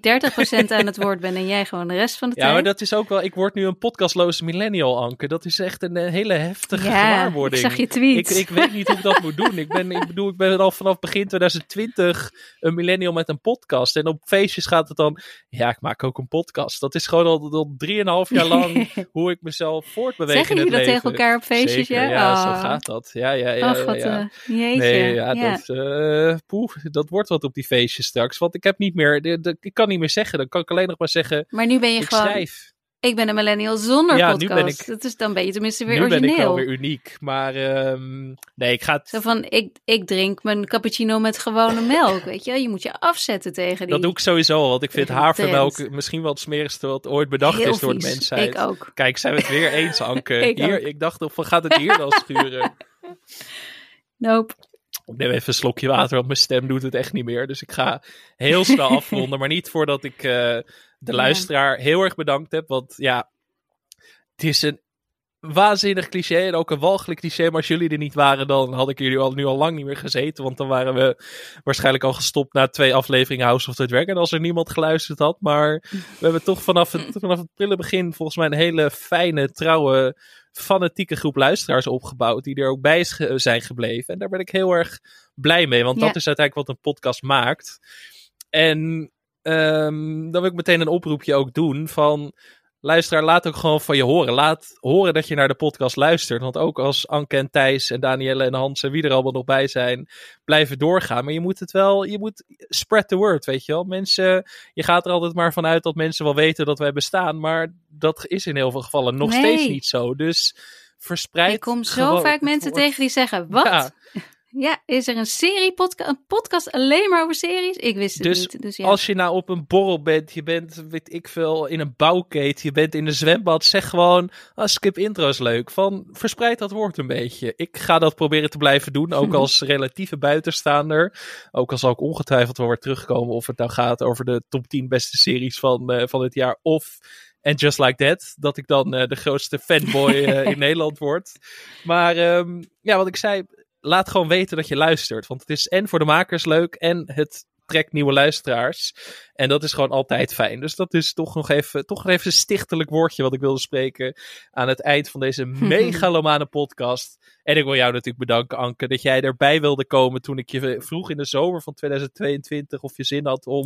30% aan het woord ben en jij gewoon de rest van de ja, tijd. maar dat is ook wel... Ik word nu een podcastloze millennial, Anke. Dat is echt een, eh, hele heftige ja, ik gewaarwording. zag je tweet. Ik, ik weet niet hoe ik dat moet doen. Ik, ben, ik bedoel, ik ben al vanaf begin 2020 een millennial met een podcast. En op feestjes gaat het dan... Ja, ik maak ook een podcast. Dat is gewoon al, al drieënhalf jaar lang hoe ik mezelf voortbeweeg Zeggen jullie dat tegen elkaar op feestjes? Zeker, ja, ja, zo Oh. gaat dat. Ja, ja, ja. Och, ja, eh, jeetje. Nee, ja, ja. Dat, eh, poeh, dat wordt wat op die feestjes straks. Want ik heb niet meer, de, de- ik kan niet meer zeggen. Dan kan ik alleen nog maar zeggen, Maar nu ben je ik gewoon... schrijf. Ik ben een millennial zonder Ja, nu ben ik- Dat is, dan ben je tenminste weer nu ben origineel. ik wel weer uniek. Maar ehm, nee, ik ga het, Zo van, ik, ik drink mijn cappuccino met gewone melk, weet je. Je moet je afzetten tegen die... dat doe ik sowieso. Want ik vind havermelk misschien wel het smerigste wat ooit bedacht Heel is door de mensheid. Ik ook. Kijk, zijn we het weer eens, Anke? Ik hier, ook. ik dacht, of gaat het hier dan schuren? Nope. Ik neem even een slokje water, want mijn stem doet het echt niet meer. Dus ik ga heel snel afronden. Maar niet voordat ik eh, de luisteraar heel erg bedankt heb. Want ja, het is een waanzinnig cliché en ook een walgelijk cliché. Maar als jullie er niet waren, dan had ik jullie al, nu al lang niet meer gezeten. Want dan waren we waarschijnlijk al gestopt na twee afleveringen House of the Dragon. Als er niemand geluisterd had. Maar we hebben toch vanaf het, vanaf het prille begin volgens mij een hele fijne, trouwe, fanatieke groep luisteraars opgebouwd. Die er ook bij is ge- zijn gebleven. En daar ben ik heel erg blij mee. Want Ja. dat is uiteindelijk wat een podcast maakt. En ehm, dan wil ik meteen een oproepje ook doen van... Luisteraar, laat ook gewoon van je horen. Laat horen dat je naar de podcast luistert. Want ook als Anke en Thijs en Danielle en Hans en wie er allemaal nog bij zijn, blijven doorgaan. Maar je moet het wel, je moet spread the word, weet je wel. Mensen, je gaat er altijd maar vanuit dat mensen wel weten dat wij bestaan. Maar dat is in heel veel gevallen nog Nee. steeds niet zo. Dus verspreid Ik kom zo vaak mensen woord. tegen die zeggen, wat? Ja. Ja, is er een serie, podca een podcast alleen maar over series? Ik wist het Dus niet. Dus ja. Als je nou op een borrel bent, je bent, weet ik veel, in een bouwkeet, je bent in een zwembad, zeg gewoon, ah, skip intro is leuk. Van, verspreid dat woord een beetje. Ik ga dat proberen te blijven doen, ook als relatieve buitenstaander. Ook al zal ik ongetwijfeld wel weer terugkomen of het nou gaat over de top 10 beste series van, eh, van het jaar of... En Just Like That, dat ik dan eh, de grootste fanboy eh, in Nederland word. Maar ehm, ja, wat ik zei, laat gewoon weten dat je luistert. Want het is en voor de makers leuk en het trekt nieuwe luisteraars. En dat is gewoon altijd fijn. Dus dat is toch nog even, toch nog even een stichtelijk woordje wat ik wilde spreken aan het eind van deze megalomane podcast. En ik wil jou natuurlijk bedanken, Anke, dat jij erbij wilde komen toen ik je vroeg in de zomer van 2022 of je zin had om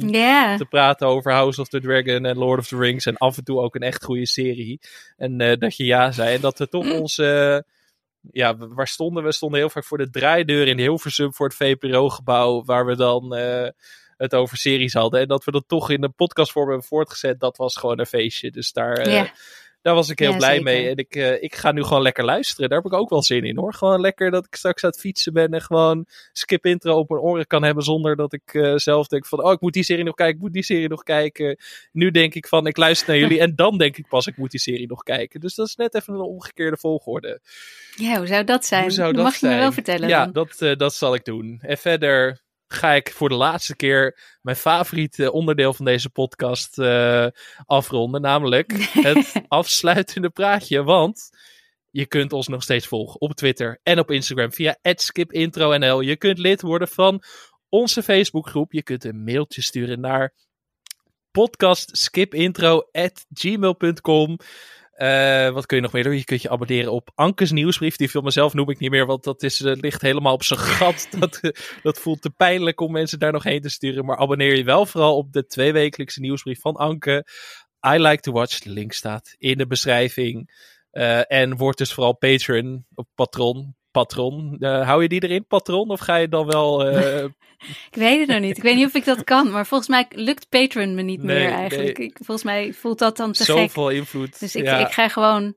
te praten over House of the Dragon en Lord of the Rings. En af en toe ook een echt goede serie. En eh, dat je ja zei. En dat we toch onze. Ja, waar stonden we? We stonden heel vaak voor de draaideur in Hilversum voor het VPRO-gebouw. Waar we dan eh, het over series hadden. En dat we dat toch in een podcastvorm hebben voortgezet. Dat was gewoon een feestje. Dus daar. eh. Daar was ik heel Ja, blij zeker. mee. En ik, eh, ik ga nu gewoon lekker luisteren. Daar heb ik ook wel zin in hoor. Gewoon lekker dat ik straks aan het fietsen ben. En gewoon skip intro op mijn oren kan hebben. Zonder dat ik eh, zelf denk van. Oh, ik moet die serie nog kijken. Ik moet die serie nog kijken. Nu denk ik van. Ik luister naar jullie. en dan denk ik pas. Ik moet die serie nog kijken. Dus dat is net even een omgekeerde volgorde. ja, hoe zou dat zijn? Hoe zou dat mag je zijn? me wel vertellen Ja, dan. dat, eh, dat zal ik doen. En verder ga ik voor de laatste keer mijn favoriete onderdeel van deze podcast eh, afronden. Namelijk het afsluitende praatje. Want je kunt ons nog steeds volgen op Twitter en op Instagram via skipintronl. Je kunt lid worden van onze Facebookgroep. Je kunt een mailtje sturen naar podcastskipintro@gmail.com. Eh, wat kun je nog meer doen? Je kunt je abonneren op Ankes nieuwsbrief. Die van mezelf noem ik niet meer, want dat is, eh, ligt helemaal op zijn gat. Dat, dat voelt te pijnlijk om mensen daar nog heen te sturen. Maar abonneer je wel vooral op de tweewekelijkse nieuwsbrief van Anke. I like to watch. De link staat in de beschrijving. Eh, en word dus vooral patron of patron. Patron. Eh, hou je die erin, patron? Of ga je dan wel. eh, Ik weet het nog niet. Ik weet niet of ik dat kan. Maar volgens mij lukt Patreon me niet Nee, meer eigenlijk. nee. Ik, volgens mij voelt dat dan te gek. zoveel invloed? Dus ik, Ja. ik ga gewoon,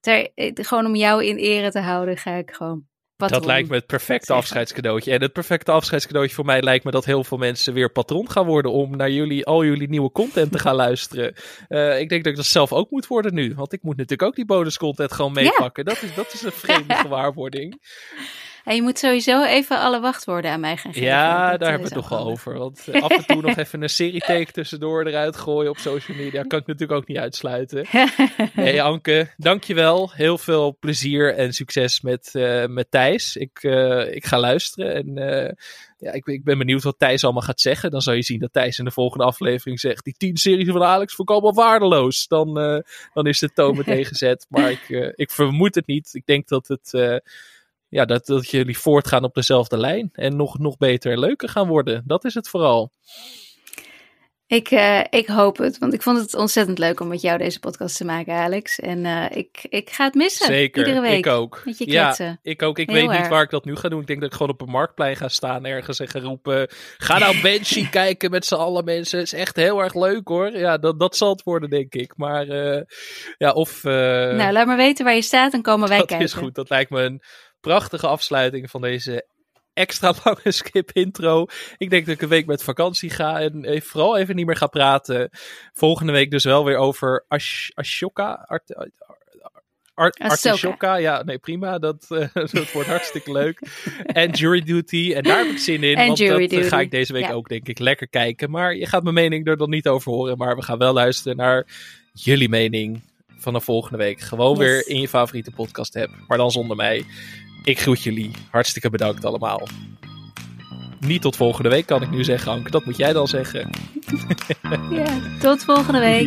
ter, eh, gewoon om jou in ere te houden, ga ik gewoon patron. Dat lijkt me het perfecte afscheidscadeautje. En het perfecte afscheidscadeautje voor mij lijkt me dat heel veel mensen weer patron gaan worden om naar jullie, al jullie nieuwe content te gaan luisteren. Eh, ik denk dat ik dat zelf ook moet worden nu. Want ik moet natuurlijk ook die bonuscontent gewoon meepakken. Dat, is, dat is een vreemde gewaarwording. En je moet sowieso even alle wachtwoorden aan mij gaan geven. Ja, daar hebben we het ook wel over. Want eh, af en toe nog even een serietake tussendoor eruit gooien op social media. Kan ik natuurlijk ook niet uitsluiten. Hey Anke, dankjewel. Heel veel plezier en succes met, eh, met Thijs. Ik, eh, ik ga luisteren en ja, ik, ik ben benieuwd wat Thijs allemaal gaat zeggen. Dan zal je zien dat Thijs in de volgende aflevering zegt... die tien series van Alex allemaal waardeloos. Dan, dan is de toon meteen gezet. Maar ik, ik vermoed het niet. Ik denk dat het... ja, dat, dat jullie voortgaan op dezelfde lijn en nog, nog beter en leuker gaan worden. Dat is het vooral. Ik, eh, ik hoop het, want ik vond het ontzettend leuk om met jou deze podcast te maken, Alex. En eh, ik, ik ga het missen. Zeker, Iedere week. ik ook. Met je ja, ik ook. Ik Heel weet niet waar ik dat nu ga doen. Ik denk dat ik gewoon op een marktplein ga staan ergens en ga roepen... Ga nou Banshee kijken met z'n allen mensen. Het is echt heel erg leuk hoor. Ja, dat, dat zal het worden denk ik. Maar eh, ja, of... nou, laat maar weten waar je staat en komen wij dat kijken. is goed. Dat lijkt me een prachtige afsluiting van deze extra lange skip intro. Ik denk dat ik een week met vakantie ga en vooral even niet meer ga praten. Volgende week dus wel weer over Ash Ashoka. Art, Art, Art, Ahsoka. Artishoka. Ja, nee, prima. Dat, eh, dat wordt hartstikke leuk. En Jury Duty. En daar heb ik zin in. En want Jury dat eh, ga ik deze week Ja. ook, denk ik, lekker kijken. Maar je gaat mijn mening er dan niet over horen. Maar we gaan wel luisteren naar jullie mening van de volgende week. Gewoon Yes. weer in je favoriete podcast app. Maar dan zonder mij. Ik groet jullie. Hartstikke bedankt allemaal. Niet tot volgende week kan ik nu zeggen, Anke. Dat moet jij dan zeggen. Ja, tot volgende week.